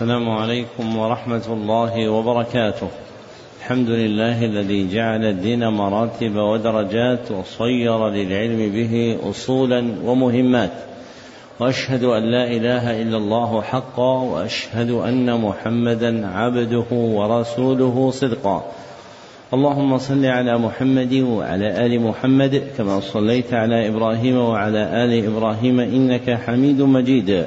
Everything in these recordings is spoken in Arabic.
السلام عليكم ورحمة الله وبركاته. الحمد لله الذي جعل الدين مراتب ودرجات وصير للعلم به أصولا ومهمات. وأشهد أن لا إله إلا الله حقا وأشهد أن محمدا عبده ورسوله صدقا. اللهم صل على محمد وعلى آل محمد كما صليت على إبراهيم وعلى آل إبراهيم إنك حميد مجيد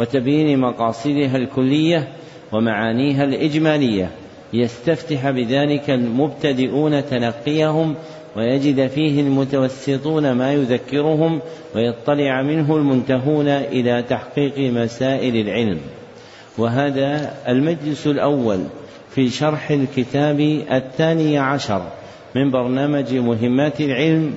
وتبيين مقاصدها الكلية ومعانيها الإجمالية. يستفتح بذلك المبتدئون تلقيهم ويجد فيه المتوسطون ما يذكرهم ويطلع منه المنتهون إلى تحقيق مسائل العلم. وهذا المجلس الأول في شرح الكتاب الثاني عشر من برنامج مهمات العلم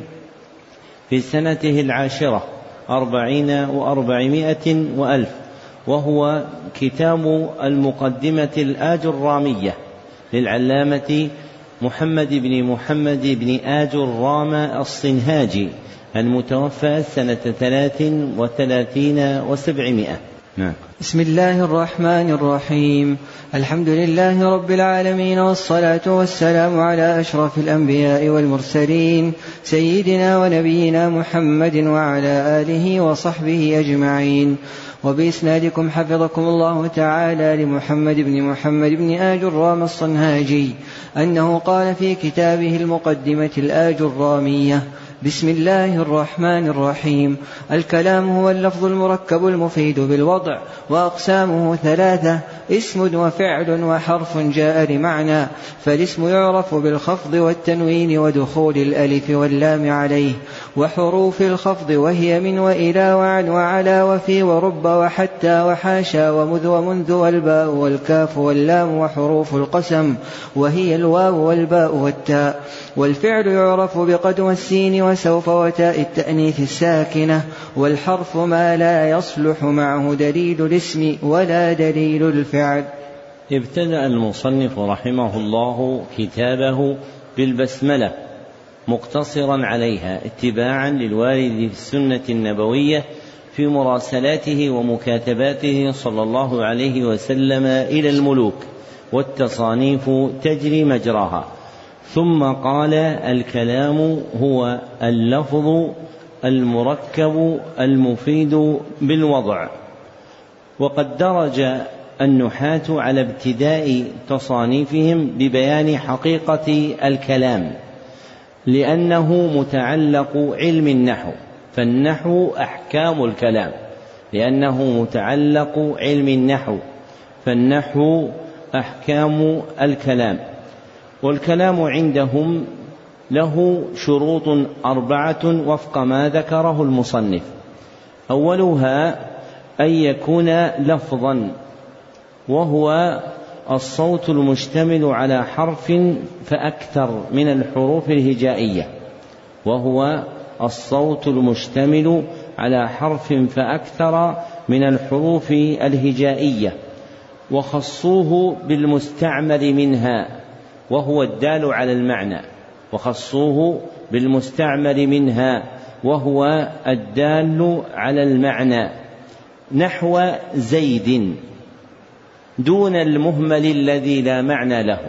في سنته العاشرة أربعين وأربعمائة وألف. وهو كتاب المقدمة الآج الرامية للعلامة محمد بن محمد بن آج الرام الصنهاجي المتوفى سنة ثلاث وثلاثين وسبعمائة. نعم. بسم الله الرحمن الرحيم. الحمد لله رب العالمين والصلاة والسلام على أشرف الأنبياء والمرسلين سيدنا ونبينا محمد وعلى آله وصحبه أجمعين. وبإسنادكم حفظكم الله تعالى لمحمد بن محمد بن آج الرام الصنهاجي أنه قال في كتابه المقدمة الآج الرامية بسم الله الرحمن الرحيم. الكلام هو اللفظ المركب المفيد بالوضع وأقسامه ثلاثة اسم وفعل وحرف جاء لمعنى فالاسم يعرف بالخفض والتنوين ودخول الألف واللام عليه وحروف الخفض وهي من وإلى وعن وعلى وفي ورب وحتى وحاشا ومذ ومنذ والباء والكاف واللام وحروف القسم وهي الواو والباء والتاء. والفعل يعرف بقد والسين وسوف وتاء التأنيث الساكنة والحرف ما لا يصلح معه دليل الاسم ولا دليل الفعل. ابتدأ المصنف رحمه الله كتابه بالبسملة مقتصرا عليها اتباعا للوارد في السنة النبوية في مراسلاته ومكاتباته صلى الله عليه وسلم إلى الملوك والتصانيف تجري مجراها. ثم قال الكلام هو اللفظ المركب المفيد بالوضع. وقد درج النحاة على ابتداء تصانيفهم ببيان حقيقة الكلام لأنه متعلق علم النحو فالنحو أحكام الكلام لأنه متعلق علم النحو فالنحو أحكام الكلام. والكلام عندهم له شروط أربعة وفق ما ذكره المصنف. أولها أن يكون لفظا وهو الصوت المشتمل على حرف فأكثر من الحروف الهجائية وهو الصوت المشتمل على حرف فأكثر من الحروف الهجائية وخصوه بالمستعمل منها. وهو الدال على المعنى وخصوه بالمستعمل منها وهو الدال على المعنى نحو زيد دون المهمل الذي لا معنى له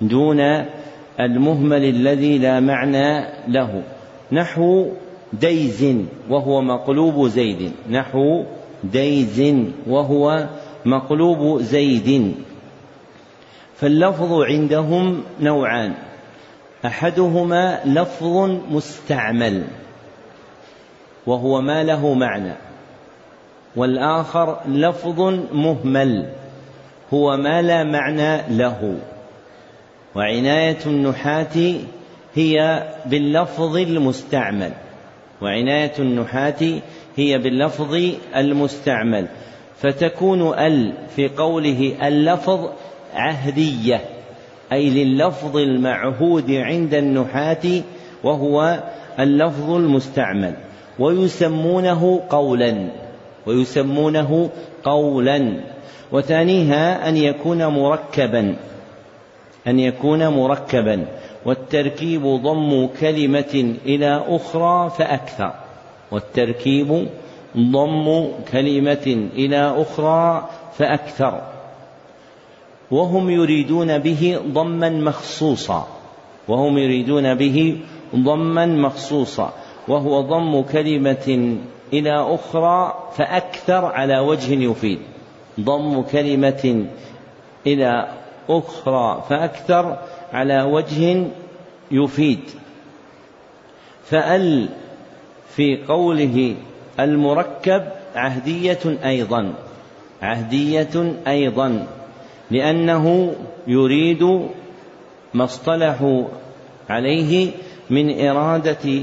دون المهمل الذي لا معنى له نحو ديز وهو مقلوب زيد نحو ديز وهو مقلوب زيد. فاللفظ عندهم نوعان. أحدهما لفظ مستعمل وهو ما له معنى. والآخر لفظ مهمل هو ما لا معنى له. وعناية النحاة هي باللفظ المستعمل. وعناية النحاة هي باللفظ المستعمل. فتكون ال في قوله اللفظ عهدية أي لللفظ المعهود عند النحاة وهو اللفظ المستعمل. ويسمونه قولا ويسمونه قولا. وثانيها أن يكون مركبا أن يكون مركبا. والتركيب ضم كلمة إلى أخرى فأكثر. والتركيب ضم كلمة إلى أخرى فأكثر. وهم يريدون به ضما مخصوصا. وهم يريدون به ضما مخصوصا. وهو ضم كلمة إلى أخرى فأكثر على وجه يفيد. ضم كلمة إلى أخرى فأكثر على وجه يفيد. فأل في قوله المركب عهدية أيضا. عهدية أيضا. لأنه يريد ما اصطلحوا عليه من إرادة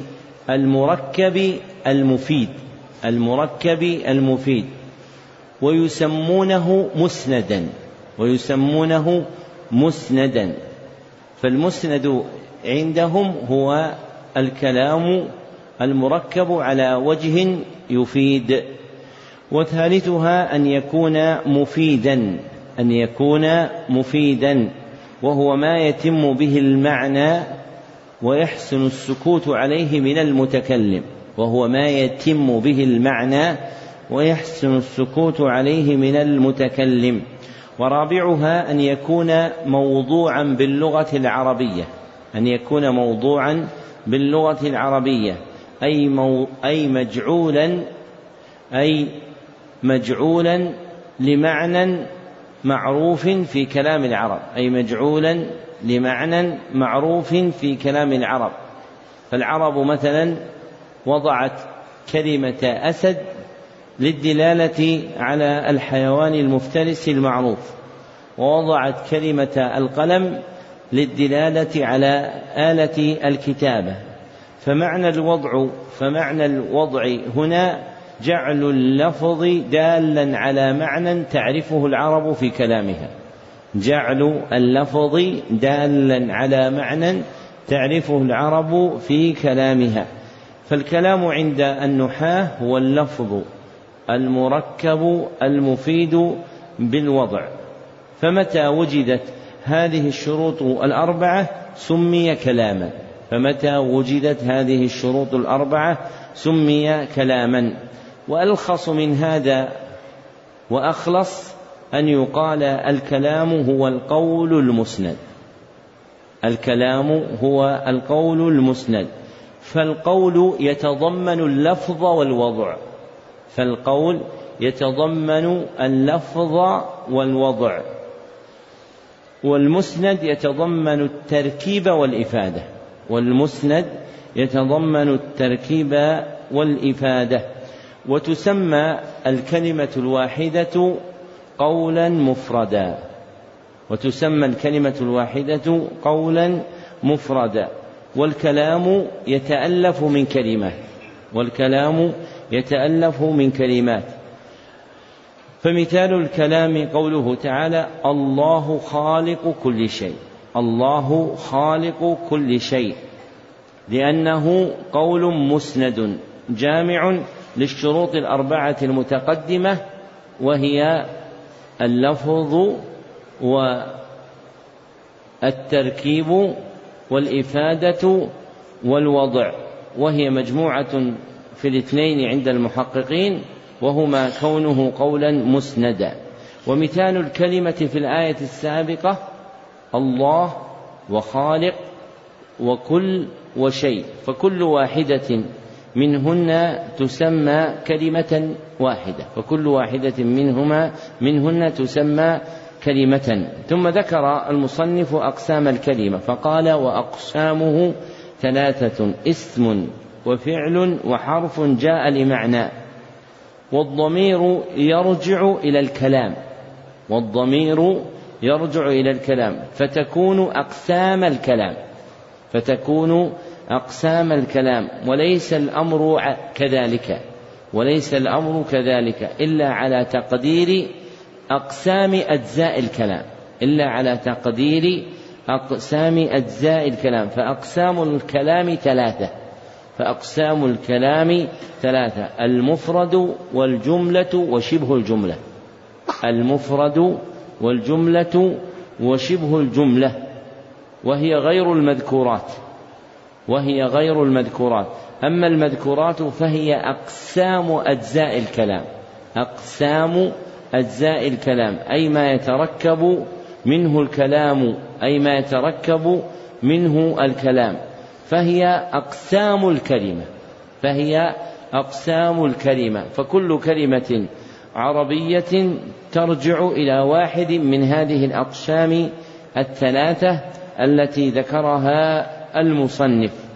المركب المفيد المركب المفيد ويسمونه مسندا ويسمونه مسندا. فالمسند عندهم هو الكلام المركب على وجه يفيد وثالثها أن يكون مفيدا. أن يكون مفيدا وهو ما يتم به المعنى ويحسن السكوت عليه من المتكلم وهو ما يتم به المعنى ويحسن السكوت عليه من المتكلم. ورابعها أن يكون موضوعا باللغة العربية أن يكون موضوعا باللغة العربية أي, مو أي مجعولا أي مجعولا لمعنى معروف في كلام العرب أي مجعولا لمعنى معروف في كلام العرب. فالعرب مثلا وضعت كلمة أسد للدلالة على الحيوان المفترس المعروف ووضعت كلمة القلم للدلالة على آلة الكتابة. فمعنى الوضع فمعنى الوضع هنا جعل اللفظ دالا على معنى تعرفه العرب في كلامها. جعل اللفظ دالا على معنى تعرفه العرب في كلامها. فالكلام عند النحاة هو اللفظ المركب المفيد بالوضع. فمتى وجدت هذه الشروط الأربعة سمي كلاما. فمتى وجدت هذه الشروط الأربعة سمي كلاما. وألخص من هذا وأخلص أن يقال الكلام هو القول المسند. الكلام هو القول المسند. فالقول يتضمن اللفظ والوضع. فالقول يتضمن اللفظ والوضع. والمسند يتضمن التركيب والإفادة. والمسند يتضمن التركيب والإفادة. وتسمى الكلمة الواحدة قولا مفردا. وتسمى الكلمة الواحدة قولا مفردا. والكلام يتألف من كلمات. والكلام يتألف من كلمات. فمثال الكلام قوله تعالى الله خالق كل شيء الله خالق كل شيء لأنه قول مسند جامع للشروط الأربعة المتقدمة وهي اللفظ والتركيب والإفادة والوضع. وهي مجموعة في الاثنين عند المحققين وهما كونه قولا مسندا. ومثال الكلمة في الآية السابقة الله وخالق وكل وشيء فكل واحدة منهن تسمى كلمة واحدة فكل واحدة منهما منهن تسمى كلمة. ثم ذكر المصنف أقسام الكلمة فقال وأقسامه ثلاثة اسم وفعل وحرف جاء لمعنى والضمير يرجع إلى الكلام والضمير يرجع إلى الكلام فتكون أقسام الكلام فتكون أقسام الكلام وليس الأمر كذلك وليس الأمر كذلك إلا على تقدير أقسام أجزاء الكلام إلا على تقدير أقسام أجزاء الكلام. فأقسام الكلام ثلاثة فأقسام الكلام ثلاثة المفرد والجملة وشبه الجملة. المفرد والجملة وشبه الجملة وهي غير المذكورات. وهي غير المذكورات. أما المذكورات فهي أقسام أجزاء الكلام. أقسام أجزاء الكلام. أي ما يتركب منه الكلام. أي ما يتركب منه الكلام. فهي أقسام الكلمة. فهي أقسام الكلمة. فكل كلمة عربية ترجع إلى واحد من هذه الأقسام الثلاثة التي ذكرها المصنف.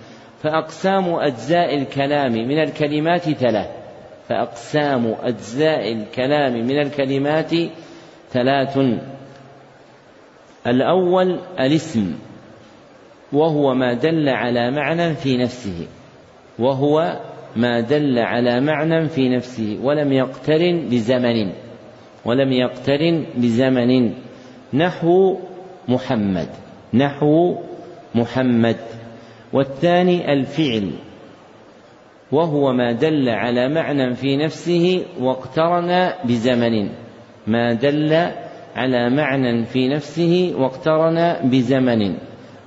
فأقسام أجزاء الكلام من الكلمات ثلاث. فأقسام أجزاء الكلام من الكلمات ثلاث. الأول الاسم وهو ما دل على معنى في نفسه. وهو ما دل على معنى في نفسه ولم يقترن بزمن. ولم يقترن بزمن. نحو محمد. نحو محمد والثاني الفعل وهو ما دل على معنى في نفسه واقترن بزمن. ما دل على معنى في نفسه واقترن بزمن.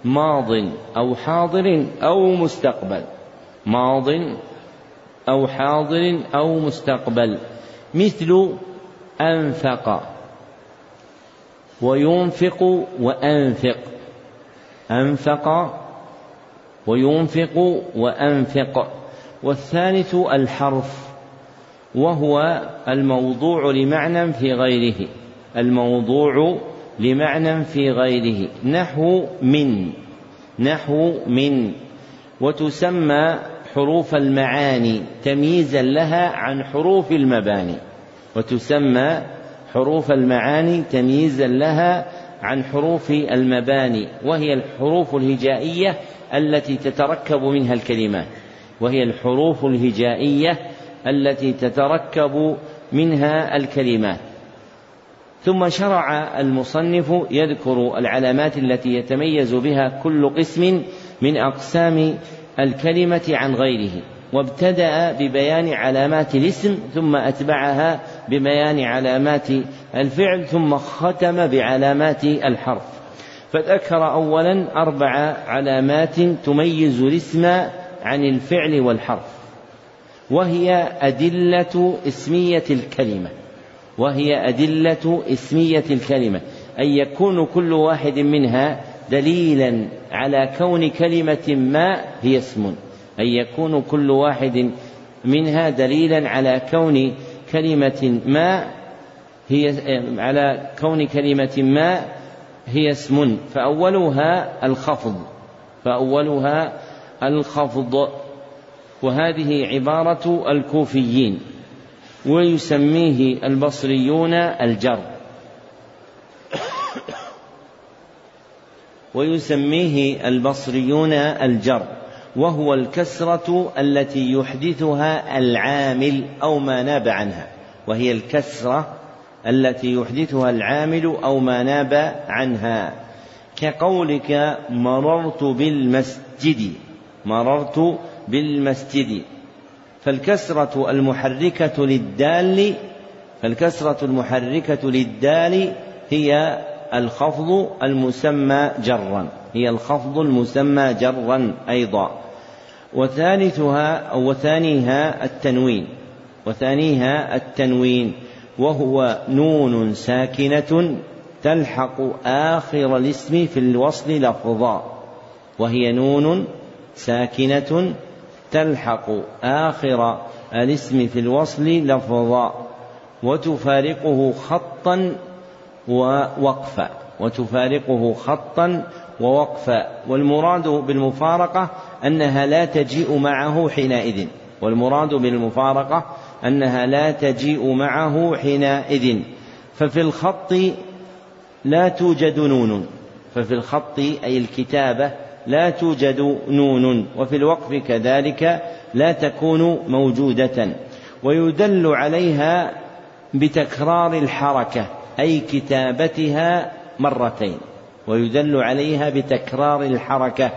ماض أو حاضر أو مستقبل. ماض أو حاضر أو مستقبل. مثل أنفق وينفق وأنفق. أنفق وينفق وأنفق. والثالث الحرف وهو الموضوع لمعنى في غيره. الموضوع لمعنى في غيره. نحو من نحو من. وتسمى حروف المعاني تمييزا لها عن حروف المباني. وتسمى حروف المعاني تمييزا لها عن حروف المباني وهي الحروف الهجائية التي تتركب منها الكلمات. وهي الحروف الهجائية التي تتركب منها الكلمات. ثم شرع المصنف يذكر العلامات التي يتميز بها كل قسم من أقسام الكلمة عن غيره. وابتدأ ببيان علامات الاسم ثم أتبعها ببيان علامات الفعل ثم ختم بعلامات الحرف. فذكر اولا أربع علامات تميز الاسم عن الفعل والحرف وهي أدلة اسمية الكلمة. وهي أدلة اسمية الكلمة أن يكون كل واحد منها دليلا على كون كلمة ما هي اسم. أن يكون كل واحد منها دليلا على كون كلمة ما هي على كون كلمة ما هي اسم. فأولها الخفض فأولها الخفض. وهذه عبارة الكوفيين ويسميه البصريون الجر. ويسميه البصريون الجر. وهو الكسرة التي يحدثها العامل أو ما ناب عنها. وهي الكسرة التي يحدثها العامل أو ما ناب عنها. كقولك مررت بالمسجد. مررت بالمسجد. فالكسرة المحركة للدال فالكسرة المحركة للدال هي الخفض المسمى جرا. هي الخفض المسمى جرا أيضا. وثالثها أو وثانيها التنوين. وثانيها التنوين. وهو نون ساكنة تلحق آخر الاسم في الوصل لفظا. وهي نون ساكنة تلحق آخر الاسم في الوصل لفظا. وتفارقه خطا ووقفا. وتفارقه خطا ووقفا. والمراد بالمفارقة أنها لا تجيء معه حينئذ والمراد بالمفارقة أنها لا تجيء معه حينئذ. ففي الخط لا توجد نون ففي الخط أي الكتابة لا توجد نون وفي الوقف كذلك لا تكون موجودة. ويدل عليها بتكرار الحركة أي كتابتها مرتين. ويدل عليها بتكرار الحركة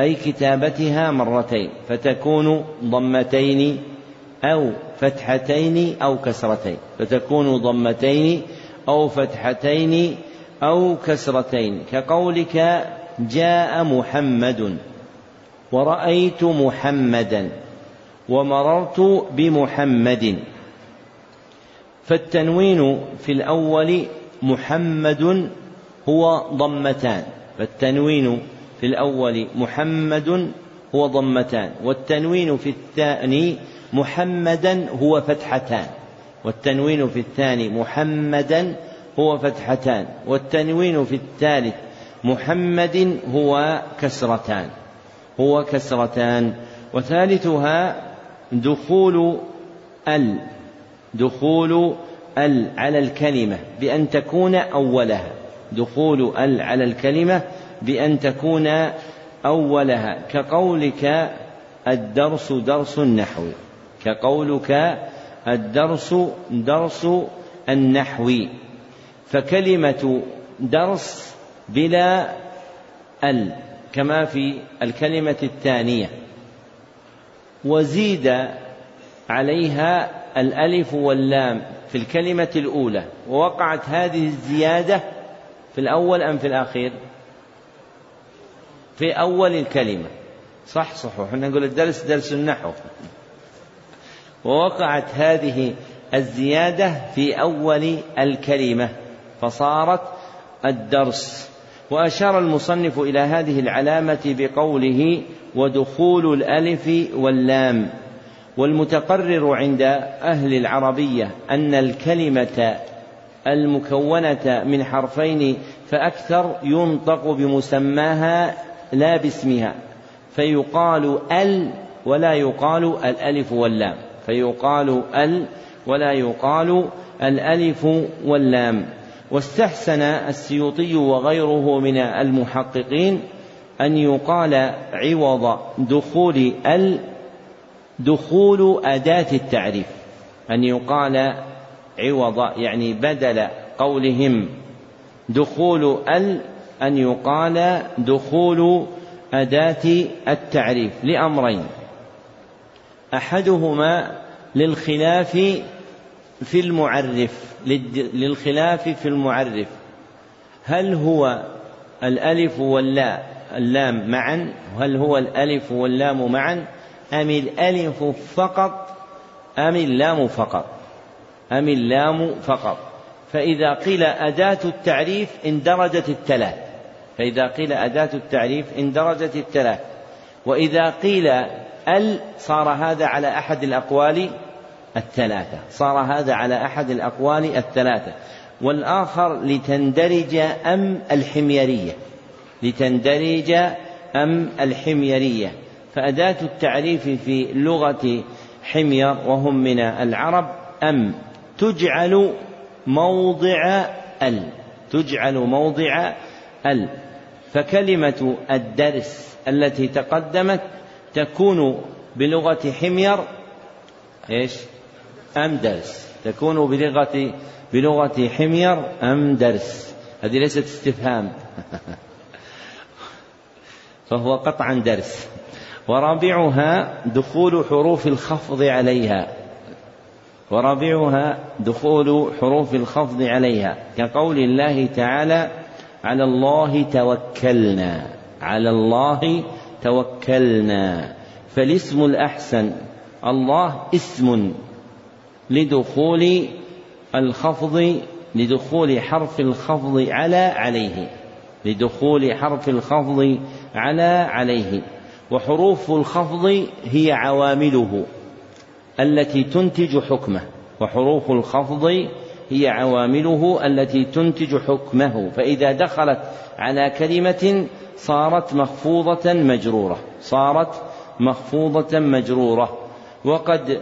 أي كتابتها مرتين فتكون ضمتين أو فتحتين أو كسرتين فتكون ضمتين أو فتحتين أو كسرتين. كقولك جاء محمد ورأيت محمدا ومررت بمحمد. فالتنوين في الأول محمد هو ضمتان فالتنوين في الأول محمد هو ضمتان والتنوين في الثاني محمدا هو فتحتان والتنوين في الثاني محمدا هو فتحتان والتنوين في الثالث محمد هو كسرتان هو كسرتان وثالثها دخول ال دخول ال على الكلمة بأن تكون أولها دخول ال على الكلمة بأن تكون أولها. كقولك الدرس درس النحو. كقولك الدرس درس النحو. فكلمة درس بلا ال كما في الكلمة الثانية. وزيد عليها الألف واللام في الكلمة الأولى. ووقعت هذه الزيادة في الأول أم في الأخير؟ في أول الكلمة. صح صح إحنا نقول الدرس درس النحو. ووقعت هذه الزيادة في أول الكلمة فصارت الدرس. وأشار المصنف إلى هذه العلامة بقوله ودخول الألف واللام. والمتقرر عند أهل العربية أن الكلمة المكونة من حرفين فأكثر ينطق بمسماها لا باسمها فيقال ال ولا يقال الألف واللام فيقال ال ولا يقال الألف واللام. واستحسن السيوطي وغيره من المحققين أن يقال عوض دخول ال دخول أداة التعريف أن يقال عوض يعني بدل قولهم دخول ال أن يقال دخول أداة التعريف لأمرين. أحدهما للخلاف في المعرف للخلاف في المعرف. هل هو الألف واللا اللام معا؟ هل هو الألف واللام معا؟ أم الألف فقط؟ أم اللام فقط؟ أم اللام فقط؟ فإذا قيل أداة التعريف اندرجت الثلاث فإذا قيل أداة التعريف اندرجت الثلاث. وإذا قيل ال صار هذا على أحد الأقوال الثلاثة. صار هذا على أحد الأقوال الثلاثة. والآخر لتندرج أم الحميرية. لتندرج أم الحميرية. فأداة التعريف في لغة حمير وهم من العرب أم تجعل موضع ال. تجعل موضع ال. فكلمة الدرس التي تقدمت تكون بلغة حمير إيش؟ أم درس. تكون بلغة بلغة حمير أم درس. هذه ليست استفهام. فهو قطعا درس. ورابعها دخول حروف الخفض عليها. ورابعها دخول حروف الخفض عليها. كقول الله تعالى على الله توكلنا. على الله توكلنا. فالاسم الأحسن الله اسم لدخول الخفض لدخول حرف الخفض على عليه. لدخول حرف الخفض على عليه. وحروف الخفض هي عوامله التي تنتج حكمه. وحروف الخفض هي عوامله التي تنتج حكمه. فإذا دخلت على كلمة صارت مخفوضة مجرورة. صارت مخفوضة مجرورة. وقد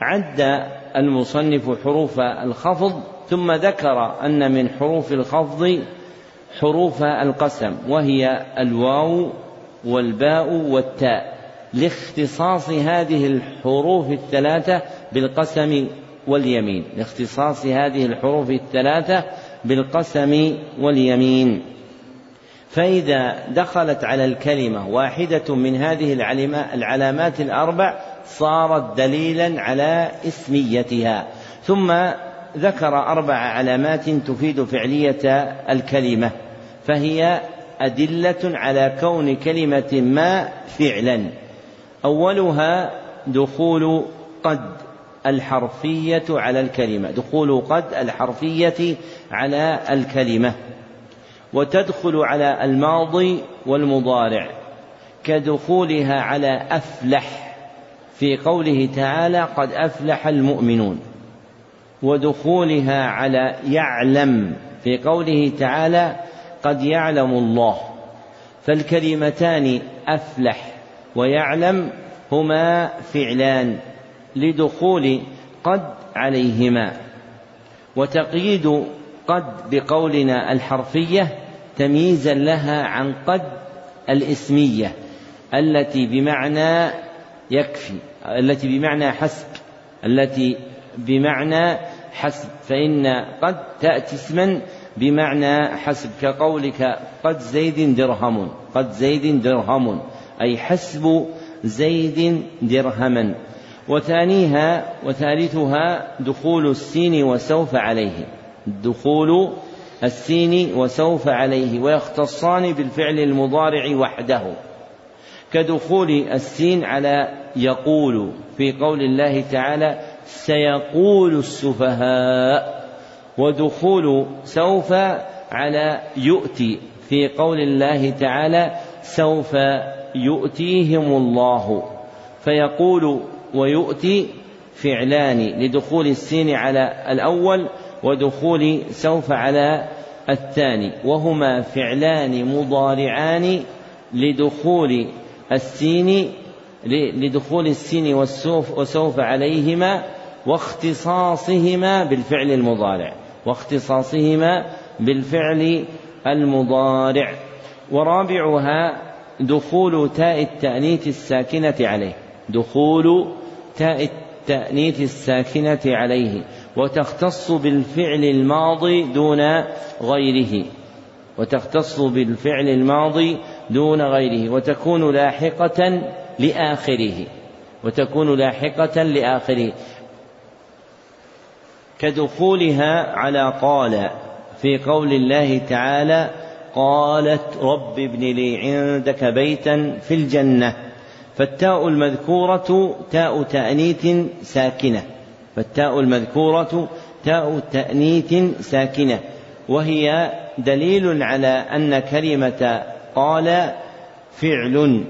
عد المصنف حروف الخفض ثم ذكر أن من حروف الخفض حروف القسم وهي الواو والباء والتاء. لاختصاص هذه الحروف الثلاثة بالقسم واليمين لاختصاص هذه الحروف الثلاثة بالقسم واليمين. فإذا دخلت على الكلمة واحدة من هذه العلامات الأربع صارت دليلا على اسميتها. ثم ذكر أربع علامات تفيد فعلية الكلمة فهي أدلة على كون كلمة ما فعلا. أولها دخول قد. الحرفية على الكلمة. دخول قد الحرفية على الكلمة. وتدخل على الماضي والمضارع. كدخولها على أفلح. في قوله تعالى قد أفلح المؤمنون. ودخولها على يعلم. في قوله تعالى قد يعلم الله. فالكلمتان أفلح ويعلم هما فعلان. لدخول قد عليهما وتقييد قد بقولنا الحرفية تمييزا لها عن قد الإسمية التي بمعنى يكفي التي بمعنى حسب التي بمعنى حسب فإن قد تأتي اسما بمعنى حسب كقولك قد زيد درهم قد زيد درهم أي حسب زيد درهما. وثانيها وثالثها دخول السين وسوف عليه. دخول السين وسوف عليه ويختصان بالفعل المضارع وحده. كدخول السين على يقول في قول الله تعالى سيقول السفهاء ودخول سوف على يؤتي في قول الله تعالى سوف يؤتيهم الله. فيقول ويؤتي فعلان لدخول السين على الأول ودخول سوف على الثاني. وهما فعلان مضارعان لدخول السين لدخول السين والسوف وسوف عليهما واختصاصهما بالفعل المضارع. واختصاصهما بالفعل المضارع. ورابعها دخول تاء التأنيث الساكنة عليه. دخول تاء التأنيث الساكنة عليه وتختص بالفعل الماضي دون غيره. وتختص بالفعل الماضي دون غيره وتكون لاحقة لآخره. وتكون لاحقة لآخره. كدخولها على قال في قول الله تعالى قالت رب ابن لي عندك بيتا في الجنة. فالتاء المذكورة تاء تأنيث ساكنة. فالتاء المذكورة تاء تأنيث ساكنة. وهي دليل على أن كلمة قال فعل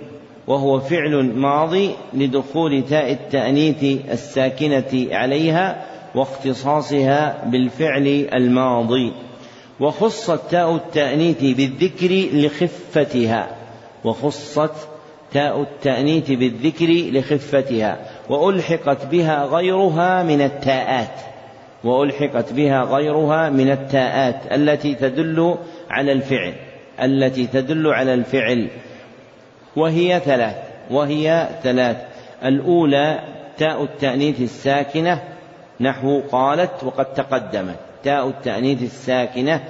وهو فعل ماضي لدخول تاء التأنيث الساكنة عليها واختصاصها بالفعل الماضي. وخصت تاء التأنيث بالذكر لخفتها. وخصت تاء التأنيث بالذكر لخفتها وألحقت بها غيرها من التاءات وألحقت بها غيرها من التاءات التي تدل على الفعل التي تدل على الفعل. وهي ثلاث وهي ثلاث. الأولى تاء التأنيث الساكنة نحو قالت وقد تقدمت. تاء التأنيث الساكنة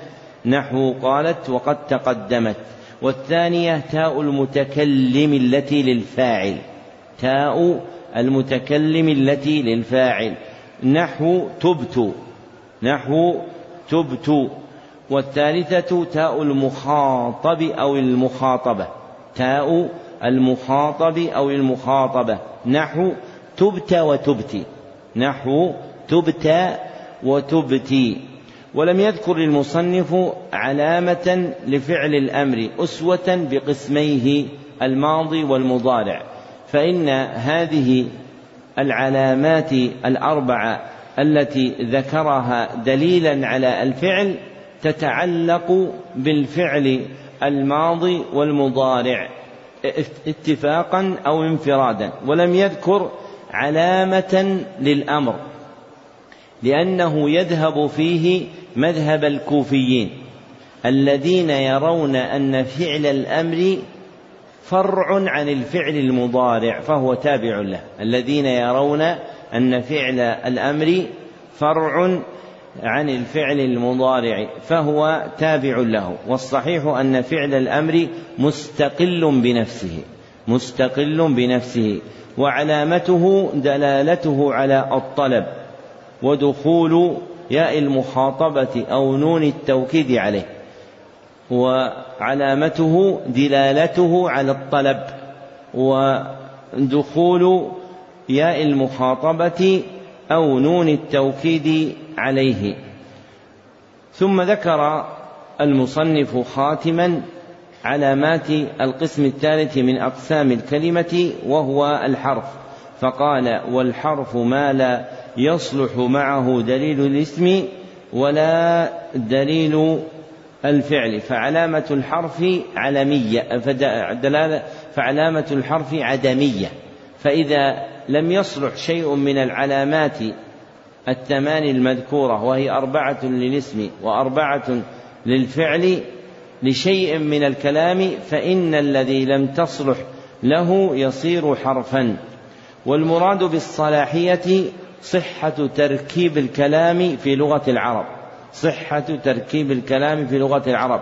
نحو قالت وقد تقدمت. والثانية تاء المتكلم التي للفاعل. تاء المتكلم التي للفاعل. نحو تبت. نحو تبت. والثالثة تاء المخاطب أو المخاطبة. تاء المخاطب أو المخاطبة. نحو تبت وتبتي نحو تبت وتبتي ولم يذكر المصنف علامة لفعل الأمر أسوة بقسميه الماضي والمضارع. فإن هذه العلامات الأربعة التي ذكرها دليلا على الفعل تتعلق بالفعل الماضي والمضارع اتفاقا أو انفرادا. ولم يذكر علامة للأمر لأنه يذهب فيه مذهب الكوفيين الذين يرون أن فعل الأمر فرع عن الفعل المضارع فهو تابع له. الذين يرون أن فعل الأمر فرع عن الفعل المضارع فهو تابع له. والصحيح أن فعل الأمر مستقل بنفسه مستقل بنفسه وعلامته دلالته على الطلب ودخول ياء المخاطبة أو نون التوكيد عليه وعلامته دلالته على الطلب ودخول ياء المخاطبة أو نون التوكيد عليه. ثم ذكر المصنف خاتما علامات القسم الثالث من أقسام الكلمة وهو الحرف فقال والحرف ما لا يصلح معه دليل الاسم ولا دليل الفعل. فعلامة الحرف علمية. فعلامة الحرف عدمية. فإذا لم يصلح شيء من العلامات الثمان المذكورة وهي أربعة للاسم وأربعة للفعل لشيء من الكلام فإن الذي لم تصلح له يصير حرفا. والمراد بالصلاحية صحة تركيب الكلام في لغة العرب. صحة تركيب الكلام في لغة العرب.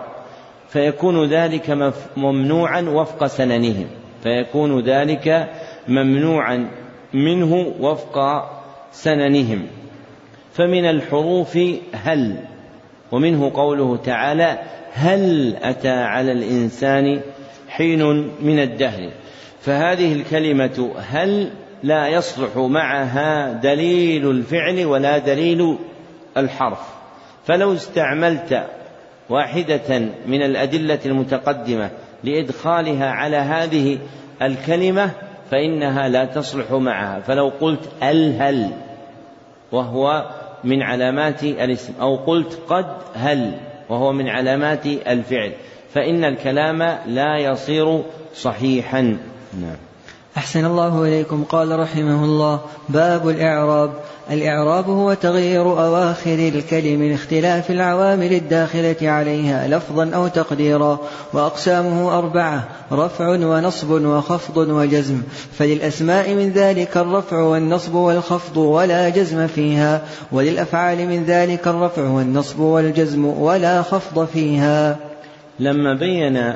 فيكون ذلك ممنوعا وفق سننهم. فيكون ذلك ممنوعا منه وفق سننهم. فمن الحروف هل ومنه قوله تعالى هل أتى على الإنسان حين من الدهر. فهذه الكلمة هل لا يصلح معها دليل الفعل ولا دليل الحرف. فلو استعملت واحدة من الأدلة المتقدمة لإدخالها على هذه الكلمة فإنها لا تصلح معها. فلو قلت الهل وهو من علامات الاسم أو قلت قد هل وهو من علامات الفعل فإن الكلام لا يصير صحيحا. نعم. أحسن الله إليكم. قال رحمه الله باب الإعراب. الإعراب هو تغيير أواخر الكلم لاختلاف العوامل الداخلة عليها لفظا أو تقديرا وأقسامه أربعة رفع ونصب وخفض وجزم. فللأسماء من ذلك الرفع والنصب والخفض ولا جزم فيها وللأفعال من ذلك الرفع والنصب والجزم ولا خفض فيها. لما بين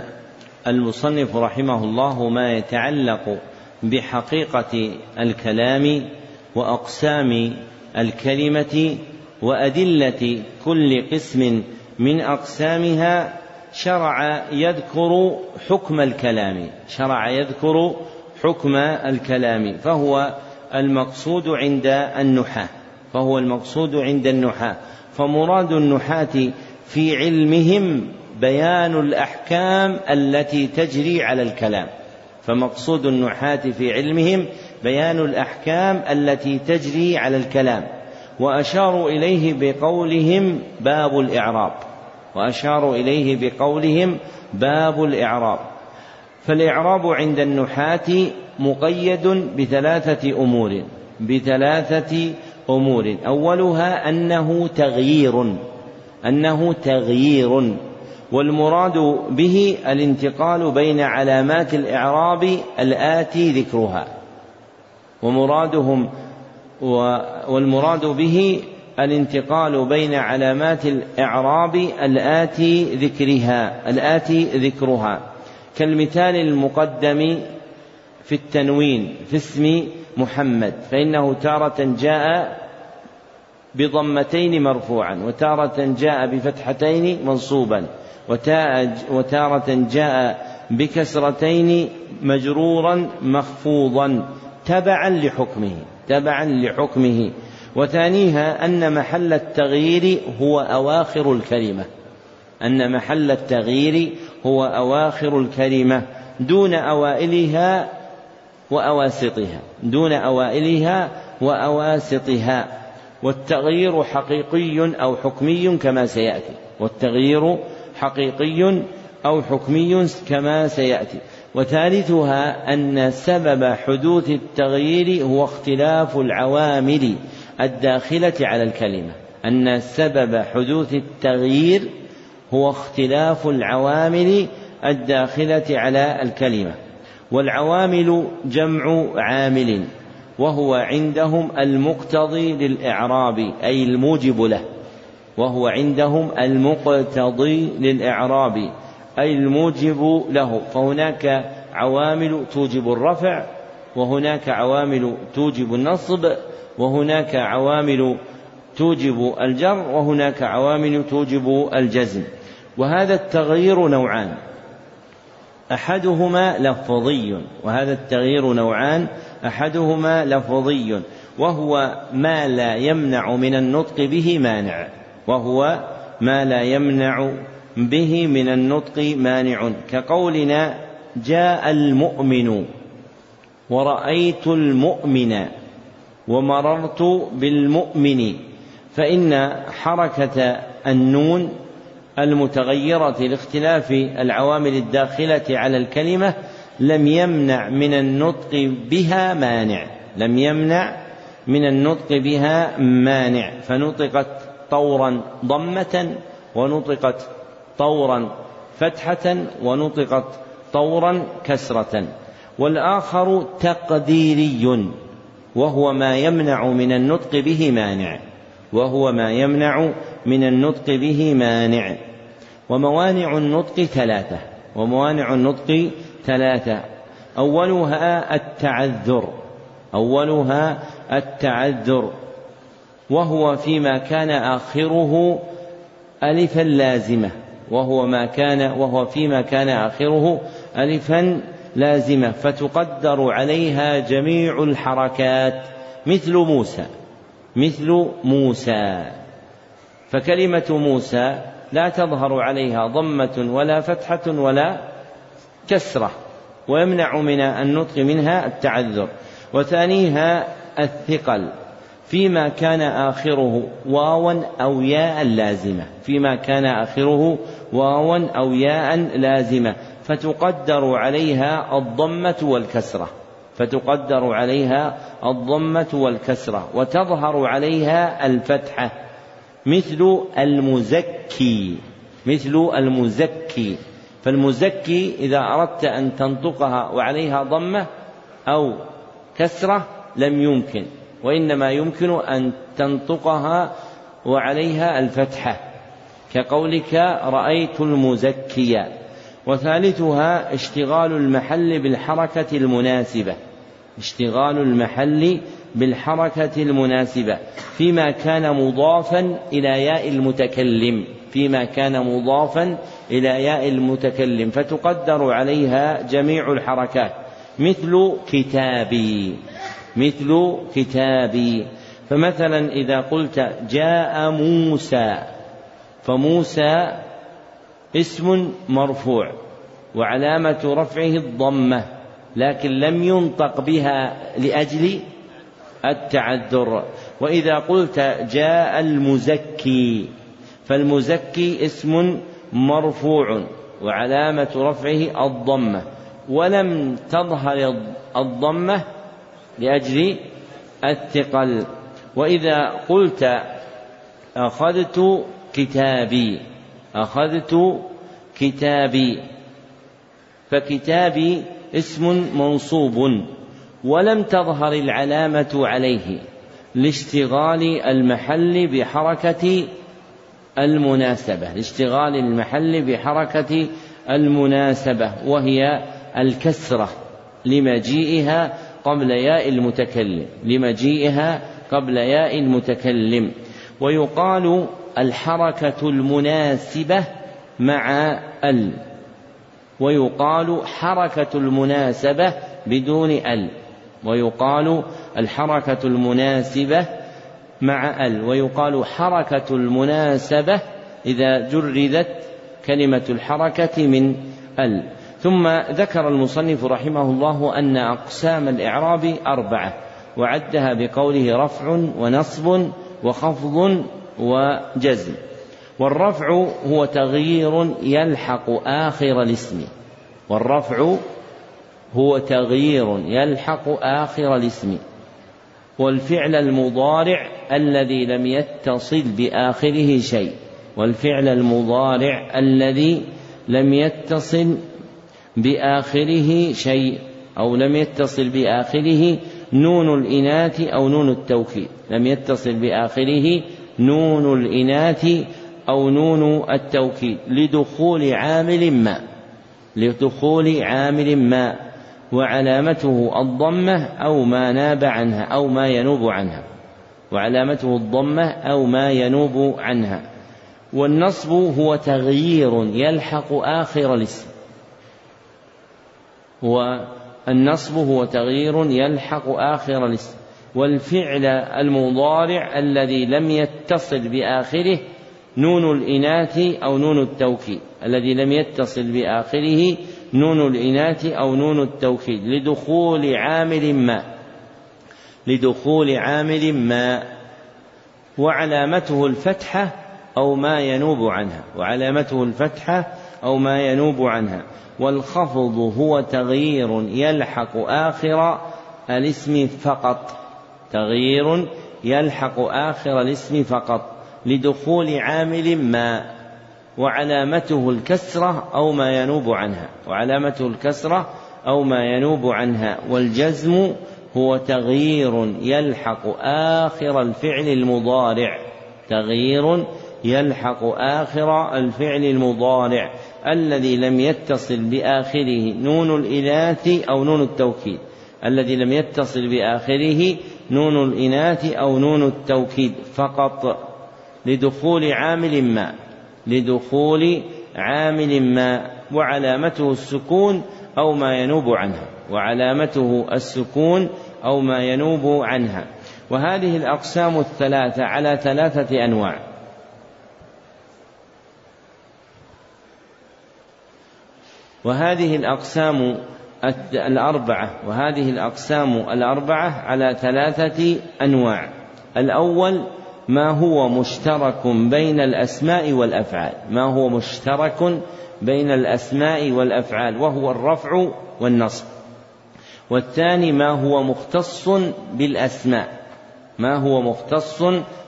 المصنف رحمه الله ما يتعلق بحقيقة الكلام وأقسام الكلمة وأدلة كل قسم من أقسامها شرع يذكر حكم الكلام شرع يذكر حكم الكلام فهو المقصود عند النحاة فهو المقصود عند النحاة فمراد النحاة في علمهم بيان الأحكام التي تجري على الكلام. فمقصود النحاة في علمهم بيان الأحكام التي تجري على الكلام وأشاروا إليه بقولهم باب الإعراب وأشاروا إليه بقولهم باب الإعراب. فالإعراب عند النحاة مقيد بثلاثة أمور بثلاثة أمور. أولها أنه تغيير أنه تغيير. والمراد به الانتقال بين علامات الإعراب الآتي ذكرها. ومرادهم والمراد به الانتقال بين علامات الإعراب الآتي ذكرها الآتي ذكرها. كالمثال المقدم في التنوين في اسم محمد فإنه تارة جاء بضمتين مرفوعا وتارة جاء بفتحتين منصوبا وتارة جاء بكسرتين مجرورا مخفوضا تبعا لحكمه تبعا لحكمه. وثانيها أن محل التغيير هو أواخر الكلمة أن محل التغيير هو أواخر الكلمة دون أوائلها وأواسطها دون أوائلها وأواسطها. والتغيير حقيقي أو حكمي كما سيأتي. والتغيير حقيقي أو حكمي كما سيأتي. وثالثها أن سبب حدوث التغيير هو اختلاف العوامل الداخلة على الكلمة. أن سبب حدوث التغيير هو اختلاف العوامل الداخلة على الكلمة. والعوامل جمع عامل. وهو عندهم المقتضي للإعراب أي الموجب له. وهو عندهم المقتضي للإعراب أي الموجب له. فهناك عوامل توجب الرفع وهناك عوامل توجب النصب وهناك عوامل توجب الجر وهناك عوامل توجب الجزم. وهذا التغيير نوعان. أحدهما لفظي وهذا التغيير نوعان أحدهما لفظي وهو ما لا يمنع من النطق به مانع وهو ما لا يمنع به من النطق مانع. كقولنا جاء المؤمن ورأيت المؤمن ومررت بالمؤمن فإن حركة النون المتغيرة لاختلاف العوامل الداخلة على الكلمة لم يمنع من النطق بها مانع. لم يمنع من النطق بها مانع. فنطقت طورا ضمة ونطقت طورا فتحة ونطقت طورا كسرة. والآخر تقديري وهو ما يمنع من النطق به مانع. وهو ما يمنع من النطق به مانع. وموانع النطق ثلاثة. وموانع النطق ثلاثة. أولها التعذر. أولها التعذر. وهو فيما كان آخره ألفا لازمة. وهو ما كان وهو فيما كان آخره ألفا لازمة. فتقدر عليها جميع الحركات. مثل موسى. مثل موسى. فكلمة موسى لا تظهر عليها ضمة ولا فتحة ولا كسرة ويمنع من النطق منها التعذر. وثانيها الثقل فيما كان آخره واوا أو ياء لازمة. فيما كان آخره واوا أو ياء لازمة. فتقدر عليها الضمة والكسرة. فتقدر عليها الضمة والكسرة. وتظهر عليها الفتحة. مثل المزكي. مثل المزكي. فالمزكي إذا أردت أن تنطقها وعليها ضمة أو كسرة لم يمكن وإنما يمكن أن تنطقها وعليها الفتحة. كقولك رأيت المزكي. وثالثها اشتغال المحل بالحركة المناسبة. اشتغال المحل بالحركة المناسبة. فيما كان مضافا إلى ياء المتكلم. فيما كان مضافا إلى ياء المتكلم فتقدر عليها جميع الحركات. مثل كتابي مثل كتابي. فمثلا إذا قلت جاء موسى فموسى اسم مرفوع وعلامة رفعه الضمة لكن لم ينطق بها لأجل التعذر. وإذا قلت جاء المزكي فالمزكي اسم مرفوع وعلامة رفعه الضمة ولم تظهر الضمة لأجل الثقل. وإذا قلت أخذت كتابي أخذت كتابي فكتابي اسم منصوب ولم تظهر العلامة عليه لاشتغال المحل بحركة المناسبة لاشتغال المحل بحركة المناسبة وهي الكسرة لمجيئها قبل ياء المتكلم لمجيئها قبل ياء المتكلم. ويقال الحركة المناسبة مع ال. ويقال حركة المناسبة بدون ال. ويقال الحركة المناسبة مع ال ويقال حركة المناسبة إذا جردت كلمة الحركة من ال. ثم ذكر المصنف رحمه الله أن أقسام الإعراب أربعة وعدها بقوله رفع ونصب وخفض وجزم. والرفع هو تغيير يلحق آخر الاسم. والرفع هو تغيير يلحق آخر الاسم. والفعل المضارع الذي لم يتصل بآخره شيء والفعل المضارع الذي لم يتصل بآخره شيء أو لم يتصل بآخره نون الإناث أو نون التوكيد. لم يتصل بآخره نون الإناث أو نون التوكيد. لدخول عامل ما لدخول عامل ما وعلامته الضمة أو ما ناب عنها أو ما ينوب عنها. وعلامته الضمة أو ما ينوب عنها. والنصب هو تغيير يلحق آخر الاسم. والنصب هو تغيير يلحق آخر الاسم. والفعل المضارع الذي لم يتصل بآخره نون الإناث أو نون التوكيد. الذي لم يتصل بآخره نون الإناث أو نون التوكيد لدخول عامل ما. لدخول عامل ما وعلامته الفتحة أو ما ينوب عنها وعلامته الفتحة أو ما ينوب عنها. والخفض هو تغيير يلحق آخر الاسم فقط. تغيير يلحق آخر الاسم فقط. لدخول عامل ما وعلامته الكسرة أو ما ينوب عنها. وعلامته الكسرة أو ما ينوب عنها. والجزم هو تغيير يلحق آخر الفعل المضارع. تغيير يلحق آخر الفعل المضارع. الذي لم يتصل بآخره نون الإناث أو نون التوكيد. الذي لم يتصل بآخره نون الإناث أو نون التوكيد فقط. لدخول عامل ما. لدخول عامل ما. وعلامته السكون أو ما ينوب عنها. وعلامته السكون أو ما ينوب عنها. وهذه الأقسام الثلاثة على ثلاثة أنواع. وهذه الأقسام الأربعة. وهذه الأقسام الأربعة على ثلاثة أنواع. الأول ما هو مشترك بين الأسماء والأفعال. ما هو مشترك بين الأسماء والأفعال. وهو الرفع والنصب. والثاني ما هو مختص بالأسماء. ما هو مختص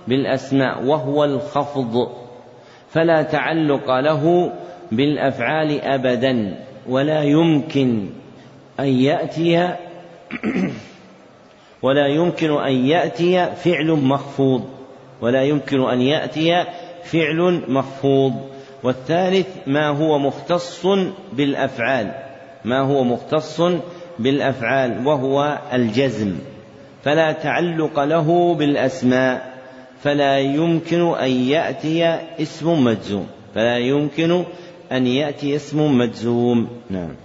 بالأسماء وهو الخفض. فلا تعلق له بالأفعال أبدا ولا يمكن أن يأتي ولا يمكن أن يأتي فعل مخفوض. ولا يمكن أن يأتي فعل مخفوض. والثالث ما هو مختص بالأفعال. ما هو مختص بالأفعال وهو الجزم. فلا تعلق له بالأسماء فلا يمكن أن يأتي اسم مجزوم. فلا يمكن أن يأتي اسم مجزوم. نعم.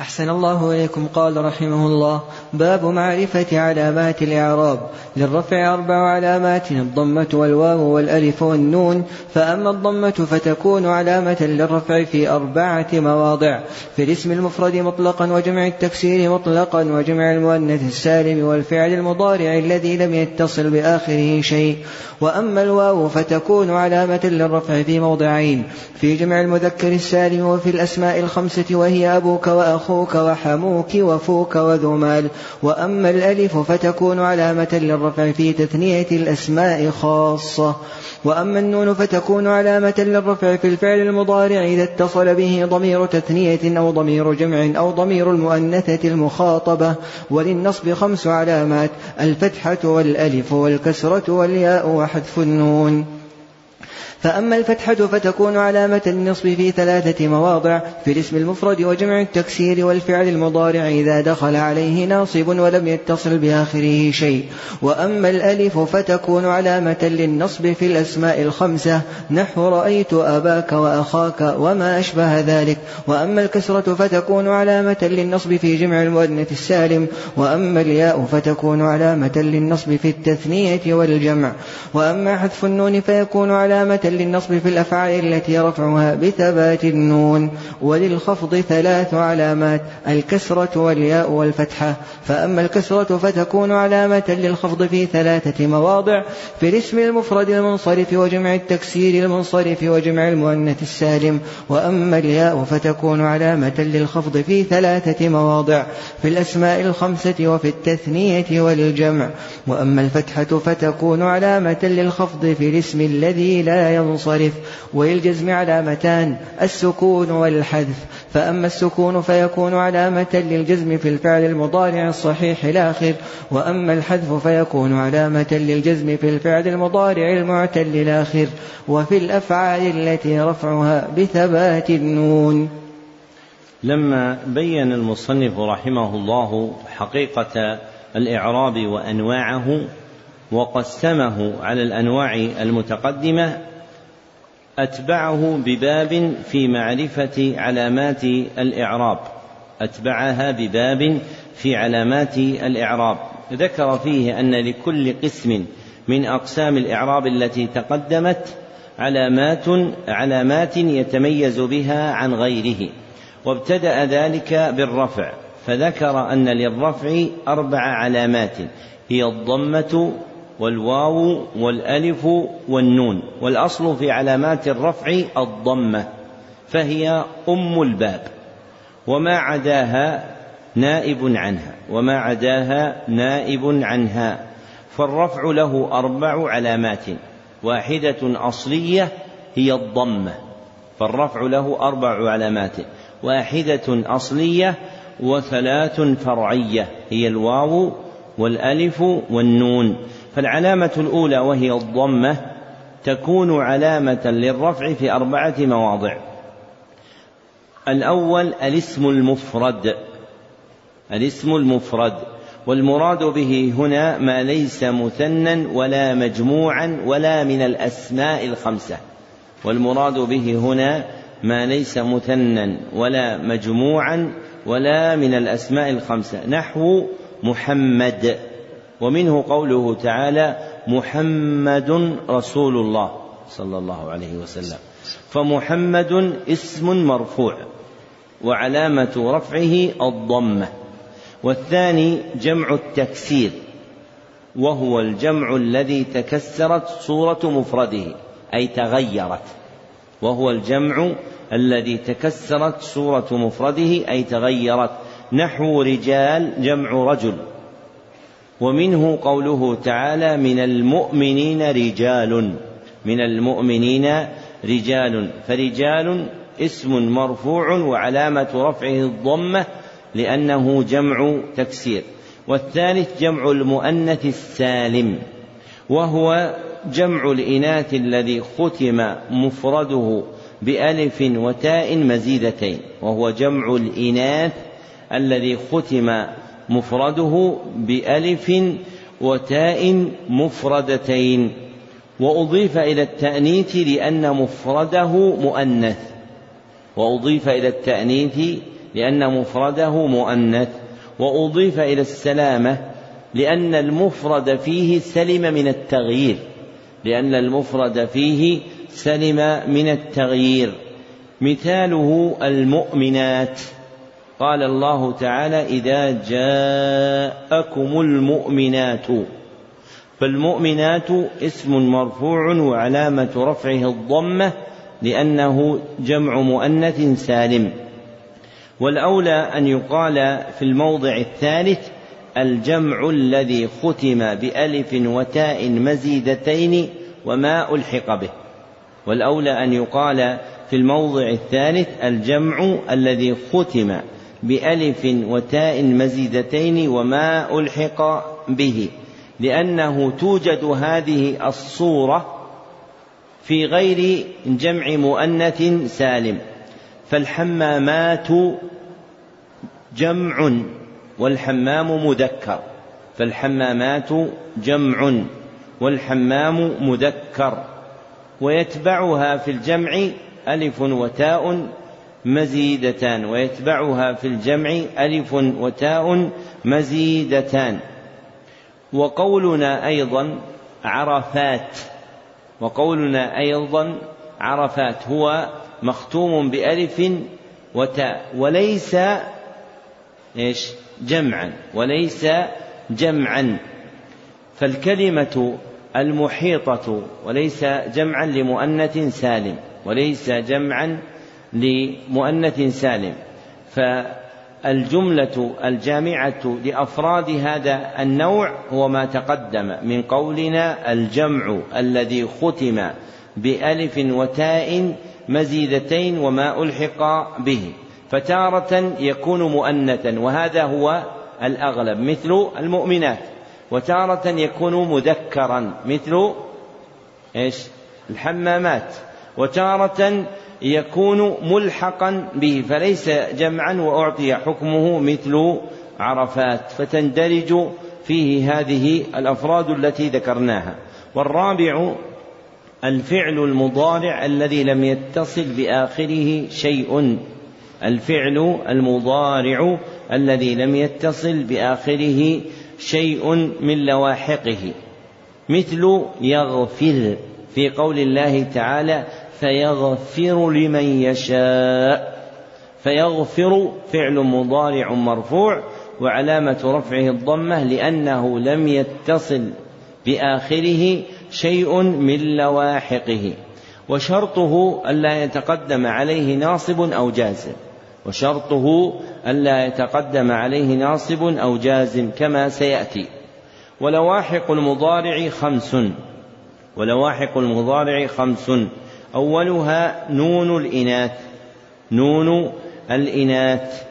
أحسن الله إليكم. قال رحمه الله باب معرفة علامات الإعراب. للرفع أربع علامات الضمة والواو والألف والنون. فأما الضمة فتكون علامة للرفع في أربعة مواضع في الاسم المفرد مطلقا وجمع التكسير مطلقا وجمع المؤنث السالم والفعل المضارع الذي لم يتصل بآخره شيء. وأما الواو فتكون علامة للرفع في موضعين في جمع المذكر السالم وفي الأسماء الخمسة وهي أبوك وأخوك. وحموك وفوك وذو مال وأما الألف فتكون علامة للرفع في تثنية الأسماء خاصة. وأما النون فتكون علامة للرفع في الفعل المضارع إذا اتصل به ضمير تثنية أو ضمير جمع أو ضمير المؤنثة المخاطبة. وللنصب خمس علامات الفتحة والألف والكسرة والياء وحذف النون. فأما الفتحة فتكون علامة النصب في ثلاثة مواضع في الاسم المفرد وجمع التكسير والفعل المضارع إذا دخل عليه ناصب ولم يتصل بآخره شيء. وأما الألف فتكون علامة للنصب في الأسماء الخمسة. نحو رأيت أباك وأخاك وما أشبه ذلك. وأما الكسرة فتكون علامة للنصب في جمع المؤنث السالم. وأما الياء فتكون علامة للنصب في التثنية والجمع. وأما حذف النون فيكون علامة للنصب في الأفعال التي رفعها بثبات النون وللخفض ثلاث علامات الكسرة والياء والفتحة. فأما الكسرة فتكون علامة للخفض في ثلاثة مواضع في الاسم المفرد المنصرف وجمع التكسير المنصرف وجمع المؤنث السالم. وأما الياء فتكون علامة للخفض في ثلاثة مواضع في الأسماء الخمسة وفي التثنية والجمع. وأما الفتحة فتكون علامة للخفض في الاسم الذي لا ينصرف وللجزم علامتان السكون والحذف. فأما السكون فيكون علامة للجزم في الفعل المضارع الصحيح الآخر وأما الحذف فيكون علامة للجزم في الفعل المضارع المعتل الآخر. وفي الأفعال التي رفعها بثبات النون. لما بين المصنف رحمه الله حقيقة الإعراب وأنواعه وقسمه على الأنواع المتقدمة أتبعه بباب في معرفة علامات الإعراب. أتبعها بباب في علامات الإعراب. ذكر فيه أن لكل قسم من أقسام الإعراب التي تقدمت علامات علامات يتميز بها عن غيره وابتدأ ذلك بالرفع. فذكر أن للرفع أربع علامات هي الضمة والواو والألف والنون. والأصل في علامات الرفع الضمة فهي أم الباب. وما عداها نائب عنها. وما عداها نائب عنها. فالرفع له أربع علامات. واحدة أصلية هي الضمة. فالرفع له أربع علامات. واحدة أصلية وثلاث فرعية. هي الواو والألف والنون. فالعلامة الأولى وهي الضمة تكون علامة للرفع في أربعة مواضع. الأول الاسم المفرد الاسم المفرد والمراد به هنا ما ليس مثنى ولا مجموعا ولا من الأسماء الخمسة والمراد به هنا ما ليس مثنى ولا مجموعا ولا من الأسماء الخمسة نحو محمد. ومنه قوله تعالى محمد رسول الله صلى الله عليه وسلم. فمحمد اسم مرفوع وعلامة رفعه الضمة. والثاني جمع التكسير وهو الجمع الذي تكسرت صورة مفرده أي تغيرت. وهو الجمع الذي تكسرت صورة مفرده أي تغيرت. نحو رجال جمع رجل. ومنه قوله تعالى من المؤمنين رجال من المؤمنين رجال فرجال اسم مرفوع وعلامة رفعه الضمة لأنه جمع تكسير. والثالث جمع المؤنث السالم وهو جمع الإناث الذي ختم مفرده بألف وتاء مزيدتين وهو جمع الإناث الذي ختم مفرده بألف وتاء مفردتين وأضيف إلى التأنيث لأن مفرده مؤنث وأضيف إلى التأنيث لأن مفرده مؤنث وأضيف إلى السلامة لأن المفرد فيه سلم من التغيير لأن المفرد فيه سلم من التغيير. مثاله المؤمنات. قال الله تعالى إذا جاءكم المؤمنات فالمؤمنات اسم مرفوع وعلامة رفعه الضمة لأنه جمع مؤنث سالم. والأولى أن يقال في الموضع الثالث الجمع الذي ختم بألف وتاء مزيدتين وما ألحق به والأولى أن يقال في الموضع الثالث الجمع الذي ختم بألف وتاء مزيدتين وما ألحق به لأنه توجد هذه الصورة في غير جمع مؤنث سالم. فالحمامات جمع والحمام مذكر. فالحمامات جمع والحمام مذكر. ويتبعها في الجمع ألف وتاء مزيدتان ويتبعها في الجمع ألف وتاء مزيدتان. وقولنا أيضا عرفات وقولنا أيضا عرفات هو مختوم بألف وتاء وليس إيش؟ جمعا وليس جمعا. فالكلمة المحيطة وليس جمعا لمؤنث سالم وليس جمعا لمؤنث سالم. فالجملة الجامعة لأفراد هذا النوع هو ما تقدم من قولنا الجمع الذي ختم بألف وتاء مزيدتين وما ألحق به. فتارة يكون مؤنثا وهذا هو الأغلب مثل المؤمنات. وتارة يكون مذكرا مثل إيش؟ الحمامات. وتارة يكون ملحقا به فليس جمعا وأعطي حكمه مثل عرفات. فتندرج فيه هذه الأفراد التي ذكرناها. والرابع الفعل المضارع الذي لم يتصل بآخره شيء. الفعل المضارع الذي لم يتصل بآخره شيء من لواحقه. مثل يغفر في قول الله تعالى فيغفر لمن يشاء. فيغفر فعل مضارع مرفوع وعلامة رفعه الضمة لأنه لم يتصل بآخره شيء من لواحقه. وشرطه ألا يتقدم عليه ناصب أو جازم. وشرطه ألا يتقدم عليه ناصب أو جازم كما سيأتي. ولواحق المضارع خمس. ولواحق المضارع خمس. أولها نون الإناث نون الإناث.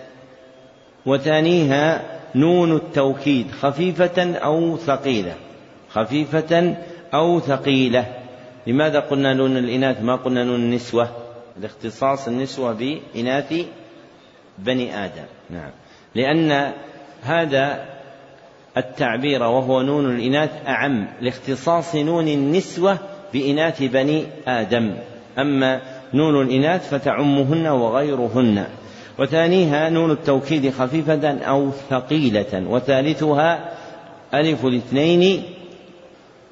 وثانيها نون التوكيد خفيفة أو ثقيلة. خفيفة أو ثقيلة. لماذا قلنا نون الإناث؟ ما قلنا نون النسوة؟ لاختصاص النسوة بإناث بني آدم. نعم. لأن هذا التعبير وهو نون الإناث أعم لاختصاص نون النسوة بإناث بني آدم. أما نون الإناث فتعمهن وغيرهن. وثانيها نون التوكيد خفيفة أو ثقيلة. وثالثها ألف الاثنين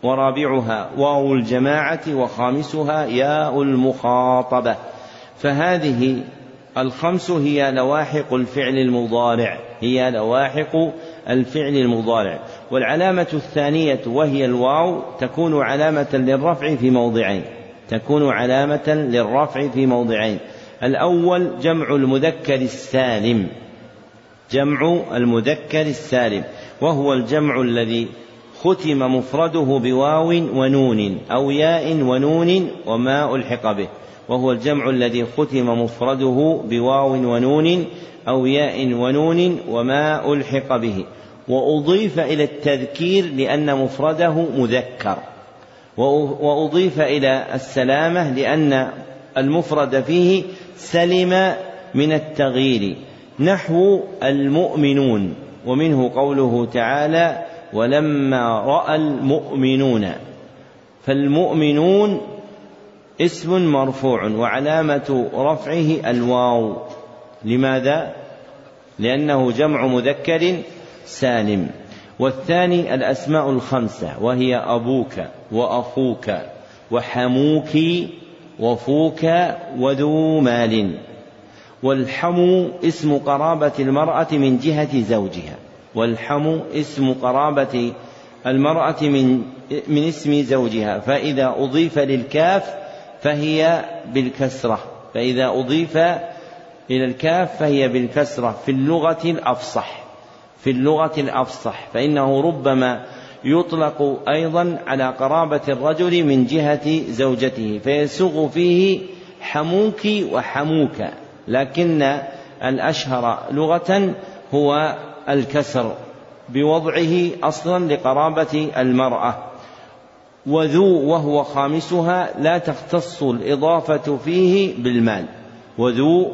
ورابعها واو الجماعة وخامسها ياء المخاطبة. فهذه الخمس هي لواحق الفعل المضارع. هي لواحق الفعل المضارع. والعلامة الثانية وهي الواو تكون علامة للرفع في موضعين. تكون علامة للرفع في موضعين. الأول جمع المذكر السالم. جمع المذكر السالم. وهو الجمع الذي ختم مفرده بواو ونون أو ياء ونون وما ألحق به. وهو الجمع الذي ختم مفرده بواو ونون أو ياء ونون وما ألحق به. وأضيف إلى التذكير لأن مفرده مذكر. وأضيف إلى السلامة لأن المفرد فيه سلم من التغيير نحو المؤمنون ومنه قوله تعالى ولما رأى المؤمنون فالمؤمنون اسم مرفوع وعلامة رفعه الواو. لماذا؟ لأنه جمع مذكر سالم. والثاني الأسماء الخمسة وهي أبوك وأخوك وحموك وفوك وذو مال. والحمو اسم قرابة المرأة من جهة زوجها. والحم اسم قرابة المرأة من من اسم زوجها. فإذا أضيف للكاف فهي بالكسرة. فإذا أضيف إلى الكاف فهي بالكسرة في اللغة الأفصح. في اللغة الأفصح فإنه ربما يطلق أيضا على قرابة الرجل من جهة زوجته فيسوغ فيه حموك وحموك لكن الأشهر لغة هو الكسر بوضعه أصلا لقرابة المرأة. وذو وهو خامسها لا تختص الإضافة فيه بالمال. وذو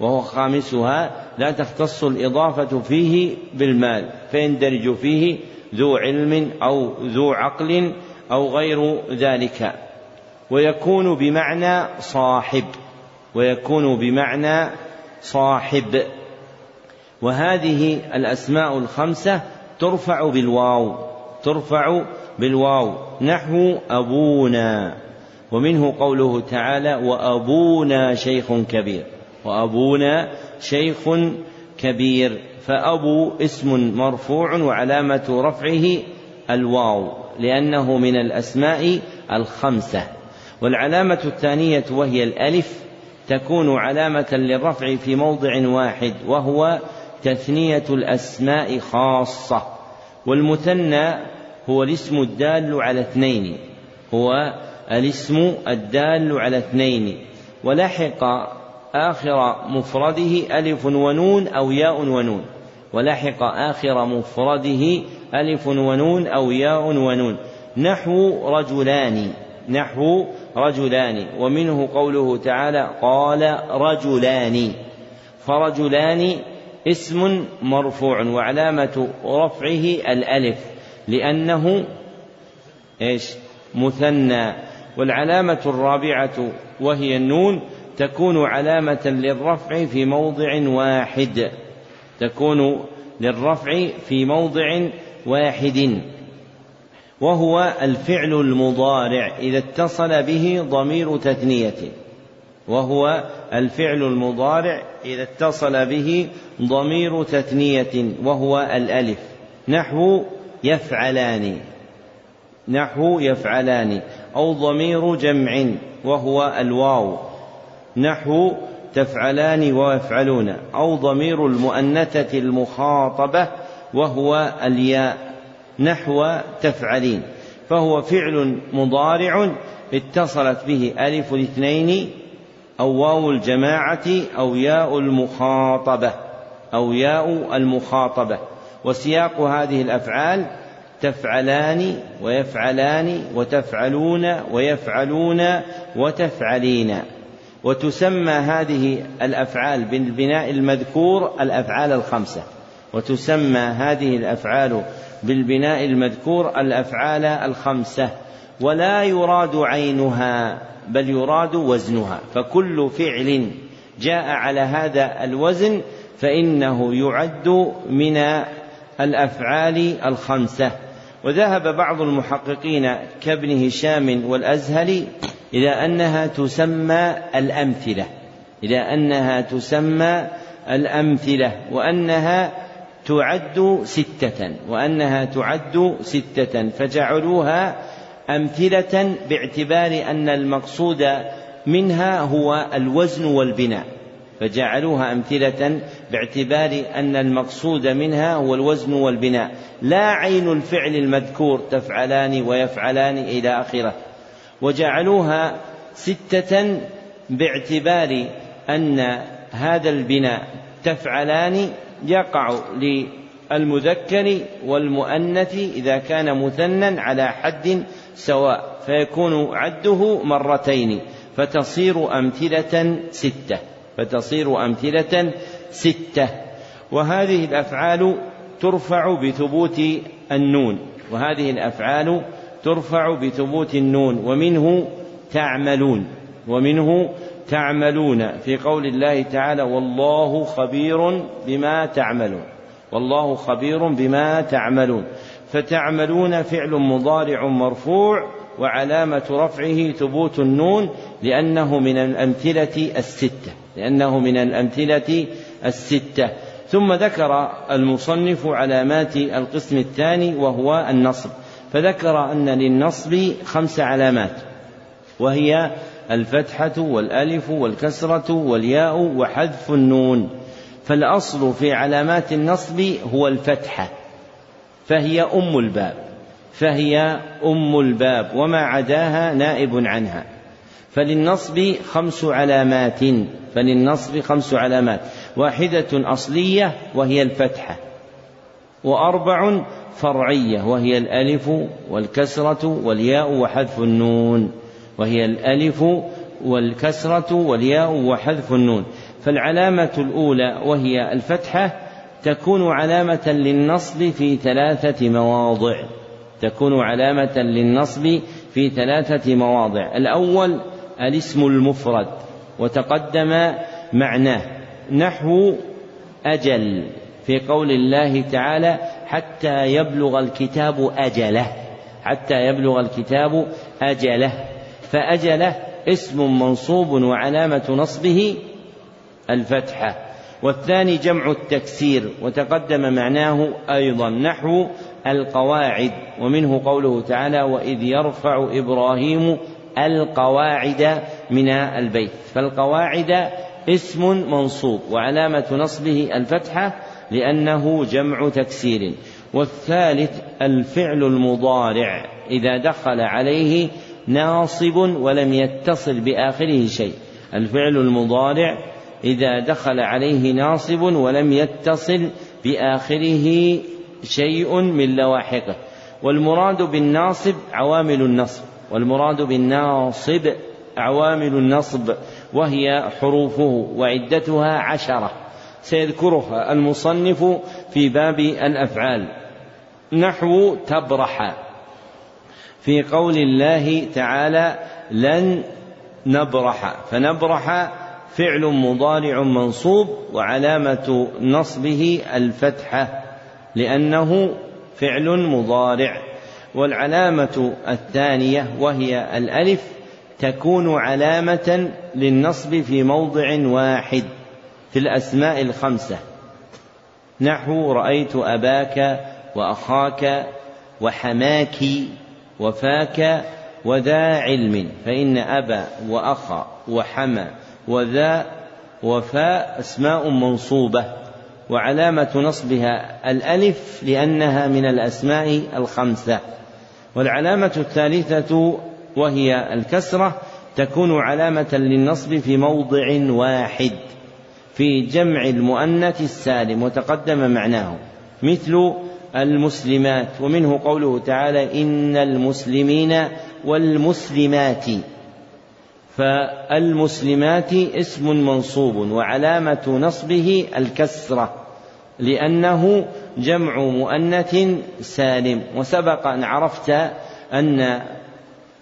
وهو خامسها لا تختص الإضافة فيه بالمال فيندرج فيه ذو علم أو ذو عقل أو غير ذلك. ويكون بمعنى صاحب ويكون بمعنى صاحب. وهذه الأسماء الخمسة ترفع بالواو ترفع بالواو. نحو أبونا. ومنه قوله تعالى وأبونا شيخ كبير. وأبونا شيخ كبير فأبو اسم مرفوع وعلامة رفعه الواو لأنه من الأسماء الخمسة. والعلامة الثانية وهي الألف تكون علامة للرفع في موضع واحد وهو تثنية الأسماء خاصة. والمثنى هو الاسم الدال على اثنين هو الاسم الدال على اثنين. ولحق آخر مفرده ألف ونون أو ياء ونون. ولحق آخر مفرده ألف ونون أو ياء ونون. نحو رجلان نحو رجلان. ومنه قوله تعالى قال رجلان. فرجلان اسم مرفوع وعلامة رفعه الألف. لأنه إيش؟ مثنى. والعلامة الرابعة وهي النون. تكون علامة للرفع في موضع واحد. تكون للرفع في موضع واحد. وهو الفعل المضارع إذا اتصل به ضمير تثنية. وهو الفعل المضارع إذا اتصل به ضمير تثنية. وهو الألف. نحو يفعلان. نحو يفعلان. أو ضمير جمع. وهو الواو. نحو تفعلان ويفعلون أو ضمير المؤنثة المخاطبة وهو الياء نحو تفعلين فهو فعل مضارع اتصلت به ألف الاثنين أو واو الجماعة أو ياء المخاطبة أو ياء المخاطبة وسياق هذه الأفعال تفعلان ويفعلان وتفعلون ويفعلون وتفعلين. وتسمى هذه الأفعال بالبناء المذكور الأفعال الخمسة. وتسمى هذه الأفعال بالبناء المذكور الأفعال الخمسة. ولا يراد عينها بل يراد وزنها. فكل فعل جاء على هذا الوزن فإنه يعد من الأفعال الخمسة. وذهب بعض المحققين كابن هشام والأزهري إلى أنها تسمى الأمثلة. إلى أنها تسمى الأمثلة. وأنها تعد ستة. وأنها تعد ستة. فجعلوها أمثلة باعتبار أن المقصود منها هو الوزن والبناء. فجعلوها أمثلة باعتبار أن المقصود منها هو الوزن والبناء. لا عين الفعل المذكور تفعلان ويفعلان إلى آخره. وجعلوها ستة باعتبار أن هذا البناء تفعلان يقع للمذكر والمؤنث إذا كان مثنى على حد سواء فيكون عده مرتين فتصير أمثلة ستة فتصير أمثلة ستة. وهذه الأفعال ترفع بثبوت النون وهذه الأفعال ترفع بثبوت النون ومنه تعملون ومنه تعملون في قول الله تعالى والله خبير بما تعملون والله خبير بما تعملون فتعملون فعل مضارع مرفوع وعلامة رفعه ثبوت النون لأنه من الأمثلة الستة لأنه من الأمثلة الستة. ثم ذكر المصنف علامات القسم الثاني وهو النصب. فذكر أن للنصب خمس علامات وهي الفتحة والألف والكسرة والياء وحذف النون. فالأصل في علامات النصب هو الفتحة فهي أم الباب فهي أم الباب وما عداها نائب عنها. فللنصب خمس علامات فللنصب خمس علامات واحدة أصلية وهي الفتحة. وأربع فرعية وهي الألف والكسرة والياء وحذف النون. وهي الألف والكسرة والياء وحذف النون. فالعلامة الأولى وهي الفتحة تكون علامة للنصب في ثلاثة مواضع. تكون علامة للنصب في ثلاثة مواضع. الأول الاسم المفرد وتقدم معناه نحو أجل. في قول الله تعالى حتى يبلغ الكتاب أجله حتى يبلغ الكتاب أجله. فأجله اسم منصوب وعلامة نصبه الفتحة. والثاني جمع التكسير وتقدم معناه أيضا نحو القواعد. ومنه قوله تعالى وإذ يرفع إبراهيم القواعد من البيت. فالقواعد اسم منصوب وعلامة نصبه الفتحة لأنه جمع تكسير. والثالث الفعل المضارع. إذا دخل عليه ناصب ولم يتصل بآخره شيء. الفعل المضارع إذا دخل عليه ناصب ولم يتصل بآخره شيء من لواحقه. والمراد بالناصب عوامل النصب. والمراد بالناصب عوامل النصب وهي حروفه وعدتها عشرة. سيذكرها المصنف في باب الأفعال. نحو تبرح. في قول الله تعالى لن نبرح فنبرح فعل مضارع منصوب وعلامة نصبه الفتحة لأنه فعل مضارع. والعلامة الثانية وهي الألف تكون علامة للنصب في موضع واحد. في الأسماء الخمسة. نحو رأيت أباك وأخاك وحماك وفاك وذا علم فإن أبا وأخا وحمى وذا وفاء أسماء منصوبة وعلامة نصبها الألف لأنها من الأسماء الخمسة. والعلامة الثالثة وهي الكسرة تكون علامة للنصب في موضع واحد. في جمع المؤنث السالم وتقدم معناه مثل المسلمات ومنه قوله تعالى إن المسلمين والمسلمات. فالمسلمات اسم منصوب وعلامة نصبه الكسرة لأنه جمع مؤنث سالم. وسبق أن عرفت أن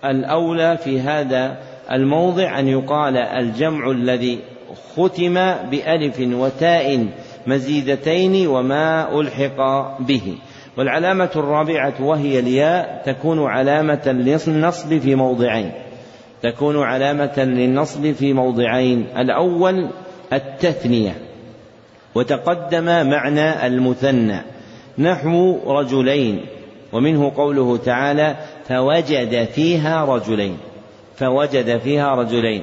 الأولى في هذا الموضع أن يقال الجمع الذي ختم بألف وتاء مزيدتين وما ألحق به. والعلامة الرابعة وهي الياء تكون علامة للنصب في موضعين. تكون علامة للنصب في موضعين. الأول التثنية. وتقدم معنى المثنى. نحو رجلين. ومنه قوله تعالى فوجد فيها رجلين. فوجد فيها رجلين.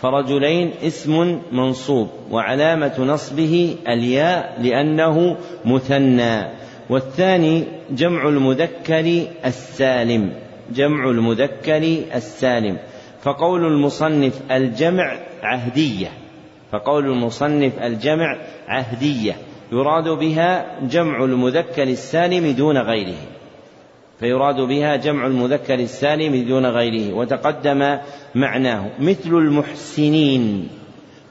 فرجلين اسم منصوب وعلامة نصبه الياء لأنه مثنى. والثاني جمع المذكر السالم جمع المذكر السالم. فقول المصنف الجمع عهدية فقول المصنف الجمع عهدية يراد بها جمع المذكر السالم دون غيره. فيراد بها جمع المذكر السالم دون غيره وتقدم معناه مثل المحسنين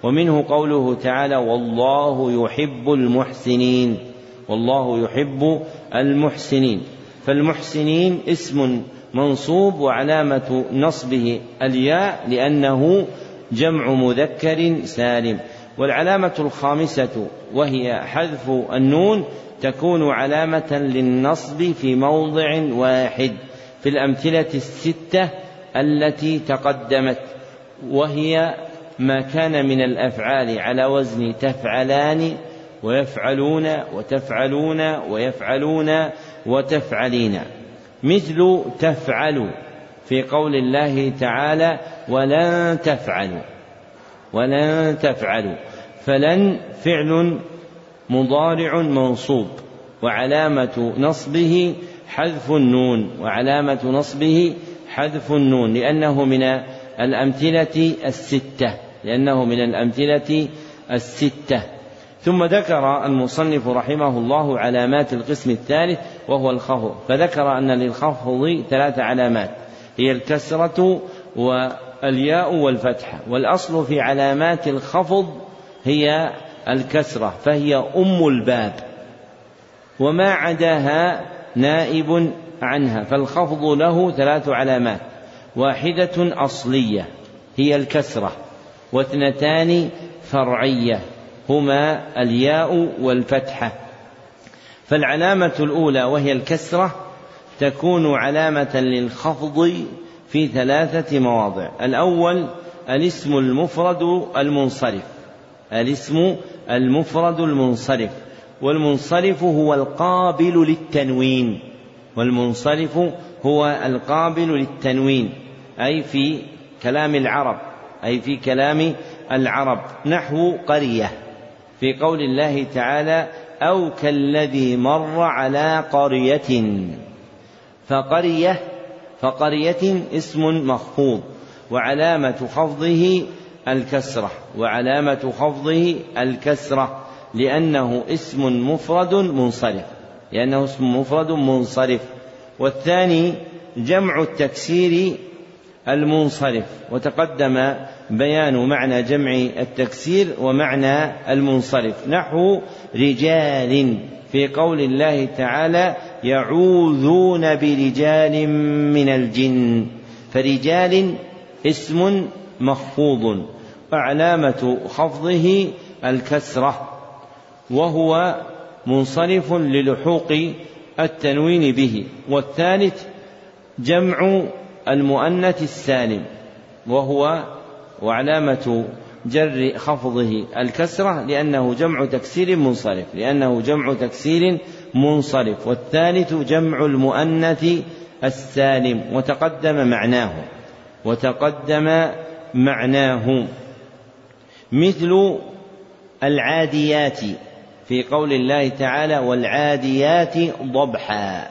ومنه قوله تعالى والله يحب المحسنين والله يحب المحسنين فالمحسنين اسم منصوب وعلامة نصبه الياء لأنه جمع مذكر سالم. والعلامة الخامسة وهي حذف النون تكون علامة للنصب في موضع واحد في الأمثلة الستة التي تقدمت وهي ما كان من الأفعال على وزن تفعلان ويفعلون وتفعلون ويفعلون وتفعلين. مثل تفعل في قول الله تعالى ولن تفعلوا ولن تفعلوا فلن فعل مضارع منصوب وعلامة نصبه حذف النون وعلامة نصبه حذف النون لأنه من الأمثلة الستة لأنه من الأمثلة الستة. ثم ذكر المصنف رحمه الله علامات القسم الثالث وهو الخفض. فذكر أن للخفض ثلاث علامات هي الكسرة والياء والفتحة. والأصل في علامات الخفض هي الكسرة فهي أم الباب. وما عداها نائب عنها فالخفض له ثلاث علامات. واحدة أصلية هي الكسرة. واثنتان فرعية هما الياء والفتحة. فالعلامة الأولى وهي الكسرة تكون علامة للخفض في ثلاثة مواضع. الأول الاسم المفرد المنصرف. الاسم المفرد المنصرف والمنصرف هو القابل للتنوين. والمنصرف هو القابل للتنوين أي في كلام العرب أي في كلام العرب. نحو قرية في قول الله تعالى أو كالذي مر على قرية. فقرية فقرية اسم مخفوض وعلامة خفضه الكسرة وعلامة خفضه الكسرة لأنه اسم مفرد منصرف لأنه اسم مفرد منصرف. والثاني جمع التكسير المنصرف وتقدم بيان معنى جمع التكسير ومعنى المنصرف. نحو رجال في قول الله تعالى يعوذون برجال من الجن. فرجال اسم مخفوض. وعلامة خفضه الكسرة وهو منصرف للحوق التنوين به. والثالث جمع المؤنث السالم وهو وعلامة جر خفضه الكسرة لأنه جمع تكسير منصرف لأنه جمع تكسير منصرف. والثالث جمع المؤنث السالم وتقدم معناه وتقدم معناه. مثل العاديات في قول الله تعالى والعاديات ضبحا.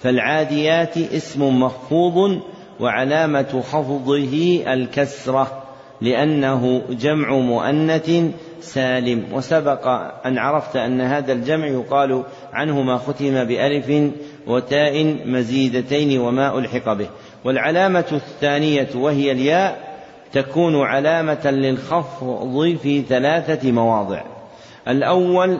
فالعاديات اسم مخفوض وعلامة خفضه الكسرة لأنه جمع مؤنث سالم. وسبق أن عرفت أن هذا الجمع يقال عنه ما ختم بألف وتاء مزيدتين وما ألحق به. والعلامة الثانية وهي الياء تكون علامة للخفض في ثلاثة مواضع. الأول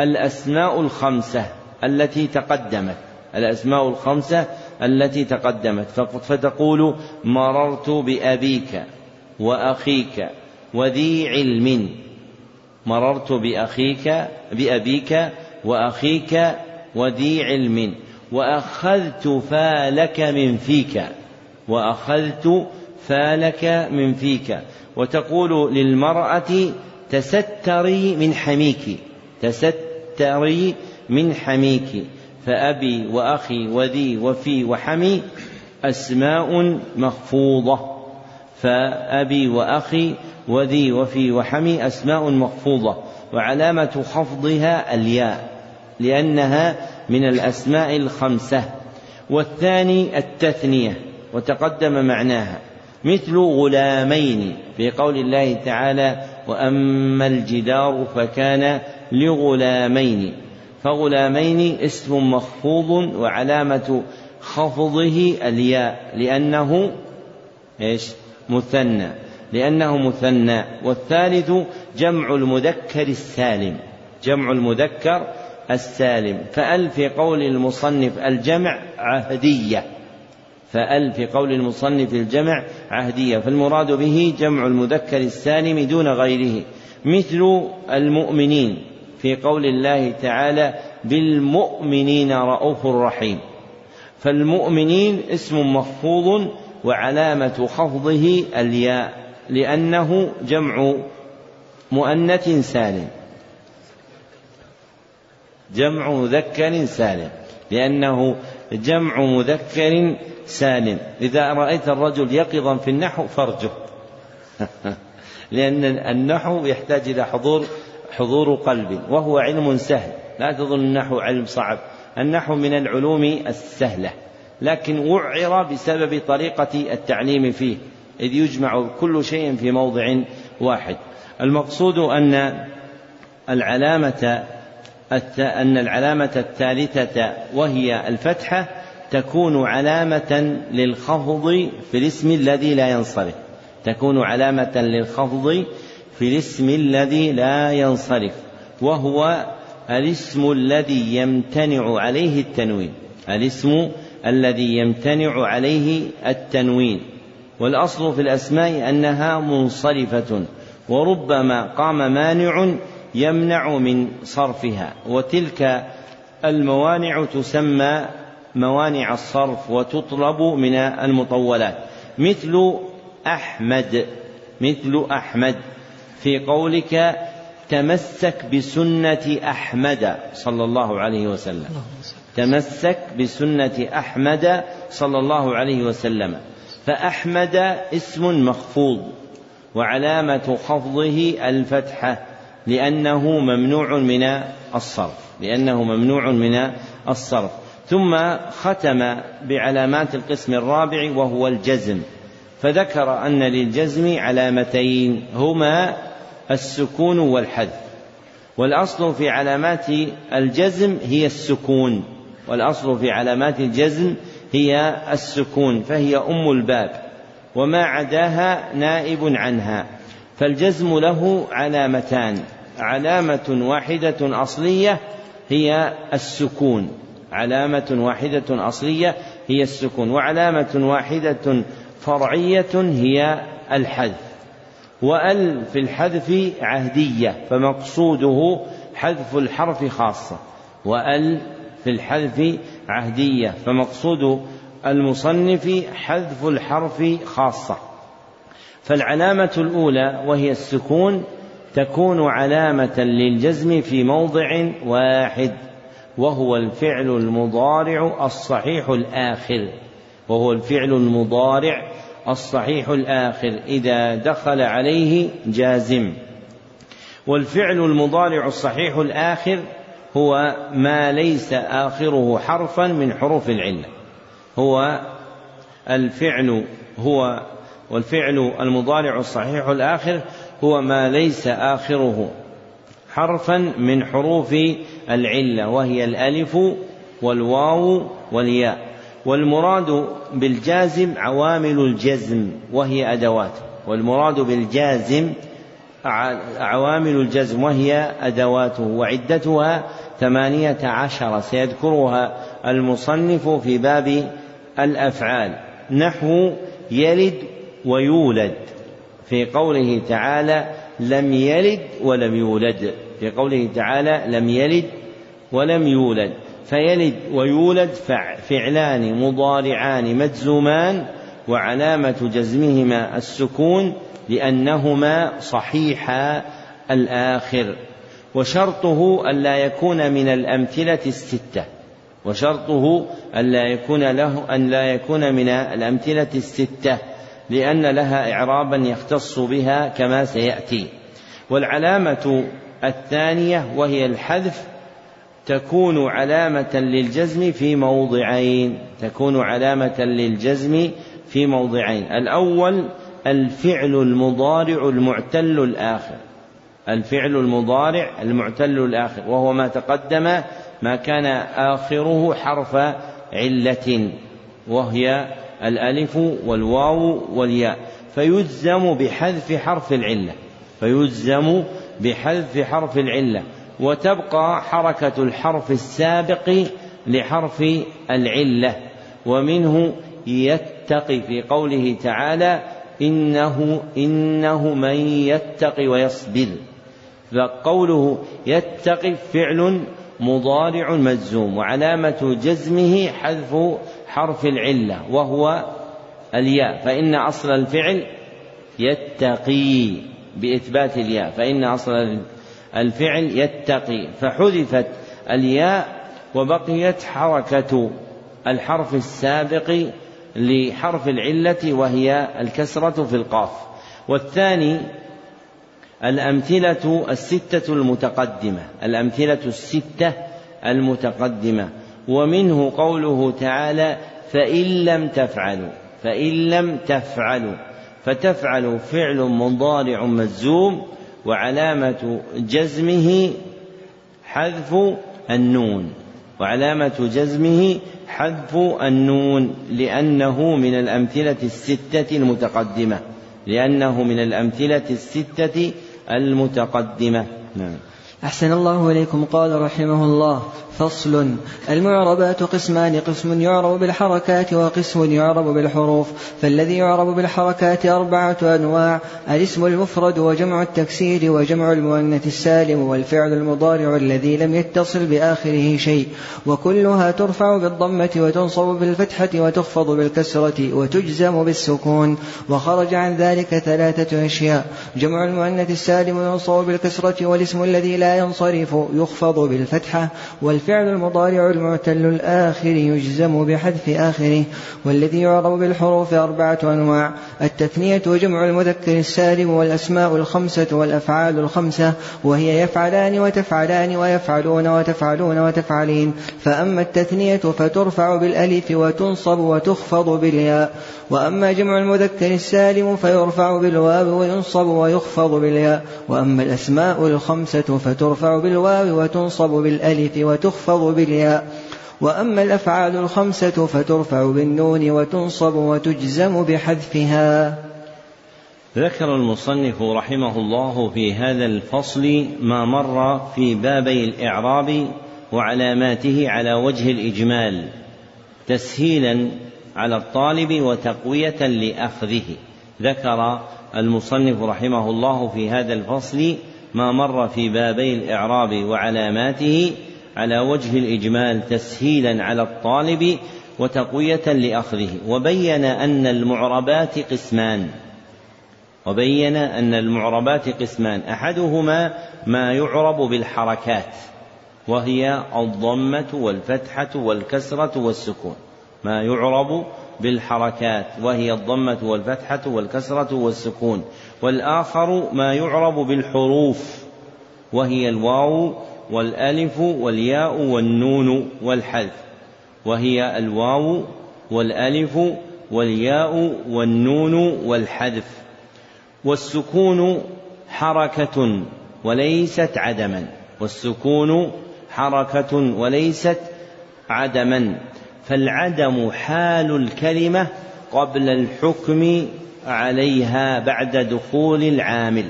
الأسماء الخمسة التي تقدمت. الأسماء الخمسة التي تقدمت. فتقول مررت بأبيك وأخيك وذي علم. مررت بأخيك بأبيك وأخيك وذي علم. وأخذت فالك من فيك. وأخذت فالك من فيك. وتقول للمرأة تستري من حميك. تستري من حميك. فأبي وأخي وذي وفي وحمي أسماء مخفوضة. فأبي وأخي وذي وفي وحمي أسماء مخفوضة. وعلامة خفضها الياء لأنها من الأسماء الخمسة. والثاني التثنية وتقدم معناها. مثل غلامين في قول الله تعالى وأما الجدار فكان لغلامين. فغلامين اسم مخفوض وعلامة خفضه الياء لأنه إيش؟ مثنى لأنه مثنى. والثالث جمع المذكر السالم جمع المذكر السالم. فأل في قول المصنف الجمع عهدية. فأل في قول المصنف الجمع عهدية فالمراد به جمع المذكر السالم دون غيره مثل المؤمنين في قول الله تعالى بالمؤمنين رؤوف رحيم. فالمؤمنين اسم مخفوض وعلامة خفضه الياء لأنه جمع مؤنث سالم. جمع مذكر سالم لأنه جمع مذكر سالم. إذا رأيت الرجل يقظا في النحو فارجه لأن النحو يحتاج إلى حضور حضور قلب وهو علم سهل. لا تظن النحو علم صعب. النحو من العلوم السهلة. لكن وعر بسبب طريقة التعليم فيه. إذ يجمع كل شيء في موضع واحد. المقصود أن العلامة أن العلامة الثالثة وهي الفتحة تكون علامة للخفض في الاسم الذي لا ينصرف. تكون علامة للخفض في الاسم الذي لا ينصرف وهو الاسم الذي يمتنع عليه التنوين. الاسم الذي يمتنع عليه التنوين. والأصل في الأسماء أنها منصرفة وربما قام مانع يمنع من صرفها. وتلك الموانع تسمى موانع الصرف وتطلب من المطولات. مثل أحمد مثل أحمد في قولك تمسك بسنة أحمد صلى الله عليه وسلم. تمسك بسنة أحمد صلى الله عليه وسلم. فأحمد اسم مخفوض وعلامة خفضه الفتحة لأنه ممنوع من الصرف لأنه ممنوع من الصرف. ثم ختم بعلامات القسم الرابع وهو الجزم. فذكر أن للجزم علامتين هما السكون والحذف. والأصل في علامات الجزم هي السكون. والأصل في علامات الجزم هي السكون فهي أم الباب وما عداها نائب عنها. فالجزم له علامتان. علامة واحدة أصلية هي السكون. علامة واحدة أصلية هي السكون وعلامة واحدة فرعية هي الحذف. وأل في الحذف عهدية فمقصوده حذف الحرف خاصة. وأل في الحذف عهدية فمقصود المصنف حذف الحرف خاصة. فالعلامة الأولى وهي السكون تكون علامة للجزم في موضع واحد. وهو الفعل المضارع الصحيح الآخر. وهو الفعل المضارع الصحيح الآخر. إذا دخل عليه جازم. والفعل المضارع الصحيح الآخر هو ما ليس آخره حرفا من حروف العلة. هو الفعل هو والفعل المضارع الصحيح الآخر هو ما ليس آخره حرفا من حروف العلة وهي الألف والواو والياء. والمراد بالجازم عوامل الجزم وهي أدوات. والمراد بالجازم عوامل الجزم وهي أدواته. وعدتها ثمانية عشر سيذكرها المصنف في باب الأفعال. نحو يلد ويولد. في قوله تعالى لم يلد ولم يولد. في قوله تعالى لم يلد ولم يولد فيلد ويولد فعلان مضارعان مجزومان وعلامة جزمهما السكون لأنهما صحيحا الآخر وشرطه ألا يكون من الأمثلة الستة وشرطه ألا يكون له أن لا يكون من الأمثلة الستة لأن لها إعرابا يختص بها كما سيأتي. والعلامة الثانية وهي الحذف تكون علامة للجزم في موضعين تكون علامة للجزم في موضعين. الأول الفعل المضارع المعتل الآخر. الفعل المضارع المعتل الآخر وهو ما تقدم ما كان آخره حرف علة وهي الألف والواو والياء. فيجزم بحذف حرف العلة فيجزم بحذف حرف العلة وتبقى حركة الحرف السابق لحرف العلة. ومنه يتقي في قوله تعالى إنه إنه من يتقي ويصبر. فقوله يتقي فعل مضارع مجزوم وعلامة جزمه حذف حرف العلة وهو الياء. فإن أصل الفعل يتقي. بإثبات الياء فإن أصل الفعل يتقي فحذفت الياء وبقيت حركة الحرف السابق لحرف العلة وهي الكسرة في القاف. والثاني الأمثلة الستة المتقدمة الأمثلة الستة المتقدمة. ومنه قوله تعالى فإن لم تفعلوا فإن لم تفعلوا فتفعل فعل مضارع مجزوم وعلامة جزمه حذف النون. وعلامة جزمه حذف النون لأنه من الأمثلة الستة المتقدمة. لأنه من الأمثلة الستة المتقدمة. نعم. أحسن الله إليكم. قال رحمه الله فصل. المعربات قسمان قسم يعرب بالحركات وقسم يعرب بالحروف. فالذي يعرب بالحركات أربعة أنواع الاسم المفرد وجمع التكسير وجمع المؤنث السالم والفعل المضارع الذي لم يتصل بآخره شيء. وكلها ترفع بالضمة وتنصب بالفتحة وتخفض بالكسرة وتجزم بالسكون. وخرج عن ذلك ثلاثة أشياء. جمع المؤنث السالم ينصب بالكسرة والاسم الذي لا ينصرف يخفض بالفتحة. والفعل المضارع المعتل الآخر يجزم بحذف آخره والذي يعرب بالحروف أربعة أنواع التثنية وجمع المذكر السالم والأسماء الخمسة والأفعال الخمسة وهي يفعلان وتفعلان ويفعلون وتفعلون وتفعلين فأما التثنية فترفع بالألف وتنصب وتخفض بالياء وأما جمع المذكر السالم فيرفع بالواو وينصب ويخفض بالياء وأما الأسماء الخمسة فترفع بالواو وتنصب بالألف وتخفض بالياء. وأما الأفعال الخمسة فترفع بالنون وتنصب وتجزم بحذفها. ذكر المصنف رحمه الله في هذا الفصل ما مر في بابي الإعراب وعلاماته على وجه الإجمال تسهيلا على الطالب وتقوية لأخذه. ذكر المصنف رحمه الله في هذا الفصل ما مر في بابي الإعراب وعلاماته على وجه الإجمال تسهيلا على الطالب وتقوية لأخذه. وبين أن المعربات قسمان. وبين أن المعربات قسمان. أحدهما ما يعرب بالحركات وهي الضمة والفتحة والكسرة والسكون. ما يعرب بالحركات وهي الضمة والفتحة والكسرة والسكون. والآخر ما يعرب بالحروف وهي الواو والألف والياء والنون والحذف وهي الواو والألف والياء والنون والحذف والسكون حركة وليست عدما والسكون حركة وليست عدما فالعدم حال الكلمة قبل الحكم عليها بعد دخول العامل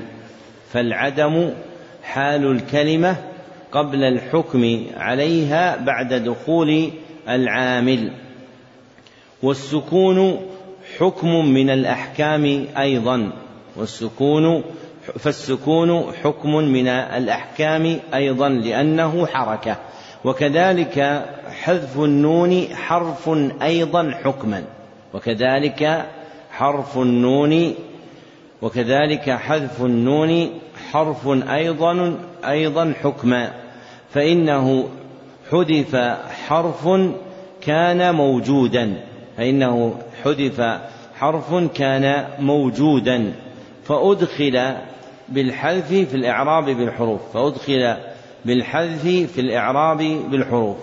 فالعدم حال الكلمة قبل الحكم عليها بعد دخول العامل. والسكون حكم من الأحكام أيضا. والسكون فالسكون حكم من الأحكام أيضا لأنه حركة. وكذلك حذف النون حرف أيضا حكما. وكذلك حرف النون وكذلك حذف النون حرف أيضا أيضا حكما. فإنه حذف حرف كان موجودا. فإنه حذف حرف كان موجودا. فأدخل بالحذف في الإعراب بالحروف. فأدخل بالحذف في الإعراب بالحروف.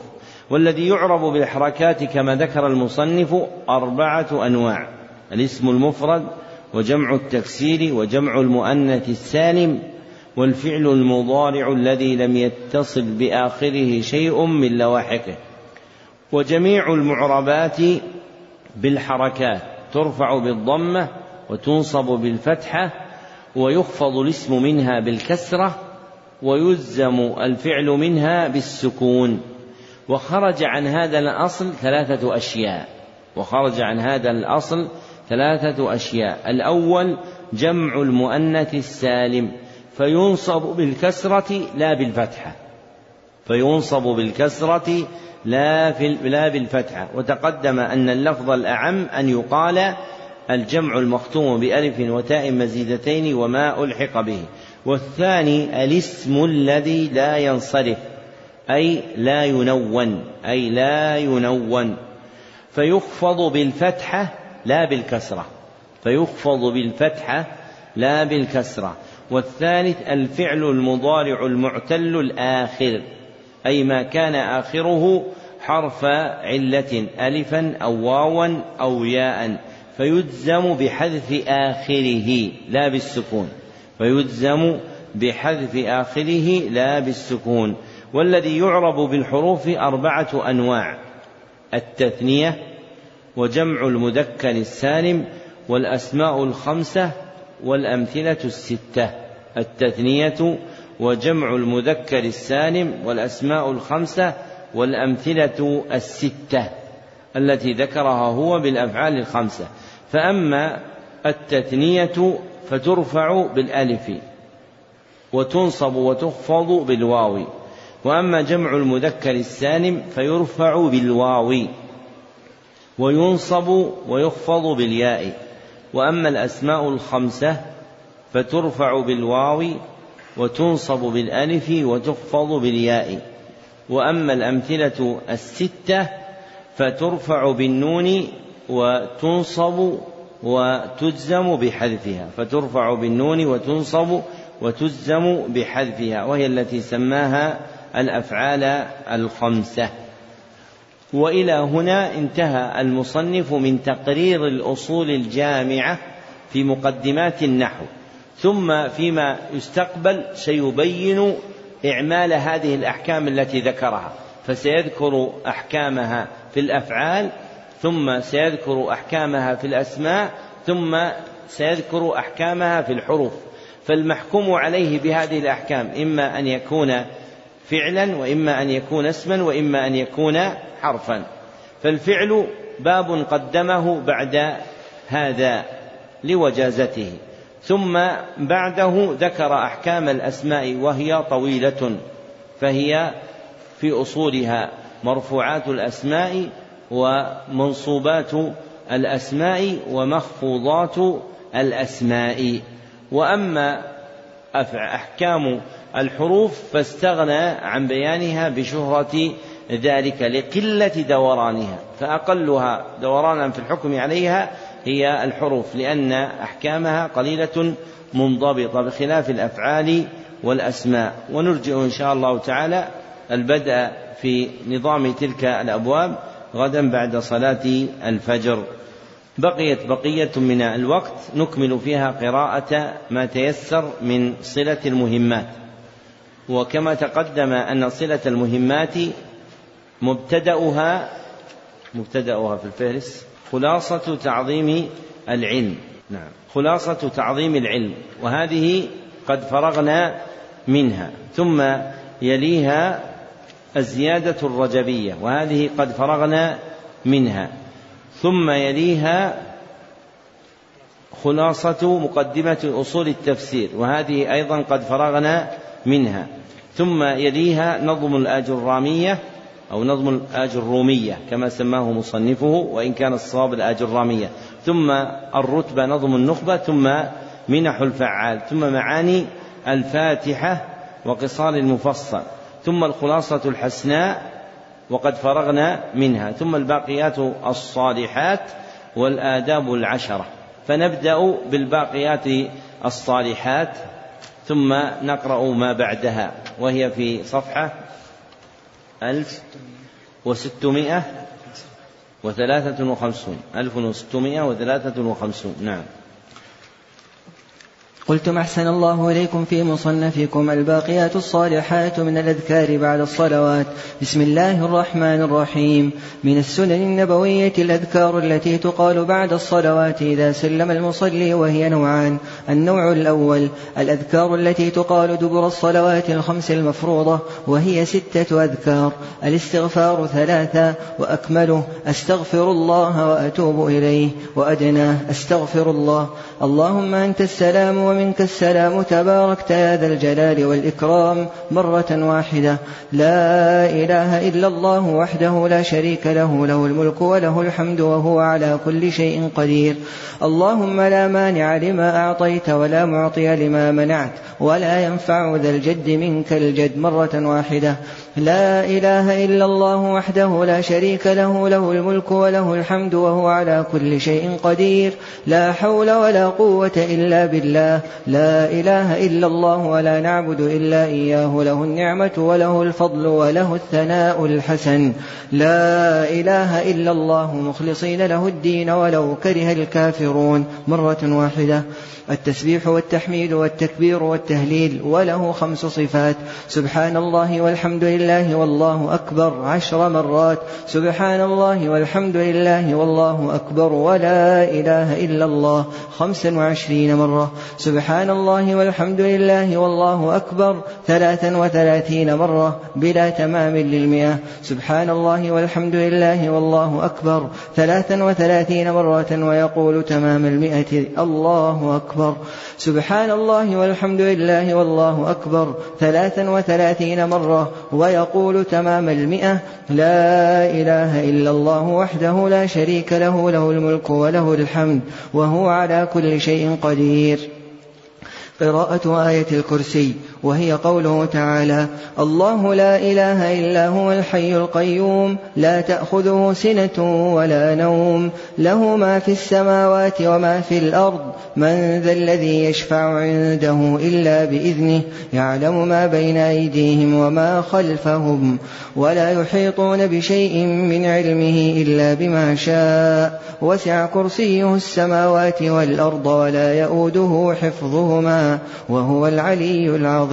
والذي يعرب بالحركات كما ذكر المصنف أربعة أنواع الاسم المفرد وجمع التكسير وجمع المؤنث السالم والفعل المضارع الذي لم يتصل بآخره شيء من لواحقه وجميع المعربات بالحركات ترفع بالضمة وتنصب بالفتحة ويخفض الاسم منها بالكسرة ويلزم الفعل منها بالسكون. وخرج عن هذا الأصل ثلاثة أشياء. وخرج عن هذا الأصل ثلاثة أشياء. الأول جمع المؤنث السالم. فينصب بالكسرة لا بالفتحة. فينصب بالكسرة لا في لا بالفتحة. وتقدم أن اللفظ الأعم أن يقال الجمع المختوم بألف وتاء مزيدتين وما ألحق به. والثاني الاسم الذي لا ينصرف أي لا ينون أي لا ينون. فيخفض بالفتحة لا بالكسرة. فيخفض بالفتحة لا بالكسرة. والثالث الفعل المضارع المعتل الآخر أي ما كان آخره حرف علة ألفا أو واوا أو ياء فيجزم بحذف آخره لا بالسكون فيجزم بحذف آخره لا بالسكون. والذي يعرب بالحروف أربعة أنواع التثنية وجمع المذكر السالم والأسماء الخمسة والأمثلة الستة التثنية وجمع المذكر السالم والأسماء الخمسة والأمثلة الستة التي ذكرها هو بالأفعال الخمسة. فأما التثنية فترفع بالألف وتنصب وتخفض بالواو. وأما جمع المذكر السالم فيرفع بالواو وينصب ويخفض بالياء. وأما الأسماء الخمسة فترفع بالواو وتنصب بالألف وتخفض بالياء. وأما الأمثلة الستة فترفع بالنون وتنصب وتجزم بحذفها. فترفع بالنون وتنصب وتجزم بحذفها. وهي التي سماها الأفعال الخمسة. وإلى هنا انتهى المصنف من تقرير الأصول الجامعة في مقدمات النحو ثم فيما يستقبل سيبين إعمال هذه الأحكام التي ذكرها فسيذكر أحكامها في الأفعال ثم سيذكر أحكامها في الأسماء ثم سيذكر أحكامها في الحروف فالمحكوم عليه بهذه الأحكام إما أن يكون فعلا وإما أن يكون اسما وإما أن يكون حرفا. فالفعل باب قدمه بعد هذا لوجازته. ثم بعده ذكر أحكام الأسماء وهي طويلة فهي في أصولها مرفوعات الأسماء ومنصوبات الأسماء ومخفوضات الأسماء. وأما أحكام الحروف فاستغنى عن بيانها بشهرة ذلك لقلة دورانها فأقلها دورانا في الحكم عليها هي الحروف لأن أحكامها قليلة منضبطة بخلاف الأفعال والأسماء. ونرجع إن شاء الله تعالى البدء في نظام تلك الأبواب غدا بعد صلاة الفجر. بقيت بقية من الوقت نكمل فيها قراءة ما تيسر من صلة المهمات. وكما تقدم أن صلة المهمات مبتدأها مبتدأها في الفهرس خلاصة تعظيم العلم. نعم. خلاصة تعظيم العلم. وهذه قد فرغنا منها. ثم يليها الزيادة الرجبية. وهذه قد فرغنا منها. ثم يليها خلاصة مقدمة أصول التفسير. وهذه أيضا قد فرغنا منها. ثم يليها نظم الآجرامية أو نظم الآجرومية كما سماه مصنفه وإن كان الصواب الآجرامية ثم الرتبة نظم النخبة ثم منح الفعال ثم معاني الفاتحة وقصار المفصل. ثم الخلاصة الحسناء وقد فرغنا منها. ثم الباقيات الصالحات والآداب العشرة. فنبدأ بالباقيات الصالحات. ثم نقرأ ما بعدها وهي في صفحة ألف وستمائة وثلاثة وخمسون ألف وستمائة وثلاثة وخمسون نعم. قلتم أحسن الله إليكم في مصنفكم الباقيات الصالحات من الأذكار بعد الصلوات. بسم الله الرحمن الرحيم. من السنن النبوية الأذكار التي تقال بعد الصلوات إذا سلم المصلي وهي نوعان. النوع الأول الأذكار التي تقال دبر الصلوات الخمس المفروضة وهي ستة أذكار. الاستغفار ثلاثة وأكمله أستغفر الله وأتوب إليه. وأدناه أستغفر الله. اللهم أنت السلام ومنك السلام تباركت يا ذا الجلال والإكرام مرة واحدة. لا إله إلا الله وحده لا شريك له له الملك وله الحمد وهو على كل شيء قدير. اللهم لا مانع لما أعطيت ولا معطي لما منعت ولا ينفع ذا الجد منك الجد مرة واحدة. لا إله إلا الله وحده لا شريك له له الملك وله الحمد وهو على كل شيء قدير. لا حول ولا قوة إلا بالله. لا إله إلا الله ولا نعبد إلا إياه. له النعمة وله الفضل وله الثناء الحسن. لا إله إلا الله. مخلصين له الدين ولو كره الكافرون. مرة واحدة. التسبيح والتحميد والتكبير والتهليل وله خمس صفات. سبحان الله والحمد لله. لله والله أكبر عشر مرات سبحان الله والحمد لله والله أكبر ولا إله إلا الله خمسا وعشرين مرة سبحان الله والحمد لله والله أكبر ثلاثا وثلاثين مرة بلا تمام للمئة سبحان الله والحمد لله والله أكبر ثلاثا وثلاثين مرة ويقول تمام المئة الله أكبر سبحان الله والحمد لله والله أكبر ثلاثا وثلاثين مرة ويقول تمام المئة لا إله إلا الله وحده لا شريك له له الملك وله الحمد وهو على كل شيء قدير. قراءة آية الكرسي. وهي قوله تعالى الله لا إله إلا هو الحي القيوم لا تأخذه سنة ولا نوم له ما في السماوات وما في الأرض من ذا الذي يشفع عنده إلا بإذنه يعلم ما بين أيديهم وما خلفهم ولا يحيطون بشيء من علمه إلا بما شاء وسع كرسيه السماوات والأرض ولا يؤوده حفظهما وهو العلي العظيم.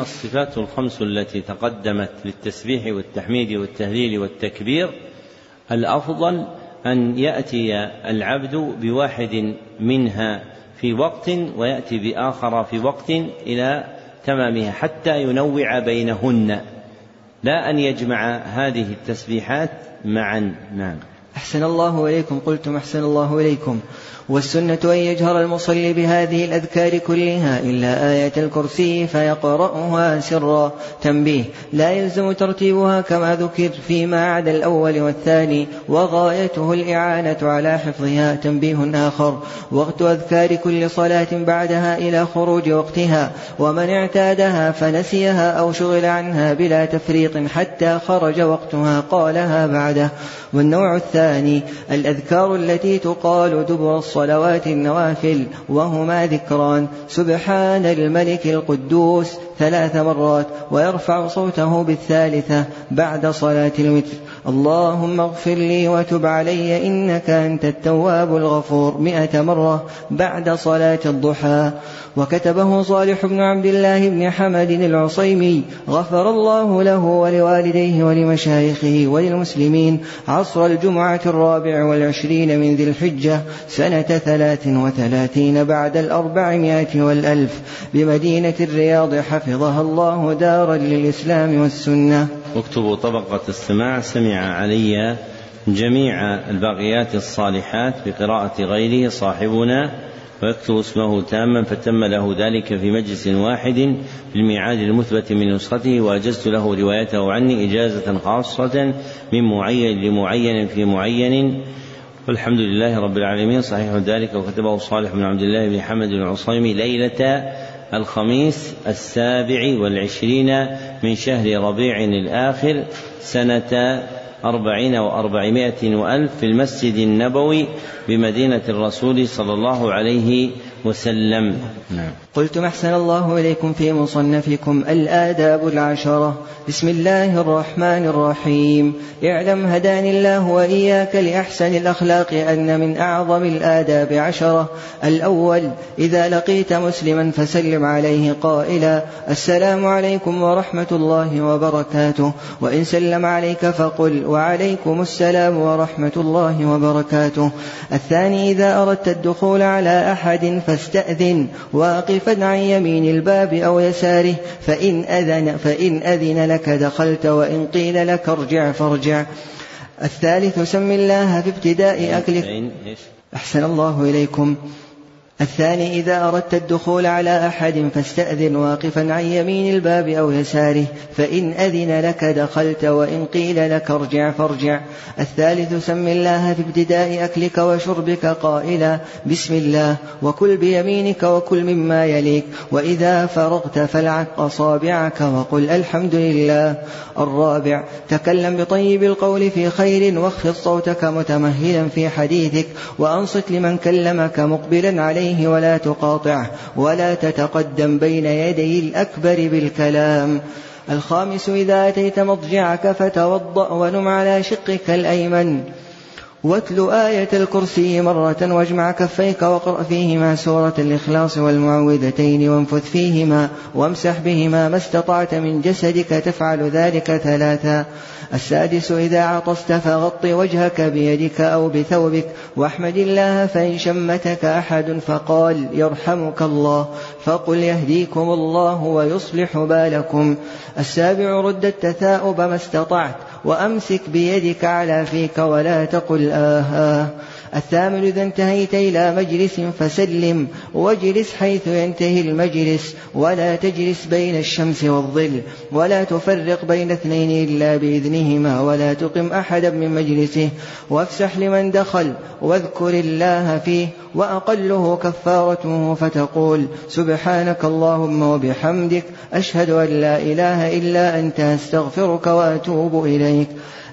الصفات الخمس التي تقدمت للتسبيح والتحميد والتهليل والتكبير الأفضل أن يأتي العبد بواحد منها في وقت ويأتي بآخر في وقت إلى تمامها حتى ينوع بينهن. لا أن يجمع هذه التسبيحات معا. نعم. أحسن الله إليكم قلتم أحسن الله إليكم. والسنة أن يجهر المصلي بهذه الأذكار كلها إلا آية الكرسي فيقرأها سرا. تنبيه لا يلزم ترتيبها كما ذكر فيما عدا الأول والثاني وغايته الإعانة على حفظها. تنبيه آخر وقت أذكار كل صلاة بعدها إلى خروج وقتها ومن اعتادها فنسيها أو شغل عنها بلا تفريط حتى خرج وقتها قالها بعده. والنوع الثاني الأذكار التي تقال دبر الصلوات النوافل وهما ذكران. سبحان الملك القدوس ثلاث مرات ويرفع صوته بالثالثة بعد صلاة الوتر. اللهم اغفر لي وتب علي إنك أنت التواب الغفور. مئة مرة بعد صلاة الضحى. وكتبه صالح بن عبد الله بن حمد العصيمي. غفر الله له ولوالديه ولمشايخه وللمسلمين. عصر الجمعة الرابع والعشرين من ذي الحجة. سنة ثلاث وثلاثين بعد الأربعمائة والألف. بمدينة الرياض حفظها الله دارا للإسلام والسنة. اكتبوا طبقة السماع سمع علي جميع الباقيات الصالحات بقراءة غيره صاحبنا ويكتب اسمه تاما فتم له ذلك في مجلس واحد في الميعاد المثبت من نسخته وأجزت له روايته عني إجازة خاصة من معين لمعين في معين. والحمد لله رب العالمين. صحيح ذلك وكتبه صالح بن عبد الله بن حمد العصيمي ليلة الخميس السابع والعشرين من شهر ربيع الآخر سنة أربعين وأربعمائة وألف في المسجد النبوي بمدينة الرسول صلى الله عليه وسلم نعم. قلتم أحسن الله إليكم في مصنفكم الآداب العشرة. بسم الله الرحمن الرحيم. اعلم هداني الله وإياك لأحسن الأخلاق أن من أعظم الآداب عشرة. الأول إذا لقيت مسلما فسلم عليه قائلا السلام عليكم ورحمة الله وبركاته. وإن سلم عليك فقل وعليكم السلام ورحمة الله وبركاته. الثاني إذا أردت الدخول على أحد فاستأذن واقفا عن يمين الباب أو يساره فإن أذن فإن أذن لك دخلت وإن قيل لك ارجع فارجع. الثالث سم الله في ابتداء أكلك. أحسن الله إليكم. الثاني إذا أردت الدخول على أحد فاستأذن واقفا عن يمين الباب أو يساره فإن أذن لك دخلت وإن قيل لك ارجع فارجع. الثالث سم الله في ابتداء أكلك وشربك قائلا بسم الله وكل بيمينك وكل مما يليك وإذا فرغت فالعق أصابعك وقل الحمد لله. الرابع تكلم بطيب القول في خير واخفض صوتك متمهلا في حديثك وأنصت لمن كلمك مقبلا عليه عليه ولا تقاطعه ولا تتقدم بين يدي الأكبر بالكلام. الخامس إذا أتيت مضجعك فتوضأ ونم على شقك الأيمن. واتل آية الكرسي مرة واجمع كفيك واقرأ فيهما سورة الإخلاص والمعوذتين وانفث فيهما وامسح بهما ما استطعت من جسدك تفعل ذلك ثلاثا. السادس إذا عطست فغط وجهك بيدك أو بثوبك واحمد الله فإن شمتك أحد فقال يرحمك الله فقل يهديكم الله ويصلح بالكم. السابع رد التثاؤب ما استطعت وأمسك بيدك على فيك ولا تقل آه, آه. الثامن إذا انتهيت إلى مجلس فسلم واجلس حيث ينتهي المجلس ولا تجلس بين الشمس والظل ولا تفرق بين اثنين إلا بإذنهما ولا تقم أحدا من مجلسه وافسح لمن دخل واذكر الله فيه وأقله كفارته فتقول سبحانك اللهم وبحمدك أشهد أن لا إله إلا أنت أستغفرك وأتوب إليك.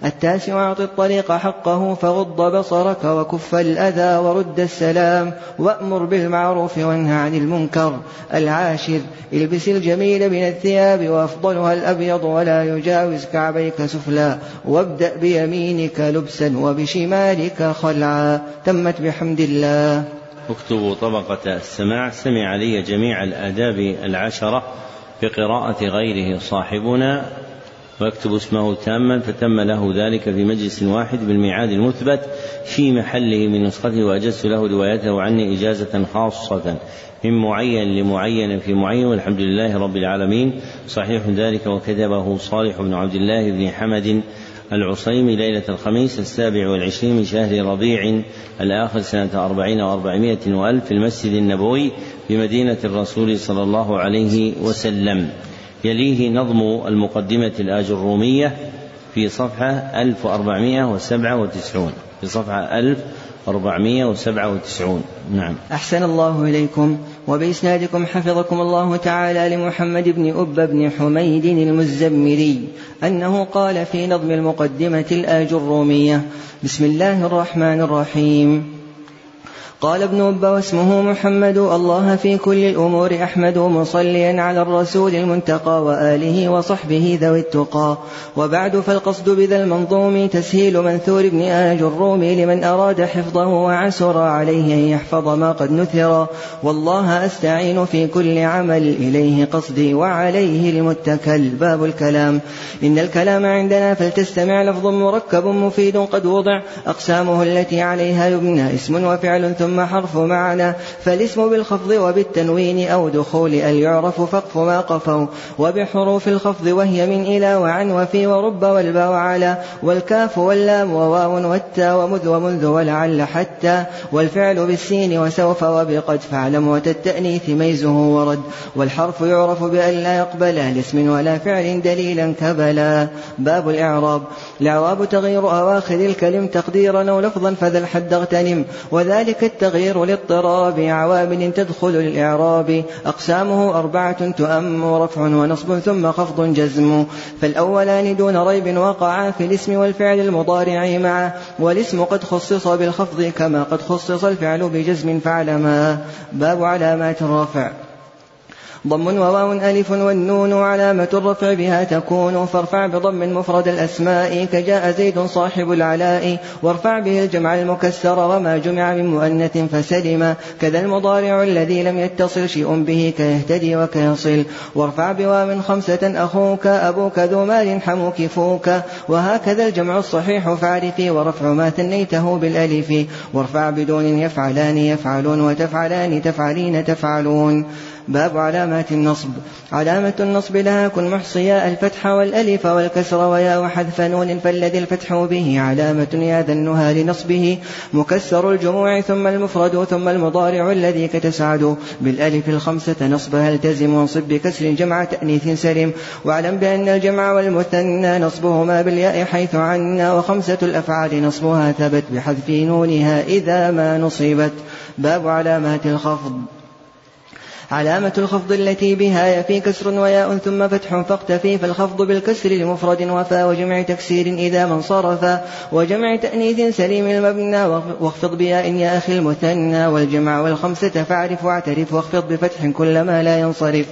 التاسع أعط الطريق حقه فغض بصرك وكف الأذى ورد السلام وأمر بالمعروف وانهى عن المنكر. العاشر البس الجميل من الثياب وأفضلها الأبيض ولا يجاوز كعبيك سفلا وابدأ بيمينك لبسا وبشمالك خلعا. تمت بحمد الله. اكتبوا طبقة السماع. سمع لي جميع الآداب العشرة بقراءة غيره صاحبنا. ويكتب اسمه تاما فتم له ذلك في مجلس واحد بالميعاد المثبت في محله من نسخته وأجزت له روايته عني إجازة خاصة. من معين لمعين في معين والحمد لله رب العالمين. صحيح ذلك وكتبه صالح بن عبد الله بن حمد العصيمي ليلة الخميس السابع والعشرين من شهر ربيع الآخر سنة أربعين وأربعمائة وألف في المسجد النبوي بمدينة الرسول صلى الله عليه وسلم. يليه نظم المقدمة الآجرومية في صفحة 1497 في صفحة 1497 نعم. أحسن الله إليكم وبإسنادكم حفظكم الله تعالى لمحمد بن أب بن حميد المزمري أنه قال في نظم المقدمة الآجرومية بسم الله الرحمن الرحيم. قال ابن أب واسمه محمد الله في كل الأمور أحمد مصليا على الرسول المنتقى وآله وصحبه ذوي التقى. وبعد فالقصد بذا المنظوم تسهيل منثور ابن آج الروم لمن أراد حفظه وعسر عليه أن يحفظ ما قد نثر. والله أستعين في كل عمل إليه قصدي وعليه المتكل. باب الكلام. إن الكلام عندنا فلتستمع لفظ مركب مفيد قد وضع. أقسامه التي عليها يبنى اسم وفعل ثم ثم حرف معنى فالاسم بالخفض وبالتنوين أو دخول أن يعرف فقف ما قفوا. وبحروف الخفض وهي من إلى وعن وفي ورب والباء على والكاف واللام وواو والتاء ومذ ومنذ ولعل حتى والفعل بالسين وسوف وبقد فاعلم وتالتأنيث ميزه ورد. والحرف يعرف بأن لا يقبل لاسم ولا فعل دليلا كبلا. باب الإعراب. الإعراب تغيير أواخر الكلم تقديرا أو لفظا فذا الحد اغتنم. وذلك التغيير لاضطراب عوامل تدخل الإعراب أقسامه أربعة تؤم رفع ونصب ثم خفض جزم. فالأولان دون ريب وقعا في الاسم والفعل المضارع معا والاسم قد خصص بالخفض كما قد خصص الفعل بجزم فعلما. باب علامات الرفع. ضم وواو ألف والنون علامة الرفع بها تكون. فارفع بضم مفرد الأسماء كجاء زيد صاحب العلاء. وارفع به الجمع المكسر وما جمع من مؤنث فسلم. كذا المضارع الذي لم يتصل شيء به كيهتدي وكيصل. وارفع بواو خمسة أخوك أبوك ذو مال حموك فوك. وهكذا الجمع الصحيح فاعرفي ورفع ما ثنيته بالألف. وارفع بدون يفعلان يفعلون وتفعلان تفعلين تفعلون. باب علامات النصب. علامة النصب لها كن محصيا الفتح والألف والكسر ويا وحذف نون فالذي الفتح به علامة ياذنها لنصبه مكسر الجموع ثم المفرد ثم المضارع الذي كتسعد. بالألف الخمسة نصبها التزم وانصب بكسر جمع تأنيث سلم واعلم بأن الجمع والمثنى نصبهما بالياء حيث عنا وخمسة الأفعال نصبها ثبت بحذف نونها إذا ما نصبت. باب علامات الخفض. علامة الخفض التي بها يفي كسر وياء ثم فتح فاقتفي فالخفض بالكسر لمفرد وفا وجمع تكسير إذا من صرفا وجمع تأنيث سليم المبنى واخفض بياء يا أخي المثنى والجمع والخمسة فاعرف واعترف واخفض بفتح كل ما لا ينصرف.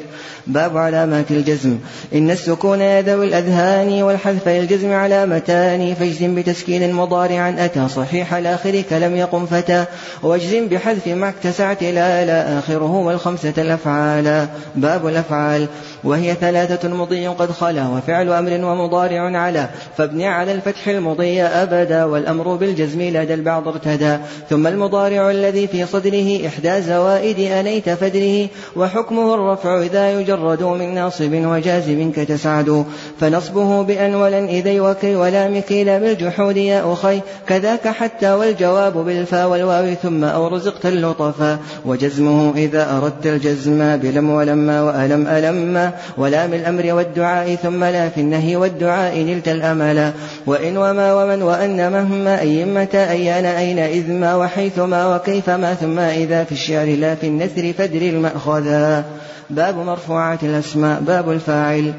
باب علامات الجزم إن السكون يا ذوي الأذهان والحذف للجزم علامتان فاجزم بتسكين مضارعا أتى صحيح الآخر كلم يقم فتى واجزم بحذف ما اكتسعت لا لا آخره والخمسة الأفعال. باب الأفعال. وهي ثلاثة مضي قد خلا وفعل أمر ومضارع على فابني على الفتح المضي أبدا والأمر بالجزم لدى البعض ارتدى. ثم المضارع الذي في صدره إحدى زوائد أنيت فدره وحكمه الرفع إذا يجرد من ناصب وجازم كتسعد. فنصبه بأن ولن إذي وكي ولا مكيل بالجحود يا أخي كذاك حتى والجواب بالفا والواو ثم أو رزقت اللطفا. وجزمه إذا أردت الجزم بلم ولما وألم ألما ولام الأمر والدعاء ثم لا في النهي والدعاء نلت الأملا وإن وما ومن وأن مهما أي متى أيان أين إذ ما وحيثما وكيفما ثم إذا في الشعر لا في النثر فدر المأخذا باب مرفوعات الأسماء باب الفاعل.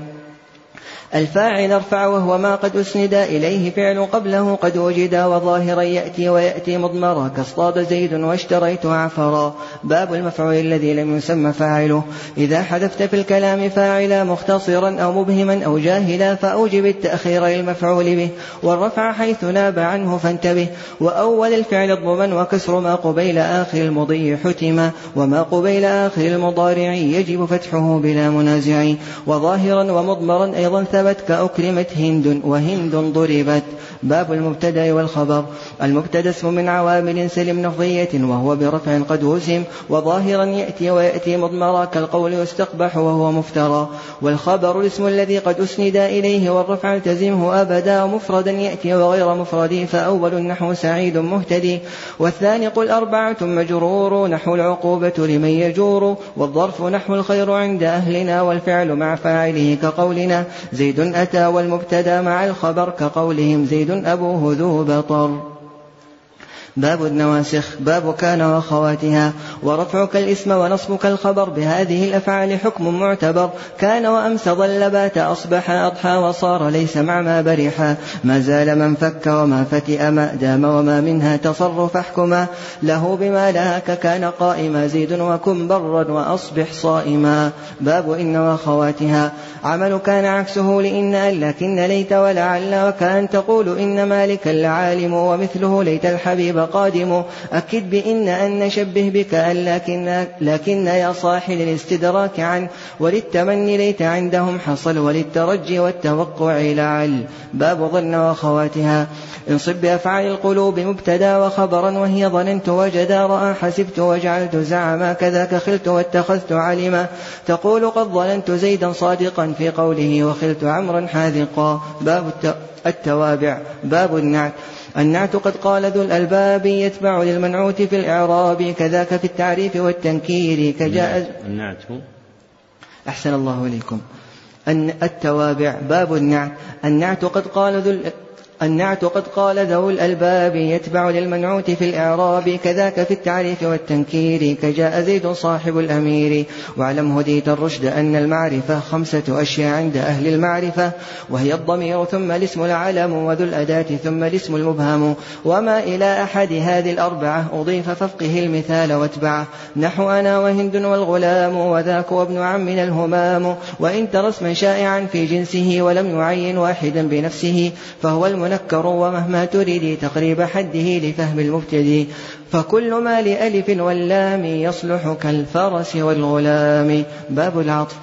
الفاعل ارفع وهو ما قد أسند إليه فعل قبله قد وجد وظاهرا يأتي ويأتي مضمرا كاصطاد زيد واشتريت عفرا. باب المفعول الذي لم يسمى فاعله. إذا حذفت في الكلام فاعلا مختصرا أو مبهما أو جاهلا فأوجب التأخير للمفعول به. والرفع حيث ناب عنه فانتبه. وأول الفعل الضمن وكسر ما قبيل آخر المضي حتما وما قبيل آخر المضارع يجب فتحه بلا منازع. وظاهرا ومضمرا أيضا ثبت ثبت كأكرمت هند وهند ضربت. باب المبتدأ والخبر. المبتدأ اسم من عوامل سلم لفظية وهو برفع قد وسم وظاهرا يأتي ويأتي مضمرا كالقول يستقبح وهو مفترى. والخبر الاسم الذي قد أسند إليه والرفع التزمه أبدا ومفردا يأتي وغير مفرد فأول النحو سعيد مهتدي. والثاني قل أربعة مجرور نحو العقوبة لمن يجور. والظرف نحو الخير عند أهلنا والفعل مع فاعله كقولنا. زيد أتى والمبتدأ مع الخبر كقولهم زيد أبوه ذو بطر. باب النواسخ باب كان وأخواتها. ورفعك الاسم ونصبك الخبر بهذه الأفعال حكم معتبر. كان وأمس ظل بات أصبح أضحى وصار ليس مع ما برحا. ما زال من فك وما فتئ ما دام وما منها تصرف احكما. له بما لهاك كان قائما زيد وكن برا وأصبح صائما. باب إن وأخواتها. عمل كان عكسه لإن لكن ليت ولعل وكان تقول إن مالكا لعالم ومثله ليت الحبيب قادم أكد بإن أن نشبه بك أن لكن, لكن يا صاحي للاستدراك عن وللتمني ليت عندهم حصل وللترجي والتوقع لعل. باب ظن وأخواتها. انصب بأفعال القلوب مبتدا وخبرا وهي ظننت وجدا رأى حسبت وجعلت زعما كذاك خلت واتخذت علما. تقول قد ظننت زيدا صادقا في قوله وخلت عمرا حاذقا. باب التوابع. باب النعت. النعت قد قال ذو الألباب يتبع للمنعوت في الإعراب كذاك في التعريف والتنكير كجاء النعت. أحسن الله إليكم. التوابع باب النعت. النعت قد قال ذو النعت قد قال ذو الألباب يتبع للمنعوت في الإعراب. كذاك في التعريف والتنكير كجاء زيد صاحب الأمير. واعلم هديت الرشد أن المعرفة خمسة أشياء عند أهل المعرفة. وهي الضمير ثم الاسم العلم وذو الأداة ثم الاسم المبهم. وما إلى أحد هذه الأربعة أضيف ففقه المثال واتبعه نحو أنا وهند والغلام وذاك وابن عمنا الهمام. وإن ترى اسما شائعا في جنسه ولم يعين واحدا بنفسه فهو الم منكر ومهما تريد تقريب حده لفهم المبتدي فكل ما لألف واللام يصلح كالفرس والغلام. باب العطف.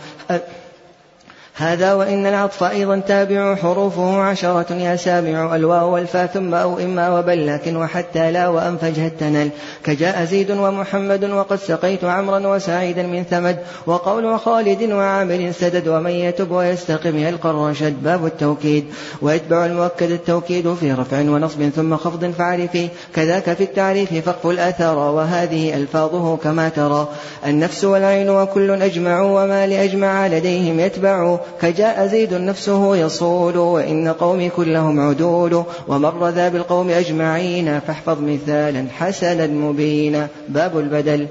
هذا وإن العطف أيضا تابع حروفه عشرة يا سامع الواو والفا ثم أو إما وبل لكن وحتى لا وأن التنل. كجاء زيد ومحمد وقد سقيت عمرا وسعيدا من ثمد. وقول خالد وعامل سدد ومن يتب ويستقم يلقى الرشد. باب التوكيد. ويتبع المؤكد التوكيد في رفع ونصب ثم خفض فعرفي كذاك في التعريف فقف الأثر وهذه ألفاظه كما ترى. النفس والعين وكل أجمع وما لأجمع لديهم يتبع. كجاء زيد نفسه يصول وإن قومي كلهم عدول ومر ذا بالقوم أجمعين فاحفظ مثالا حسنا مبينا. باب البدل.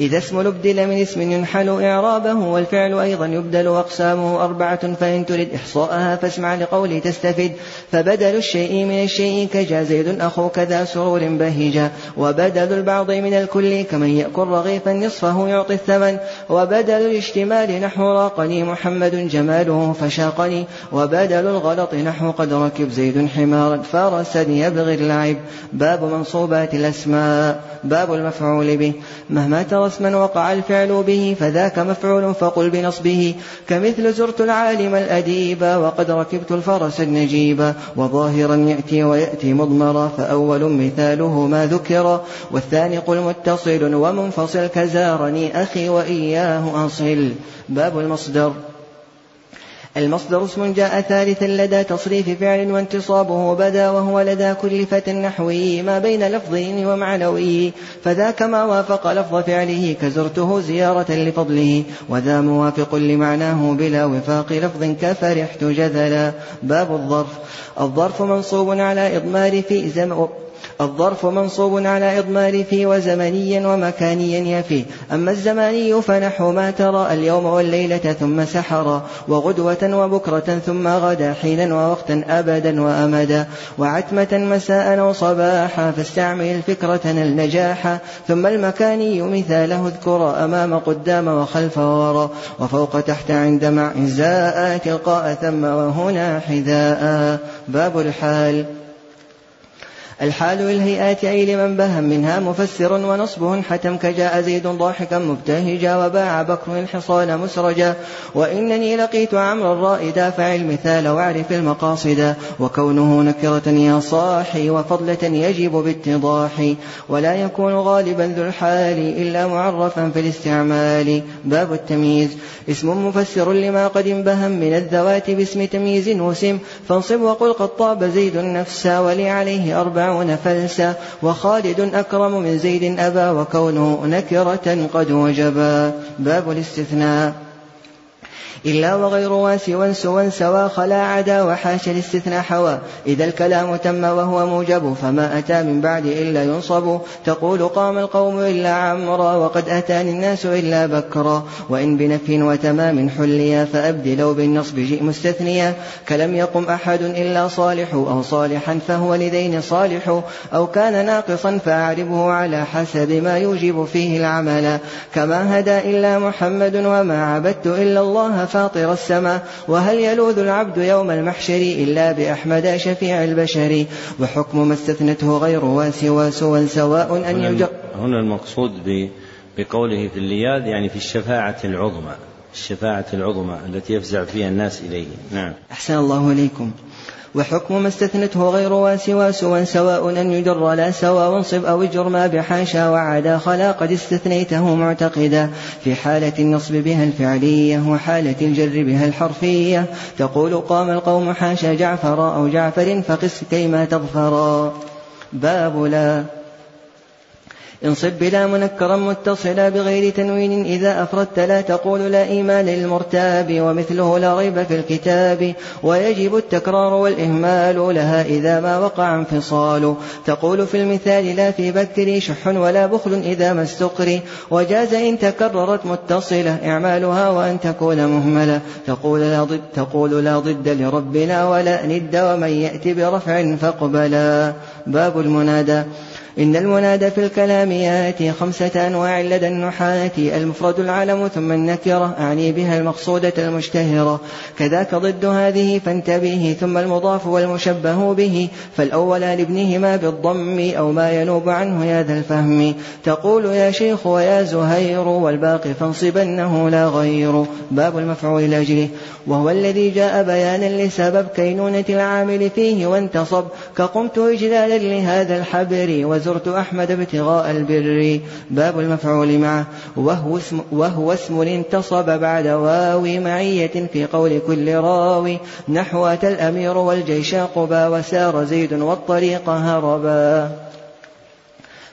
إذا اسم الابدل من اسم ينحل إعرابه والفعل أيضا يبدل أقسامه أربعة فإن ترد إحصاءها فاسمع لقولي تستفد. فبدل الشيء من الشيء كجا زيد أخوك ذا سرور بهجا. وبدل البعض من الكل كمن يأكل رغيفا نصفه يعطي الثمن. وبدل الاشتمال نحو راقني محمد جماله فشاقني. وبدل الغلط نحو قد ركب زيد حمارا فرسا يبغي اللعب. باب منصوبات الأسماء باب المفعول به. مهما ترى اسما وقع الفعل به فذاك مفعول فقل بنصبه. كمثل زرت العالم الأديب وقد ركبت الفرس النجيب. وظاهرا يأتي ويأتي مضمرا فأول مثاله ما ذكر. والثاني قل متصل ومنفصل كزارني أخي وإياه أصل. باب المصدر. المصدر اسم جاء ثالثا لدى تصريف فعل وانتصابه بدا وهو لدى كل فتى نحوي ما بين لفظي ومعنوي. فذاك ما وافق لفظ فعله كزرته زيارة لفضله. وذا موافق لمعناه بلا وفاق لفظ كفرحت جذلا. باب الظرف. الظرف منصوب على إضمار في زم الظرف منصوب على إضمار في وزمنيا ومكانيا يفي أما الزماني فنحو ما ترى اليوم والليلة ثم سحرا وغدوة وبكرة ثم غدا حينا ووقتا أبدا وأمدا. وعتمة مساء وصباحا فاستعمل الفكرة النجاحا ثم المكاني مثاله اذكر أمام قدام وخلف وورا وفوق تحت عند مع إزاء تلقاء ثم وهنا حذاء. باب الحال. الحال للهيئات أي لمن بهم منها مفسر ونصبه حتم كجاء زيد ضاحكا مبتهجا وباع بكر الحصان مسرجا. وإنني لقيت عمرا رائدا فعل مثال واعرف المقاصد. وكونه نكرة يا صاحي وفضلة يجب باتضاح. ولا يكون غالبا ذو الحال إلا معرفا في الاستعمال. باب التمييز. اسم مفسر لما قد انبهم من الذوات باسم تمييز وسم فانصب وقل قد طاب زيد النفس ولي عليه أربع فرعون فلسا وخالد أكرم من زيد أبا وكونه نكرة قد وجبا. باب الاستثناء. إلا وغير واسوا سوا سوا خلا عدا وحاشا الاستثناء حوى إذا الكلام تم وهو موجب فما أتى من بعد إلا ينصب. تقول قام القوم إلا عمرا وقد أتاني الناس إلا بكرا. وإن بنفي وتمام حليا فأبدلوا بالنصب جئ مستثنيا. كلم يقم أحد إلا صالح أو صالحا فهو لذين صالح. أو كان ناقصا فأعربه على حسب ما يوجب فيه العمل. كما هدى إلا محمد وما عبدت إلا الله فاطر السماء وهل يلوذ العبد يوم المحشر إلا بأحمد شفيع البشر؟ وحكم ما استثنته غير واسوا سوى سواء أن يجر هنا المقصود بقوله في اللياذ يعني في الشفاعة العظمى الشفاعة العظمى التي يفزع فيها الناس إليه. نعم. أحسن الله إليكم. وحكم ما استثنته غير واسوأ سوا سواء أن يجر لا سوا وانصب أو اجر ما بحاشا وعدا خلا قد استثنيته معتقدا. في حالة النصب بها الفعلية وحالة الجر بها الحرفية. تقول قام القوم حاشا جعفر أو جعفر فقس كيما تظفرا. باب لا انصب بلا منكرا متصلا بغير تنوين إذا أفردت لا تقول لا إيمان للمرتاب ومثله لا ريب في الكتاب ويجب التكرار والإهمال لها إذا ما وقع انفصال تقول في المثال لا في بكري شح ولا بخل إذا ما استقري وجاز إن تكررت متصلة إعمالها وأن تكون مهملة تقول لا ضد, تقول لا ضد لربنا ولا ند ومن يأتي برفع فاقبلا باب المنادى إن المنادى في الكلام يأتي خمسة أنواع لدى النحاة المفرد العلم ثم النكرة أعني بها المقصودة المشتهرة. كذاك ضد هذه فانتبه ثم المضاف والمشبه به فالأولى لابنهما بالضم أو ما ينوب عنه يا ذا الفهم. تقول يا شيخ ويا زهير والباقي فانصبنه لا غير. باب المفعول لأجله. وهو الذي جاء بيانا لسبب كينونة العامل فيه وانتصب. كقمت إجلالا لهذا الحبر وزرت أحمد ابتغاء البر. باب المفعول معه. وهو اسم, وهو اسم انتصب بعد واو معية في قول كل راوي. نحو أتى الأمير والجيش قبا وسار زيد والطريق هربا.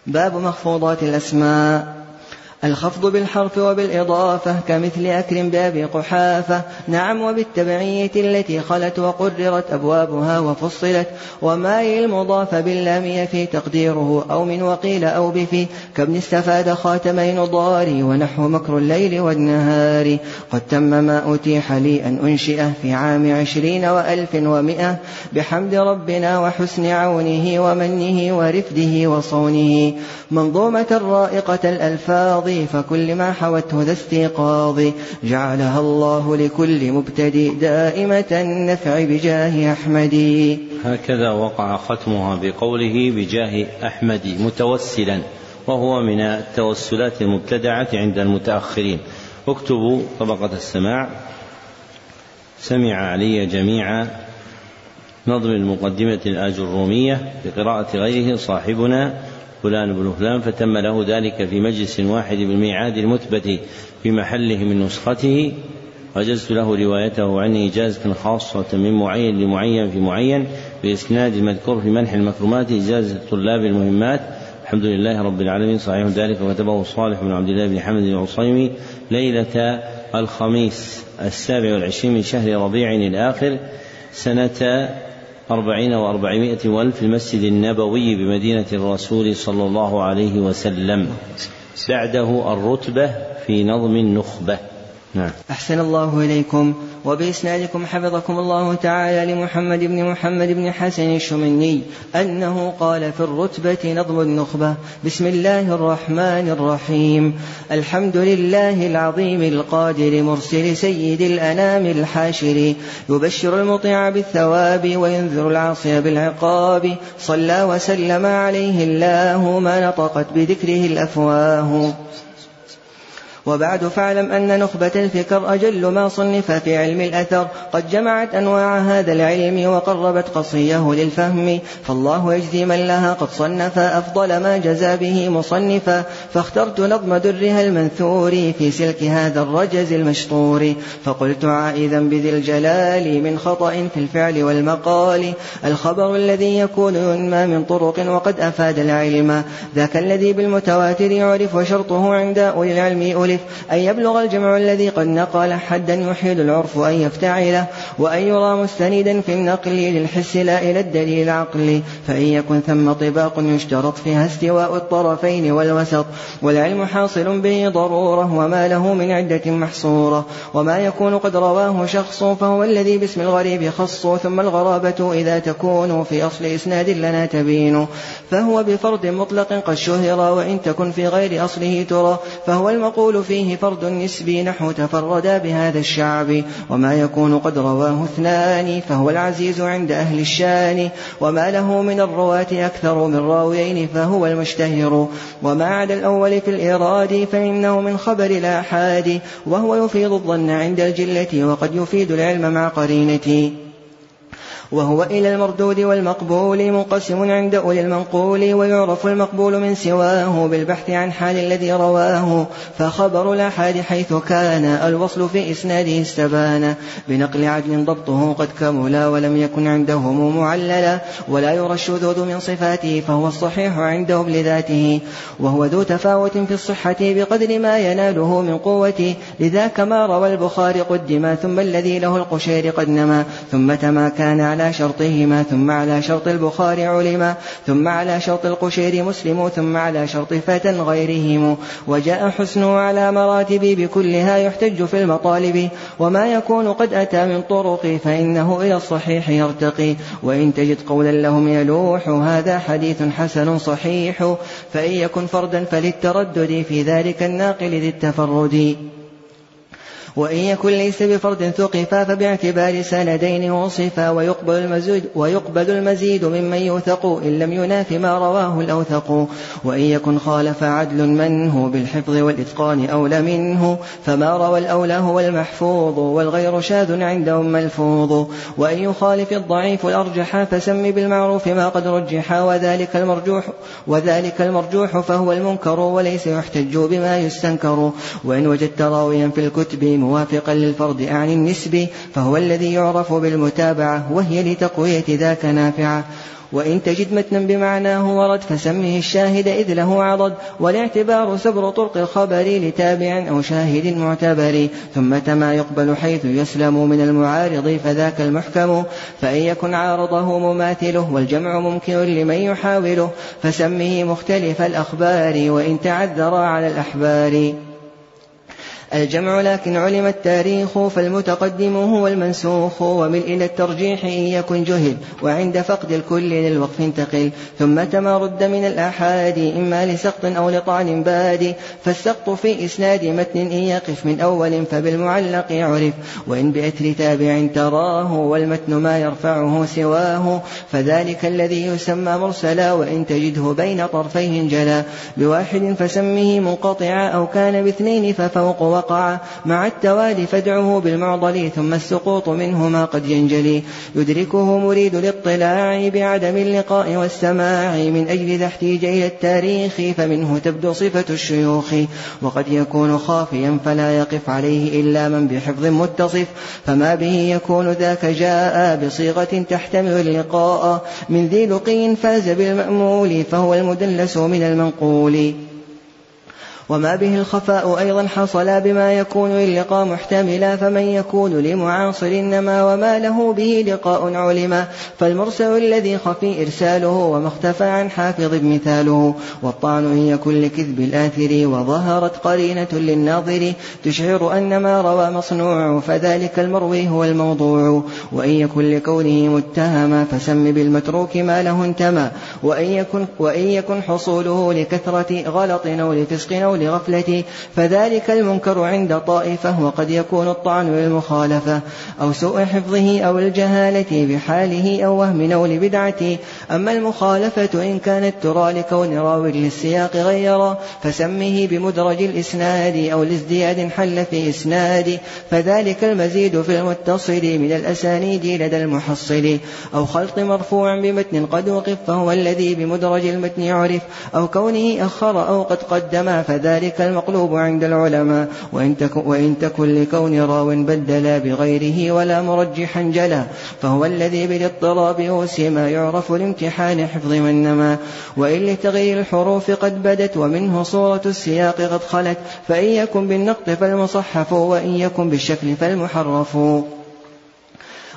باب مخفوضات الأسماء. الخفض بالحرف وبالإضافة كمثل أكل باب قحافة. نعم وبالتبعية التي خلت وقررت أبوابها وفصلت. وما المضاف باللام يفي تقديره أو من وقيل أو بفي. كابن استفاد خاتمين ضاري ونحو مكر الليل والنهار. قد تم ما أتيح لي أن أنشئه في عام عشرين وألف ومئة. بحمد ربنا وحسن عونه ومنه ورفده وصونه. منظومة رائقة الألفاظ فكل ما حوته ذا استيقاظ. جعلها الله لكل مبتدئ دائمة النفع بجاه أحمد. هكذا وقع ختمها بقوله بجاه أحمد متوسلا وهو من التوسلات المبتدعة عند المتأخرين. اكتبوا طبقة السماع. سمع علي جميع نظم المقدمة الآجرومية بقراءة غيره صاحبنا. فلان بن فلان فتم له ذلك في مجلس واحد بالميعاد المثبت في محله من نسخته. وجزت له روايته عني إجازة خاصة من معين لمعين في معين بإسناد المذكور في منح المكرمات إجازة طلاب المهمات. الحمد لله رب العالمين. صحيح ذلك وكتبه صالح بن عبد الله بن حمد العصيمي ليلة الخميس السابع والعشرين من شهر ربيع الآخر سنة أربعين وأربعمائة وألف المسجد النبوي بمدينة الرسول صلى الله عليه وسلم. بعده الرتبة في نظم النخبة. نعم. أحسن الله إليكم وبإسنادكم حفظكم الله تعالى لمحمد بن محمد بن حسن الشمني أنه قال في الرتبة نظم النخبة بسم الله الرحمن الرحيم. الحمد لله العظيم القادر مرسل سيد الأنام الحاشر. يبشر المطيع بالثواب وينذر العاصي بالعقاب. صلى وسلم عليه الله ما نطقت بذكره الأفواه. وبعد فاعلم أن نخبة الفكر أجل ما صنف في علم الأثر. قد جمعت أنواع هذا العلم وقربت قصيه للفهم. فالله يجزي من لها قد صنف أفضل ما جزى به مصنفا. فاخترت نظم درها المنثور في سلك هذا الرجز المشطور. فقلت عائذا بذي الجلال من خطأ في الفعل والمقال. الخبر الذي يكون ينمى من طرق وقد أفاد العلم. ذاك الذي بالمتواتر يعرف وشرطه عند أولي العلم أولي يختلف أن يبلغ الجمع الذي قد نقل حدا يحيل العرف أن يفتعله وأن يرى مستندا في النقل للحس لا إلى الدليل العقلي فإن يكن ثم طباق يشترط فيها استواء الطرفين والوسط والعلم حاصل به ضرورة وما له من عدة محصورة وما يكون قد رواه شخص فهو الذي باسم الغريب خص ثم الغرابة إذا تكون في أصل إسناد لنا تبين فهو بفرد مطلق قد شهر وإن تكن في غير أصله ترى فهو المقول فيه فرد نسبي نحو تفردا بهذا الشعب وما يكون قد رواه اثنان فهو العزيز عند أهل الشان. وما له من الرواة أكثر من راويين فهو المشتهر. وما عدا الأول في الإيراد فإنه من خبر الآحاد. وهو يفيض الظن عند الجلة وقد يفيد العلم مع قرينة وهو إلى المردود والمقبول منقسم عند أولي المنقول ويعرف المقبول من سواه بالبحث عن حال الذي رواه فخبر الآحاد حيث كان الوصل في إسناده استبان بنقل عدل ضبطه قد كملا ولم يكن عندهم معللا ولا يرى الشذوذ من صفاته فهو الصحيح عندهم لذاته وهو ذو تفاوت في الصحة بقدر ما يناله من قوته لذاك ما روى البخاري قدما ثم الذي له القشير قد نما ثم ما كان على على شرطهما ثم على شرط البخاري علما ثم على شرط القشير مسلم ثم على شرط فتى غيرهم وجاء حسنه على مراتب بكلها يحتج في المطالب. وما يكون قد أتى من طرق فإنه إلى الصحيح يرتقي. وإن تجد قولا لهم يلوح هذا حديث حسن صحيح. فإن يكن فردا فللتردد في ذلك الناقل ذي التفرد. وإن يكن ليس بفرد ثقفا فباعتبار سندين وصفا ويقبل المزيد, ويقبل المزيد ممن يوثق إن لم يناف ما رواه الأوثق. وإن يكن خالف عدل منه بالحفظ والإتقان أولى منه فما روى الأولى هو المحفوظ والغير شاذ عندهم ملفوظ. وإن يخالف الضعيف الأرجح فسم بالمعروف ما قد رجح وذلك المرجوح وذلك المرجوح فهو المنكر وليس يحتج بما يستنكر. وإن وجدت راويا في الكتب موافقا للفرد أعني النسب فهو الذي يعرف بالمتابعة وهي لتقوية ذاك نافعة. وإن تجد متنا بمعناه ورد فسمه الشاهد إذ له عضد. والاعتبار سبر طرق الخبر لتابع أو شاهد معتبر. ثم ما يقبل حيث يسلم من المعارض فذاك المحكم. فإن يكن عارضه مماثله والجمع ممكن لمن يحاوله. فسمه مختلف الأخبار وإن تعذر على الأحبار. الجمع لكن علم التاريخ فالمتقدم هو المنسوخ ومن إلى الترجيح إن يكن جهل وعند فقد الكل للوقف انتقل. ثم تما رد من الآحاد إما لسقط أو لطعن باد. فالسقط في إسناد متن إن يقف من أول فبالمعلق يعرف وإن بأثر تابع تراه والمتن ما يرفعه سواه. فذلك الذي يسمى مرسلا وإن تجده بين طرفيه جلا. بواحد فسمه منقطعا أو كان باثنين ففوق وقع مع التوالي فادعه بالمعضل ثم السقوط منهما قد ينجلي. يدركه مريد الاطلاع بعدم اللقاء والسماع من أجل ذا احتيج إلى التاريخ فمنه تبدو صفة الشيوخ. وقد يكون خافيا فلا يقف عليه إلا من بحفظ متصف فما به يكون ذاك جاء بصيغة تحتمل اللقاء. من ذي لقي فاز بالمأمول فهو المدلس من المنقول. وما به الخفاء أيضا حصل بما يكون اللقاء محتملا فمن يكون لمعاصر إنما وما له به لقاء علما فالمرسل الذي خفي إرساله وما اختفى عن حافظ مثاله. والطعن إن يكن لكذب الآثر وظهرت قرينة للناظر. تشعر أن ما روى مصنوع فذلك المروي هو الموضوع. وإن يكن لكونه متهما فسم بالمتروك ما له انتمى. وإن يكن, وإن يكن حصوله لكثرة غلط أو لفسق أو لغفلة فذلك المنكر عند طائفة وقد يكون الطعن للمخالفة أو سوء حفظه أو الجهالة بحاله أو وهم أو لبدعة أما المخالفة إن كانت ترى لكون راوي للسياق غيرا فسمه بمدرج الإسناد أو لازدياد حل في إسناد. فذلك المزيد في المتصل من الأسانيد لدى المحصل أو خلط مرفوع بمتن قد وقف فهو الذي بمدرج المتن يعرف. أو كونه أخر أو قد قدم فذلك ذلك المقلوب عند العلماء. وإن تكن, وإن تكن لكون راو بدلا بغيره ولا مرجحا جلا فهو الذي بالاضطراب أوسم يعرف لامتحان حفظ من نما وإن لتغيير الحروف قد بدت ومنه صورة السياق قد خلت فإن يكن بالنقط فالمصحف وإن يكن بالشكل فالمحرف.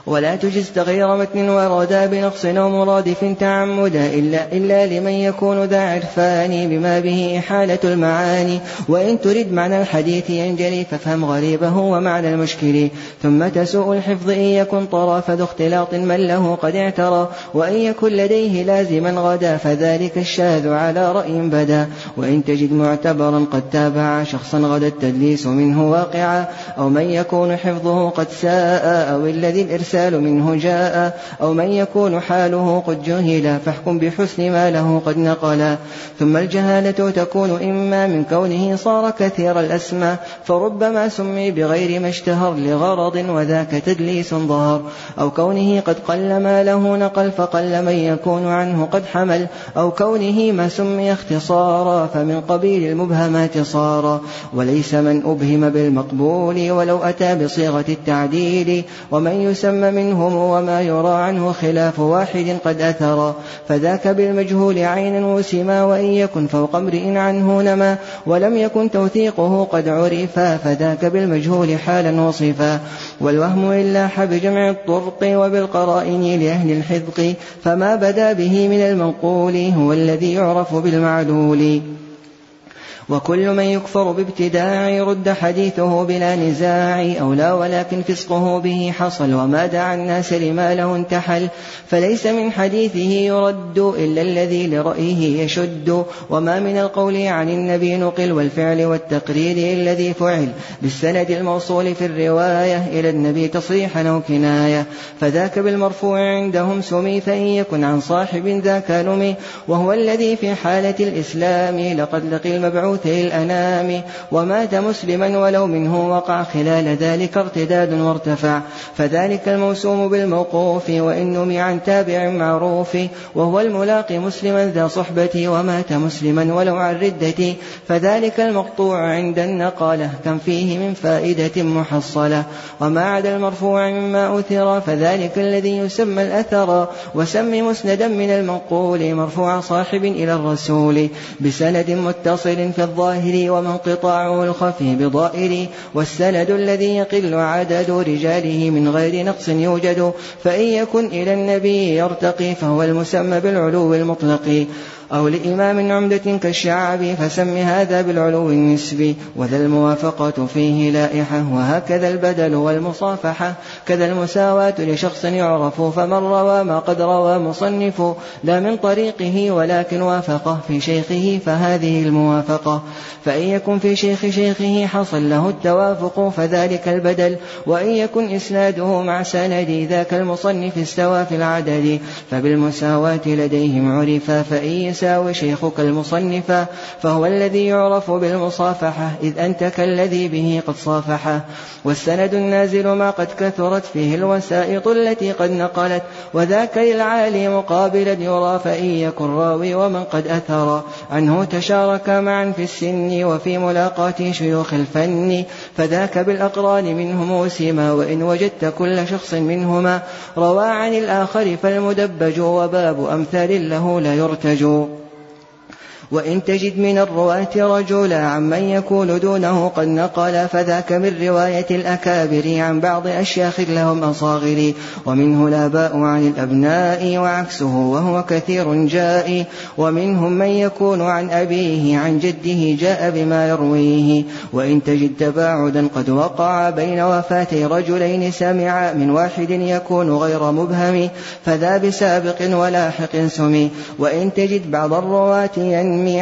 ولا تجز تغيير متن ورادا بنقص أو مرادف تعمدا إلا, إلا لمن يكون ذا عرفان بما به إحالة المعاني. وإن ترد معنى الحديث ينجلي فافهم غريبه ومعنى المشكل. ثم تسوء الحفظ إن يكن طرف ذو اختلاط من له قد اعترى. وإن يكن لديه لازما غدا فذلك الشاذ على رأي بدا. وإن تجد معتبرا قد تابع شخصا غدا التدليس منه واقعا. أو من يكون حفظه قد ساء أو الذي الإرسال الإرسال منه جاء أو من يكون حاله قد جهل فاحكم بحسن ما له قد نقلا ثم الجهالة تكون إما من كونه صار كثير الأسماء فربما سمي بغير ما اشتهر لغرض وذاك تدليس ظهر. أو كونه قد قل ما له نقل فقل من يكون عنه قد حمل. أو كونه ما سمي اختصارا فمن قبيل المبهمات صار. وليس من أبهم بالمقبول ولو أتى بصيغة التعديل. ومن يسمى منهم وما يرى عنه خلاف واحد قد أثر. فذاك بالمجهول عينا وسما وإن يكن فوق امرئ عنه نما ولم يكن توثيقه قد عرفا فذاك بالمجهول حالا وصفا. والوهم إلا حب جمع الطرق وبالقرائن لأهل الحذق فما بدا به من المنقول هو الذي يعرف بالمعلول. وكل من يكفر بابتداع رد حديثه بلا نزاع أو لا ولكن فسقه به حصل وما دعا الناس لما له انتحل فليس من حديثه يرد إلا الذي لرأيه يشد. وما من القول عن النبي نقل والفعل والتقرير الذي فعل بالسند الموصول في الرواية إلى النبي تصريحا أو كناية. فذاك بالمرفوع عندهم سمي فإن يكن عن صاحب ذاك نمي. وهو الذي في حالة الإسلام لقد لقي المبعوث المبعوث للأنام ومات مسلما ولو منه وقع خلال ذلك ارتداد وارتفع. فذلك الموسوم بالموقوف وإن نمي عن تابع معروف. وهو الملاقي مسلما ذا صحبة ومات مسلما ولو عن ردة. فذلك المقطوع عند النقالة كم فيه من فائدة محصلة. وما عدا المرفوع مما أثر فذلك الذي يسمى الأثر. وسم مسندا من المنقول مرفوع صاحب إلى الرسول. بسند متصل في الظاهر ومنقطاعه الخفي بضائر والسند الذي يقل عدد رجاله من غير نقص يوجد فإن يكن إلى النبي يرتقي فهو المسمى بالعلو المطلق. أو لإمام عمدة كالشعب فسم هذا بالعلو النسبي. وذا الموافقة فيه لائحة وهكذا البدل والمصافحة. كذا المساواة لشخص يعرف فمن روى ما قد روى مصنف. لا من طريقه ولكن وافقه في شيخه فهذه الموافقة. فإن يكن في شيخ شيخه حصل له التوافق فذلك البدل. وإن يكن إسناده مع سند ذاك المصنف استوى في العدد فبالمساواة لديهم عرفا فإن يساوي شيخك المصنف فهو الذي يعرف بالمصافحة إذ أنت كالذي به قد صافحه والسند النازل ما قد كثرت فيه الوسائط التي قد نقلت وذاك للعالي مقابلا يرى فإن يكن راوي ومن قد أثر. عنه تشارك معا في السن وفي ملاقاة شيوخ الفن فذاك بالأقران منهم سما وإن وجدت كل شخص منهما روى عن الآخر فالمدبج وباب أمثال له لا يرتج. وإن تجد من الرواة رجلا عمن يكون دونه قد نقل فذاك من رواية الأكابر عن بعض أشياخ لهم أصاغر ومنه الآباء عن الأبناء وعكسه وهو كثير جاء ومنهم من يكون عن أبيه عن جده جاء بما يرويه. وإن تجد تباعدا قد وقع بين وفاتي رجلين سمع من واحد يكون غير مبهم فذا بسابق ولاحق سمي. وإن تجد بعض الرواة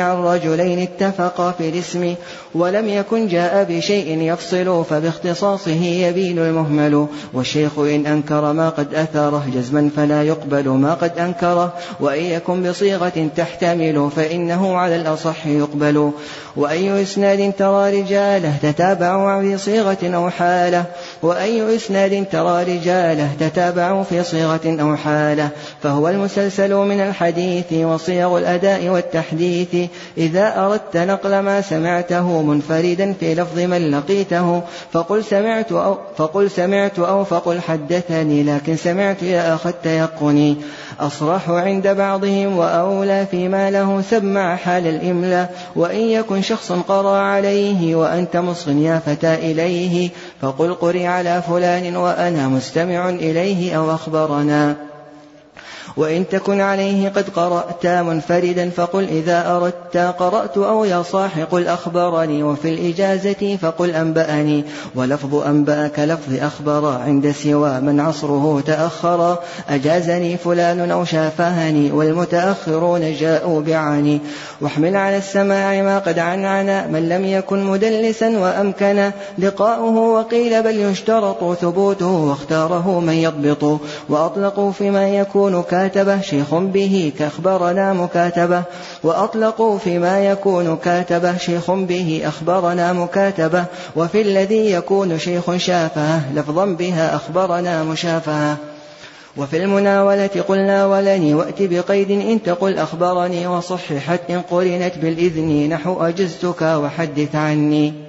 عن رجلين اتفقا في الاسم ولم يكن جاء بشيء يفصل فباختصاصه يبين المهمل. والشيخ إن أنكر ما قد أثره جزما فلا يقبل ما قد أنكره وإن يكن بصيغة تحتمل فإنه على الأصح يقبل. وأي إسناد ترى رجاله تتابعوا في صيغة أو حالة وأي إسناد ترى رجاله تتابعوا في صيغة أو حالة فهو المسلسل من الحديث وصيغ الأداء والتحديث. إذا أردت نقل ما سمعته منفردا في لفظ من لقيته فقل سمعت أو فقل سمعت أو فقل حدثني لكن سمعت يا أخ التيقني أصرح عند بعضهم وأولى فيما له سمع حال الإملاء. وإن يكن شخص قرى عليه وأنت مصغ يا فتى إليه فقل قري على فلان وأنا مستمع إليه أو أخبرنا. وإن تكن عليه قد قرأت منفردا فقل إذا أردت قرأت أو يا صاح قل أخبرني وفي الإجازة فقل أنبأني. ولفظ أنبأ كلفظ أخبر عند سوى من عصره تأخر. أجازني فلان أو شافهني والمتأخرون جاءوا بعني. واحمل على السماع ما قد عنعنا من لم يكن مدلسا وأمكن لقاؤه وقيل بل يشترط ثبوته واختاره من يضبط. وأطلقوا فيما يكون كان كاتبة شيخ به كأخبرنا مكاتبة. وأطلقوا فيما يكون كاتبة شيخ به أخبرنا مكاتبة. وفي الذي يكون شيخ شافه لفظا بها أخبرنا مشافهة وفي المناولة قلنا ولني وأت بقيد إن تقل أخبرني وصححت إن قرنت بالإذن نحو أجزتك وحدث عني.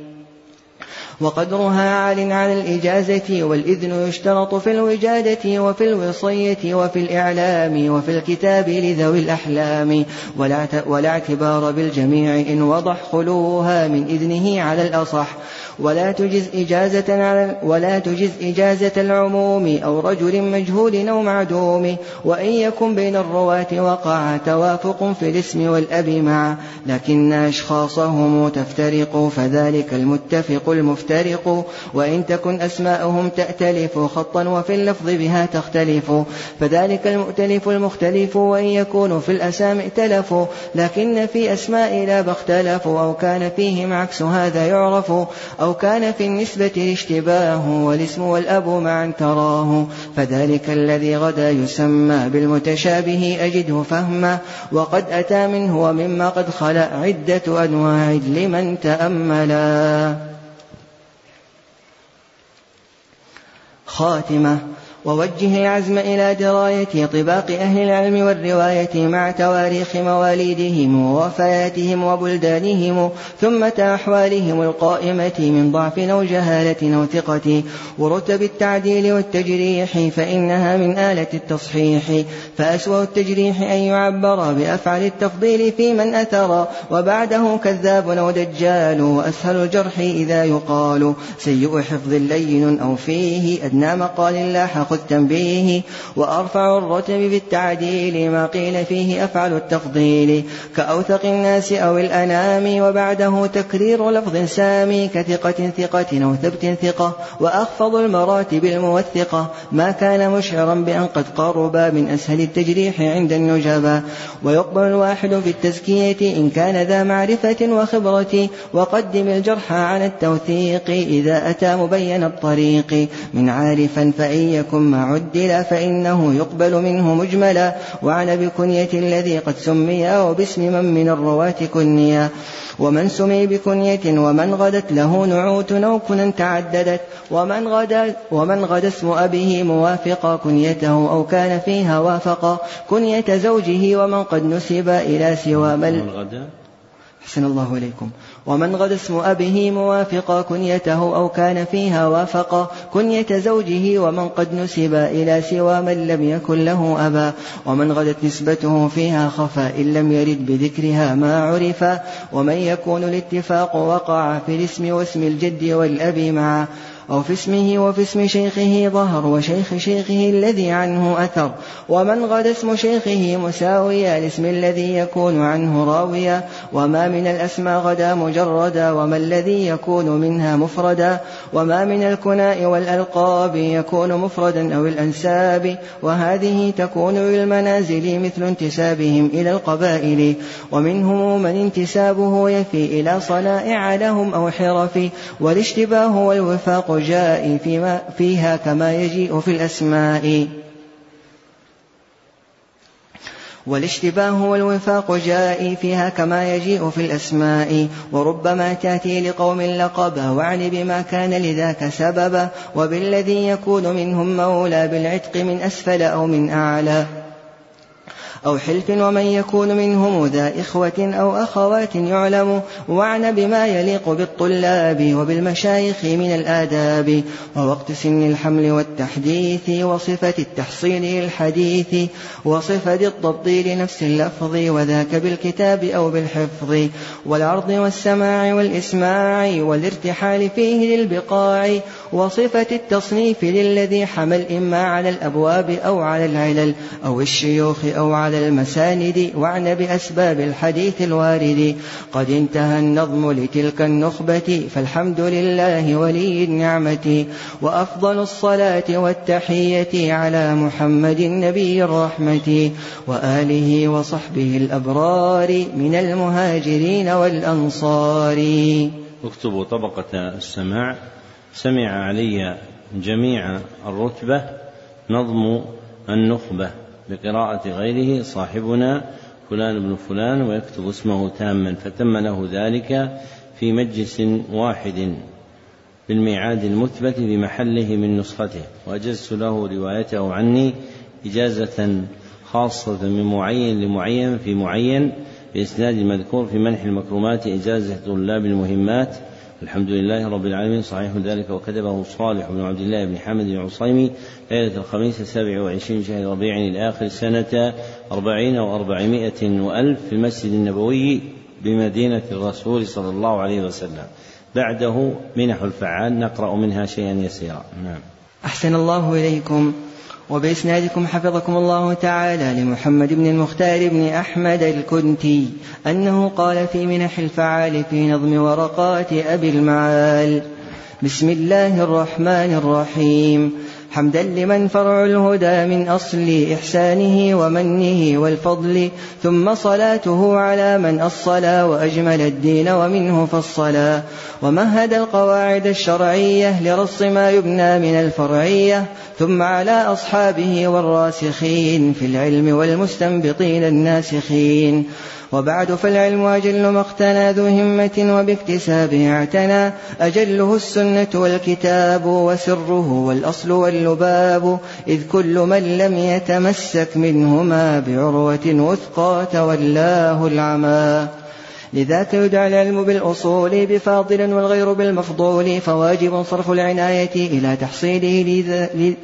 وقدرها عال على الإجازة والإذن يشترط في الوجادة وفي الوصية وفي الإعلام وفي الكتاب لذوي الأحلام. ولا اعتبار بالجميع إن وضح خلوها من إذنه على الأصح. ولا تجز إجازة على ولا تجز إجازة العموم أو رجل مجهول أو معدوم. وإن يكن بين الرواة وقع توافق في الاسم والأب معا لكن أشخاصهم تفترق فذلك المتفق المفترق تفترق وإن تكن أسماؤهم تأتلف خطا وفي اللفظ بها تختلف. فذلك المؤتلف المختلف وإن يكون في الأسامي ائتلفوا لكن في أسماء لا اختلفوا أو كان فيهم عكس هذا يعرف. أو كان في النسبة الاشتباه والاسم والأب معا تراه. فذلك الذي غدا يسمى بالمتشابه أجده فهما. وقد أتى منه ومما قد خلا عدة أنواع لمن تأملا. خاتمة. ووجه العزم إلى دراية طباق أهل العلم والرواية مع تواريخ مواليدهم ووفياتهم وبلدانهم ثم أحوالهم القائمة من ضعف أو جهالة أو ثقة. ورتب التعديل والتجريح فإنها من آلة التصحيح. فأسوأ التجريح أن يعبر بأفعل التفضيل في من أثر وبعده كذاب أو دجال. وأسهل الجرح إذا يقال. سيء حفظ لين أو فيه أدنى مقال لاح خذ تنبيه وأرفع الرتب بالتعديل ما قيل فيه أفعل التفضيل كأوثق الناس أو الأنام وبعده تكرير لفظ سامي كثقة ثقة أو ثبت ثقة وأخفض المراتب الموثقة ما كان مشعرا بأن قد قرب من أسهل التجريح عند النجبا ويقبل الواحد في التزكية إن كان ذا معرفة وخبرة وقدم الجرح على التوثيق إذا أتى مبين الطريق من عارفا فإن يكن ما عدل فإنه يقبل منه مجملا وعن بكنية الذي قد سمي وباسم من من الرواة كنيا ومن سمي بكنية ومن غدت له نعوت أو كنا تعددت ومن غدا ومن غدا اسم أبيه موافقا كنيته أو كان فيها وافقا كنية زوجه ومن قد نسب إلى سوى من أحسن الله إليكم ومن غدا اسم أبيه موافقا كنيته أو كان فيها وافقا كنية زوجه ومن قد نسب إلى سوى من لم يكن له أبا. ومن غدت نسبته فيها خفا إن لم يرد بذكرها ما عرفا ومن يكون الاتفاق وقع في الاسم واسم الجد والأب معا. أو في اسمه وفي اسم شيخه ظهر وشيخ شيخه الذي عنه أثر. ومن غدا اسم شيخه مساويا لاسم الذي يكون عنه راويا وما من الأسماء غدا مجردا. وما الذي يكون منها مفردا. وما من الكناء والألقاب يكون مفردا أو الأنساب. وهذه تكون للمنازل مثل انتسابهم إلى القبائل. ومنهم من انتسابه يفي إلى صنائع لهم أو حرف. والاشتباه والوفاق جاء فيما فيها كما يجيء في الأسماء. والاشتباه والوفاق جاء فيها كما يجيء في الأسماء. وربما تأتي لقوم لقبا وعن بما كان لذاك سببا وبالذي يكون منهم مولى بالعتق من أسفل أو من أعلى. أو حلف ومن يكون منهم ذا إخوة أو أخوات يعلم. وعن بما يليق بالطلاب وبالمشايخ من الآداب. ووقت سن الحمل والتحديث وصفة التحصيل للحديث وصفة الضبط لنفس اللفظ وذاك بالكتاب أو بالحفظ. والعرض والسماع والإسماع والارتحال فيه للبقاع. وصفة التصنيف للذي حمل إما على الأبواب أو على العلل أو الشيوخ أو على المساند وعن بأسباب الحديث الوارد. قد انتهى النظم لتلك النخبة فالحمد لله ولي النعمة. وأفضل الصلاة والتحية على محمد نبي الرحمة. وآله وصحبه الأبرار من المهاجرين والأنصار. اكتبوا طبقة السماع. سمع علي جميع الرتبة نظم النخبة بقراءة غيره صاحبنا فلان بن فلان ويكتب اسمه تاما فتم له ذلك في مجلس واحد بالميعاد المثبت بمحله من نسخته. وأجزت له روايته عني إجازة خاصة من معين لمعين في معين بإسناد المذكور في منح المكرمات إجازة طلاب المهمات الحمد لله رب العالمين صحيح ذلك وكتبه صالح بن عبد الله بن حمد العصيمي ليلة الخميس السابع وعشرين شهر ربيع الآخر سنة أربعين وأربعمائة وألف في المسجد النبوي بمدينة الرسول صلى الله عليه وسلم. بعده منح الفعال نقرأ منها شيئا يسيرا. نعم. أحسن الله إليكم. وبإسنادكم حفظكم الله تعالى لمحمد بن المختار بن أحمد الكنتي أنه قال في منح الفعال في نظم ورقات أبي المعال. بسم الله الرحمن الرحيم. حمدا لمن فرع الهدى من أصل إحسانه ومنه والفضل ثم صلاته على من أصلا وأجمل الدين ومنه فصلا. ومهد القواعد الشرعية لرص ما يبنى من الفرعية ثم على أصحابه والراسخين في العلم والمستنبطين الناسخين. وبعد فالعلم أجل ما اقتنى ذو همة وباكتسابه اعتنى. أجله السنة والكتاب وسره والأصل واللباب إذ كل من لم يتمسك منهما بعروة وثقى تولاه العمى. لذاك يدعى العلم بالأصول بفاضل والغير بالمفضول فواجب صرف العناية إلى تحصيله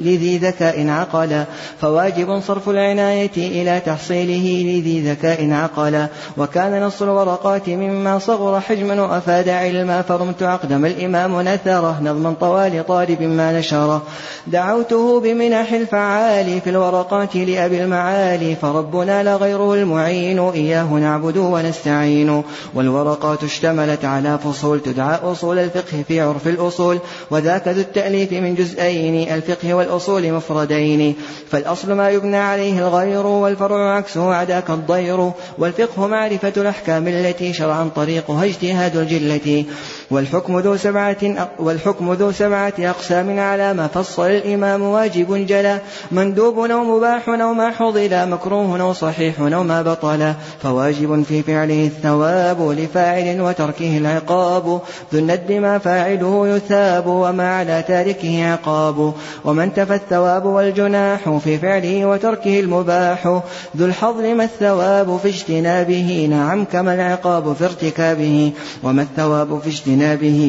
لذي ذكاء عقلا فواجب صرف العناية إلى تحصيله لذي ذكاء عقلا وكان نص الورقات مما صغر حجما وأفاد علما فرمت عقدم الإمام نثره نظما طوال طالب ما نشره دعوته بمنح الفعال في الورقات لأبي المعالي فربنا لا غيره المعين إياه نعبد ونستعين. والورقات اشتملت على فصول تدعى أصول الفقه في عرف الأصول وذاك ذو التأليف من جزئين الفقه والأصول مفردين. فالأصل ما يبنى عليه الغير والفرع عكسه عداك الضير والفقه معرفة الأحكام التي شرعا طريقها اجتهاد الجلة. والحكم ذو سبعة والحكم ذو سبعة أقسام على ما فصل الإمام واجب جلا. مندوب أو مباح أو ما حضل مكروه أو صحيح أو ما بطل. فواجب في فعله الثواب لفاعل وتركه العقاب. ذو الند ما فاعله يثاب وما على تاركه عقاب. ومن تفى الثواب والجناح في فعله وتركه المباح. ذو الحظ ما الثواب في اجتنابه نعم كما العقاب في ارتكابه. وما الثواب في اجتنابه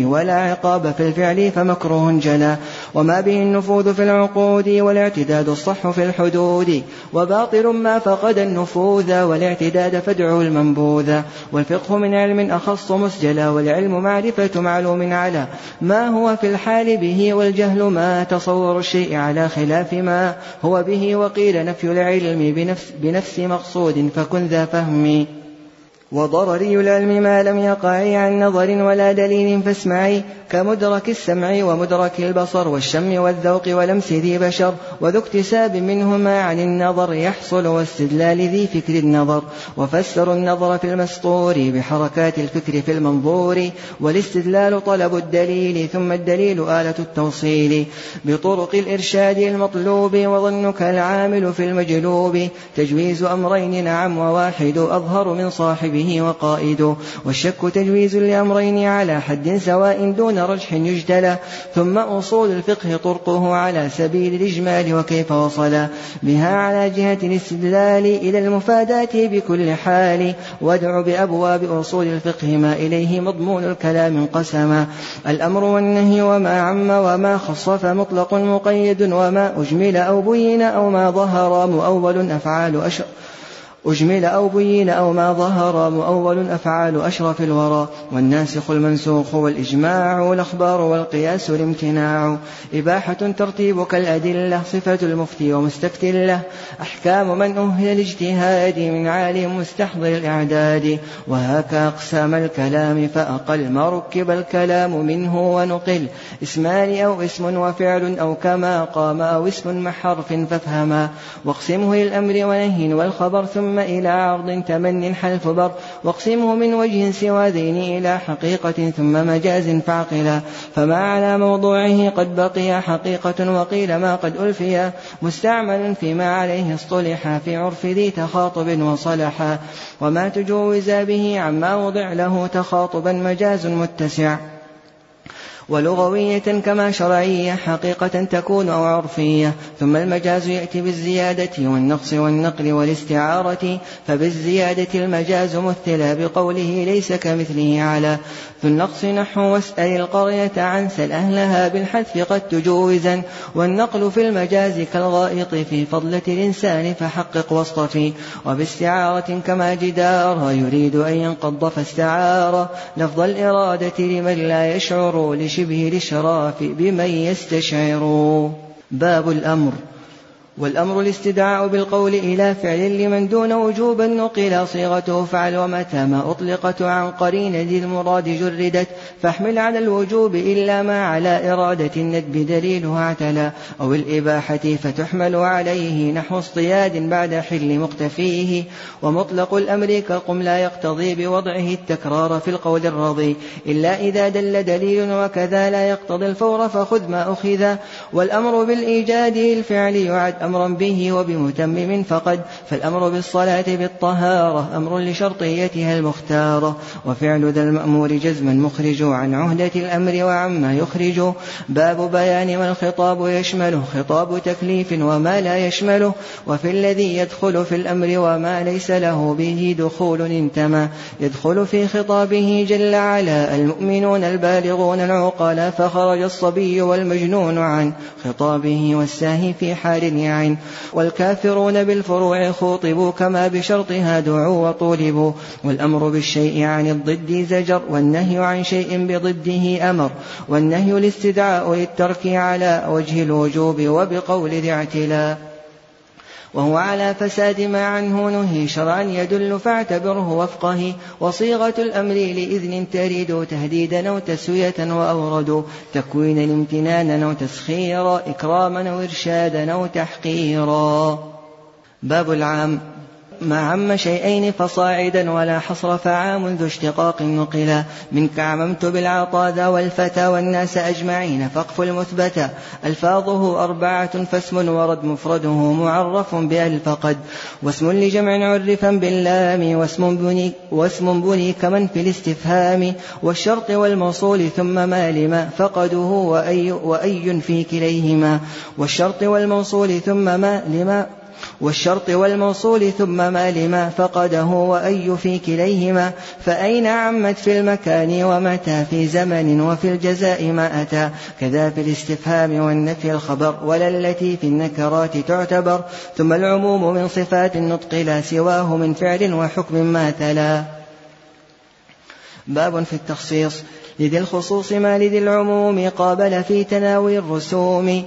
ولا عقاب في الفعل فمكروه جلا وما به النفوذ في العقود والاعتداد الصح في الحدود وباطل ما فقد النفوذ والاعتداد فادعوا المنبوذ والفقه من علم أخص مسجلا والعلم معرفة معلوم على ما هو في الحال به والجهل ما تصور الشيء على خلاف ما هو به وقيل نفي العلم بنفس, بنفس مقصود فكن ذا فهم وضرري العلم ما لم يقع عن نظر ولا دليل فاسمعي كمدرك السمع ومدرك البصر والشم والذوق ولمس ذي بشر وذو اكتساب منهما عن النظر يحصل واستدلال ذي فكر النظر وفسروا النظر في المسطور بحركات الفكر في المنظور والاستدلال طلب الدليل ثم الدليل آلة التوصيل بطرق الإرشاد المطلوب وظنك العامل في المجلوب تجويز أمرين نعم وواحد أظهر من صاحبه وقائد والشك تجويز لأمرين على حد سواء دون رجح يجتلى ثم أصول الفقه طرقه على سبيل الإجمال وكيف وصل بها على جهة الاستدلال إلى المفادات بكل حال. وادع بأبواب أصول الفقه ما إليه مضمون الكلام انقسما الأمر والنهي وما عم وما خص فمطلق مقيد وما أجمل أو بين أو ما ظهر مؤول أفعال أشر أجمل أو بين أو ما ظهر مؤول أفعال أشرف الورى والناسخ المنسوخ والإجماع والأخبار والقياس الامتناع إباحة ترتيب كالأدلة صفة المفتي ومستفت له. أحكام من أهل الاجتهاد من عالم مستحضر الإعداد. وهاك أقسام الكلام فأقل ما ركب الكلام منه ونقل. اسمان أو اسم وفعل أو كما قام أو اسم مع حرف فافهما. واقسمه للأمر ونهي والخبر ثم ثم إلى عرض تمن حلف بر واقسمه من وجه سوى ذين إلى حقيقة ثم مجاز فعقلا فما على موضوعه قد بقي حقيقة وقيل ما قد ألفيا مستعمل فيما عليه اصطلح في عرف ذي تخاطب وصلحا وما تجوز به عما وضع له تخاطبا مجاز متسع. ولغوية كما شرعية حقيقة تكون أو عرفية. ثم المجاز يأتي بالزيادة والنقص والنقل والاستعارة فبالزيادة المجاز مثلا بقوله ليس كمثله على في النقص نحو واسأل القرية عن سل أهلها بالحذف قد تجوزا. والنقل في المجاز كالغائط في فضلة الإنسان فحقق واصطفي وباستعارة كما جدار يريد أن ينقض فاستعار. لفظ الإرادة لمن لا يشعر لشبه الإشراف بمن يستشعر باب الأمر. والأمر الاستدعاء بالقول إلى فعل لمن دون وجوبا نقل صيغته فعل ومتى ما أطلقت عن قرين ذي المراد جردت فاحمل على الوجوب إلا ما على إرادة الندب دليلها اعتلى أو الإباحة فتحمل عليه نحو اصطياد بعد حل مقتفيه ومطلق الأمر كقم لا يقتضي بوضعه التكرار في القول الرضي إلا إذا دل دليل وكذا لا يقتضي الفور فخذ ما أخذ والأمر بالإيجاد الفعل يعد أمرا به وبمتمم فقد فالأمر بالصلاة بالطهارة أمر لشرطيتها المختارة وفعل ذا المأمور جزما مخرج عن عهدة الأمر وعما يخرج. باب بيان ما الخطاب يشمله خطاب تكليف وما لا يشمله وفي الذي يدخل في الأمر وما ليس له به دخول انتمى يدخل في خطابه جل على المؤمنون البالغون العقلاء فخرج الصبي والمجنون عن خطابه والساهي في حال والكافرون بالفروع خوطبوا كما بشرطها دعوا وطولبوا. والأمر بالشيء عن الضد زجر والنهي عن شيء بضده أمر. والنهي الاستدعاء للترك على وجه الوجوب وبقول ذي اعتلاء وهو على فساد ما عنه نهي شرعا يدل فاعتبره وفقه. وصيغة الأمر لإذن تريد تهديدا أو تسوية وأورد. تكوينا امتنانا أو تسخيرا إكراما أو إرشادا أو تحقيرا. باب العام. ما عم شيئين فصاعدا ولا حصر فعام ذو اشتقاق نقلا. منك عممت بالعطاء ذا والفتى والناس أجمعين فاقف المثبتا ألفاظه أربعة فاسم ورد مفرده معرف بأل فقد واسم لجمع عرفا باللام واسم بني, واسم بني كمن في الاستفهام. والشرط والموصول ثم ما لما فقده وأي, وأي في كليهما. والشرط والموصول ثم ما لما والشرط والموصول ثم ما لما فقده وأي في كليهما فأين عمت في المكان ومتى في زمن وفي الجزاء ما أتى؟ كذا في الاستفهام والنفي الخبر ولا التي في النكرات تعتبر ثم العموم من صفات النطق لا سواه من فعل وحكم ما تلا. باب في التخصيص لذي الخصوص ما لذي العموم قابل في تناول الرسوم.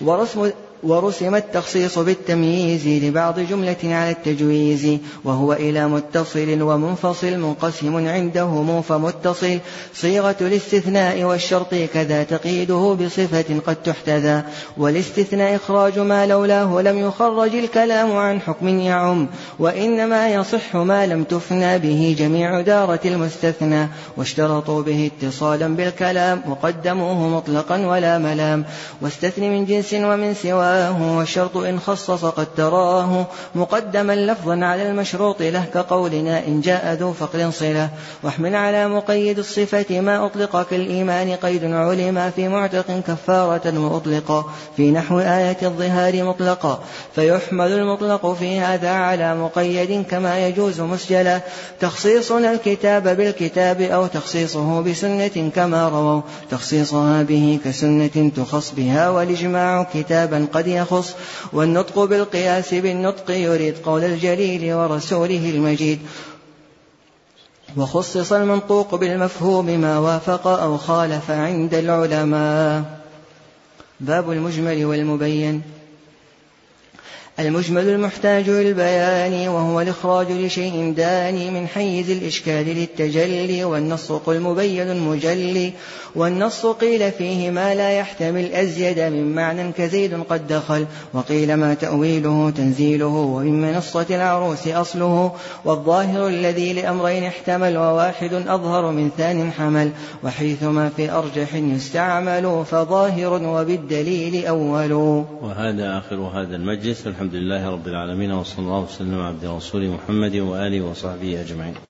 ورسم ورسم التخصيص بالتمييز لبعض جملة على التجويز وهو إلى متصل ومنفصل منقسم عندهم فمتصل. صيغة الاستثناء والشرط كذا تقييده بصفة قد تحتذى. والاستثناء إخراج ما لولاه لم يخرج الكلام عن حكم يعم وإنما يصح ما لم تفنى به جميع دارة المستثنى. واشترطوا به اتصالا بالكلام وقدموه مطلقا ولا ملام. واستثن من جنس ومن سواه تراه والشرط إن خصص قد تراه مقدما لفظا على المشروط له كقولنا إن جاء ذو فقد صلة. واحمل على مقيد الصفة ما أطلق كالإيمان قيد علم في معتق كفارة وأطلق في نحو آية الظهار مطلقا فيحمل المطلق في هذا على مقيد كما يجوز مسجلا. تخصيصنا الكتاب بالكتاب أو تخصيصه بسنة كما رووا. تخصيصها به كسنة تخص بها والإجماع كتابا قد يخص والنطق بالقياس بالنطق يريد قول الجليل ورسوله المجيد. وخصص المنطوق بالمفهوم ما وافق أو خالف عند العلماء. باب المجمل والمبين. المجمل المحتاج للبيان وهو الإخراج لشيء داني من حيز الإشكال للتجلي والنص قل مبين مجلي والنص قيل فيه ما لا يحتمل أزيد من معنى كزيد قد دخل وقيل ما تأويله تنزيله ومن منصة العروس أصله والظاهر الذي لأمرين احتمل وواحد أظهر من ثان حمل وحيثما في أرجح يستعمل فظاهر وبالدليل أول. وهذا آخر هذا المجلس الحمد لله رب العالمين وصلى الله وسلم على عبد رسول محمد وآله وصحبه أجمعين.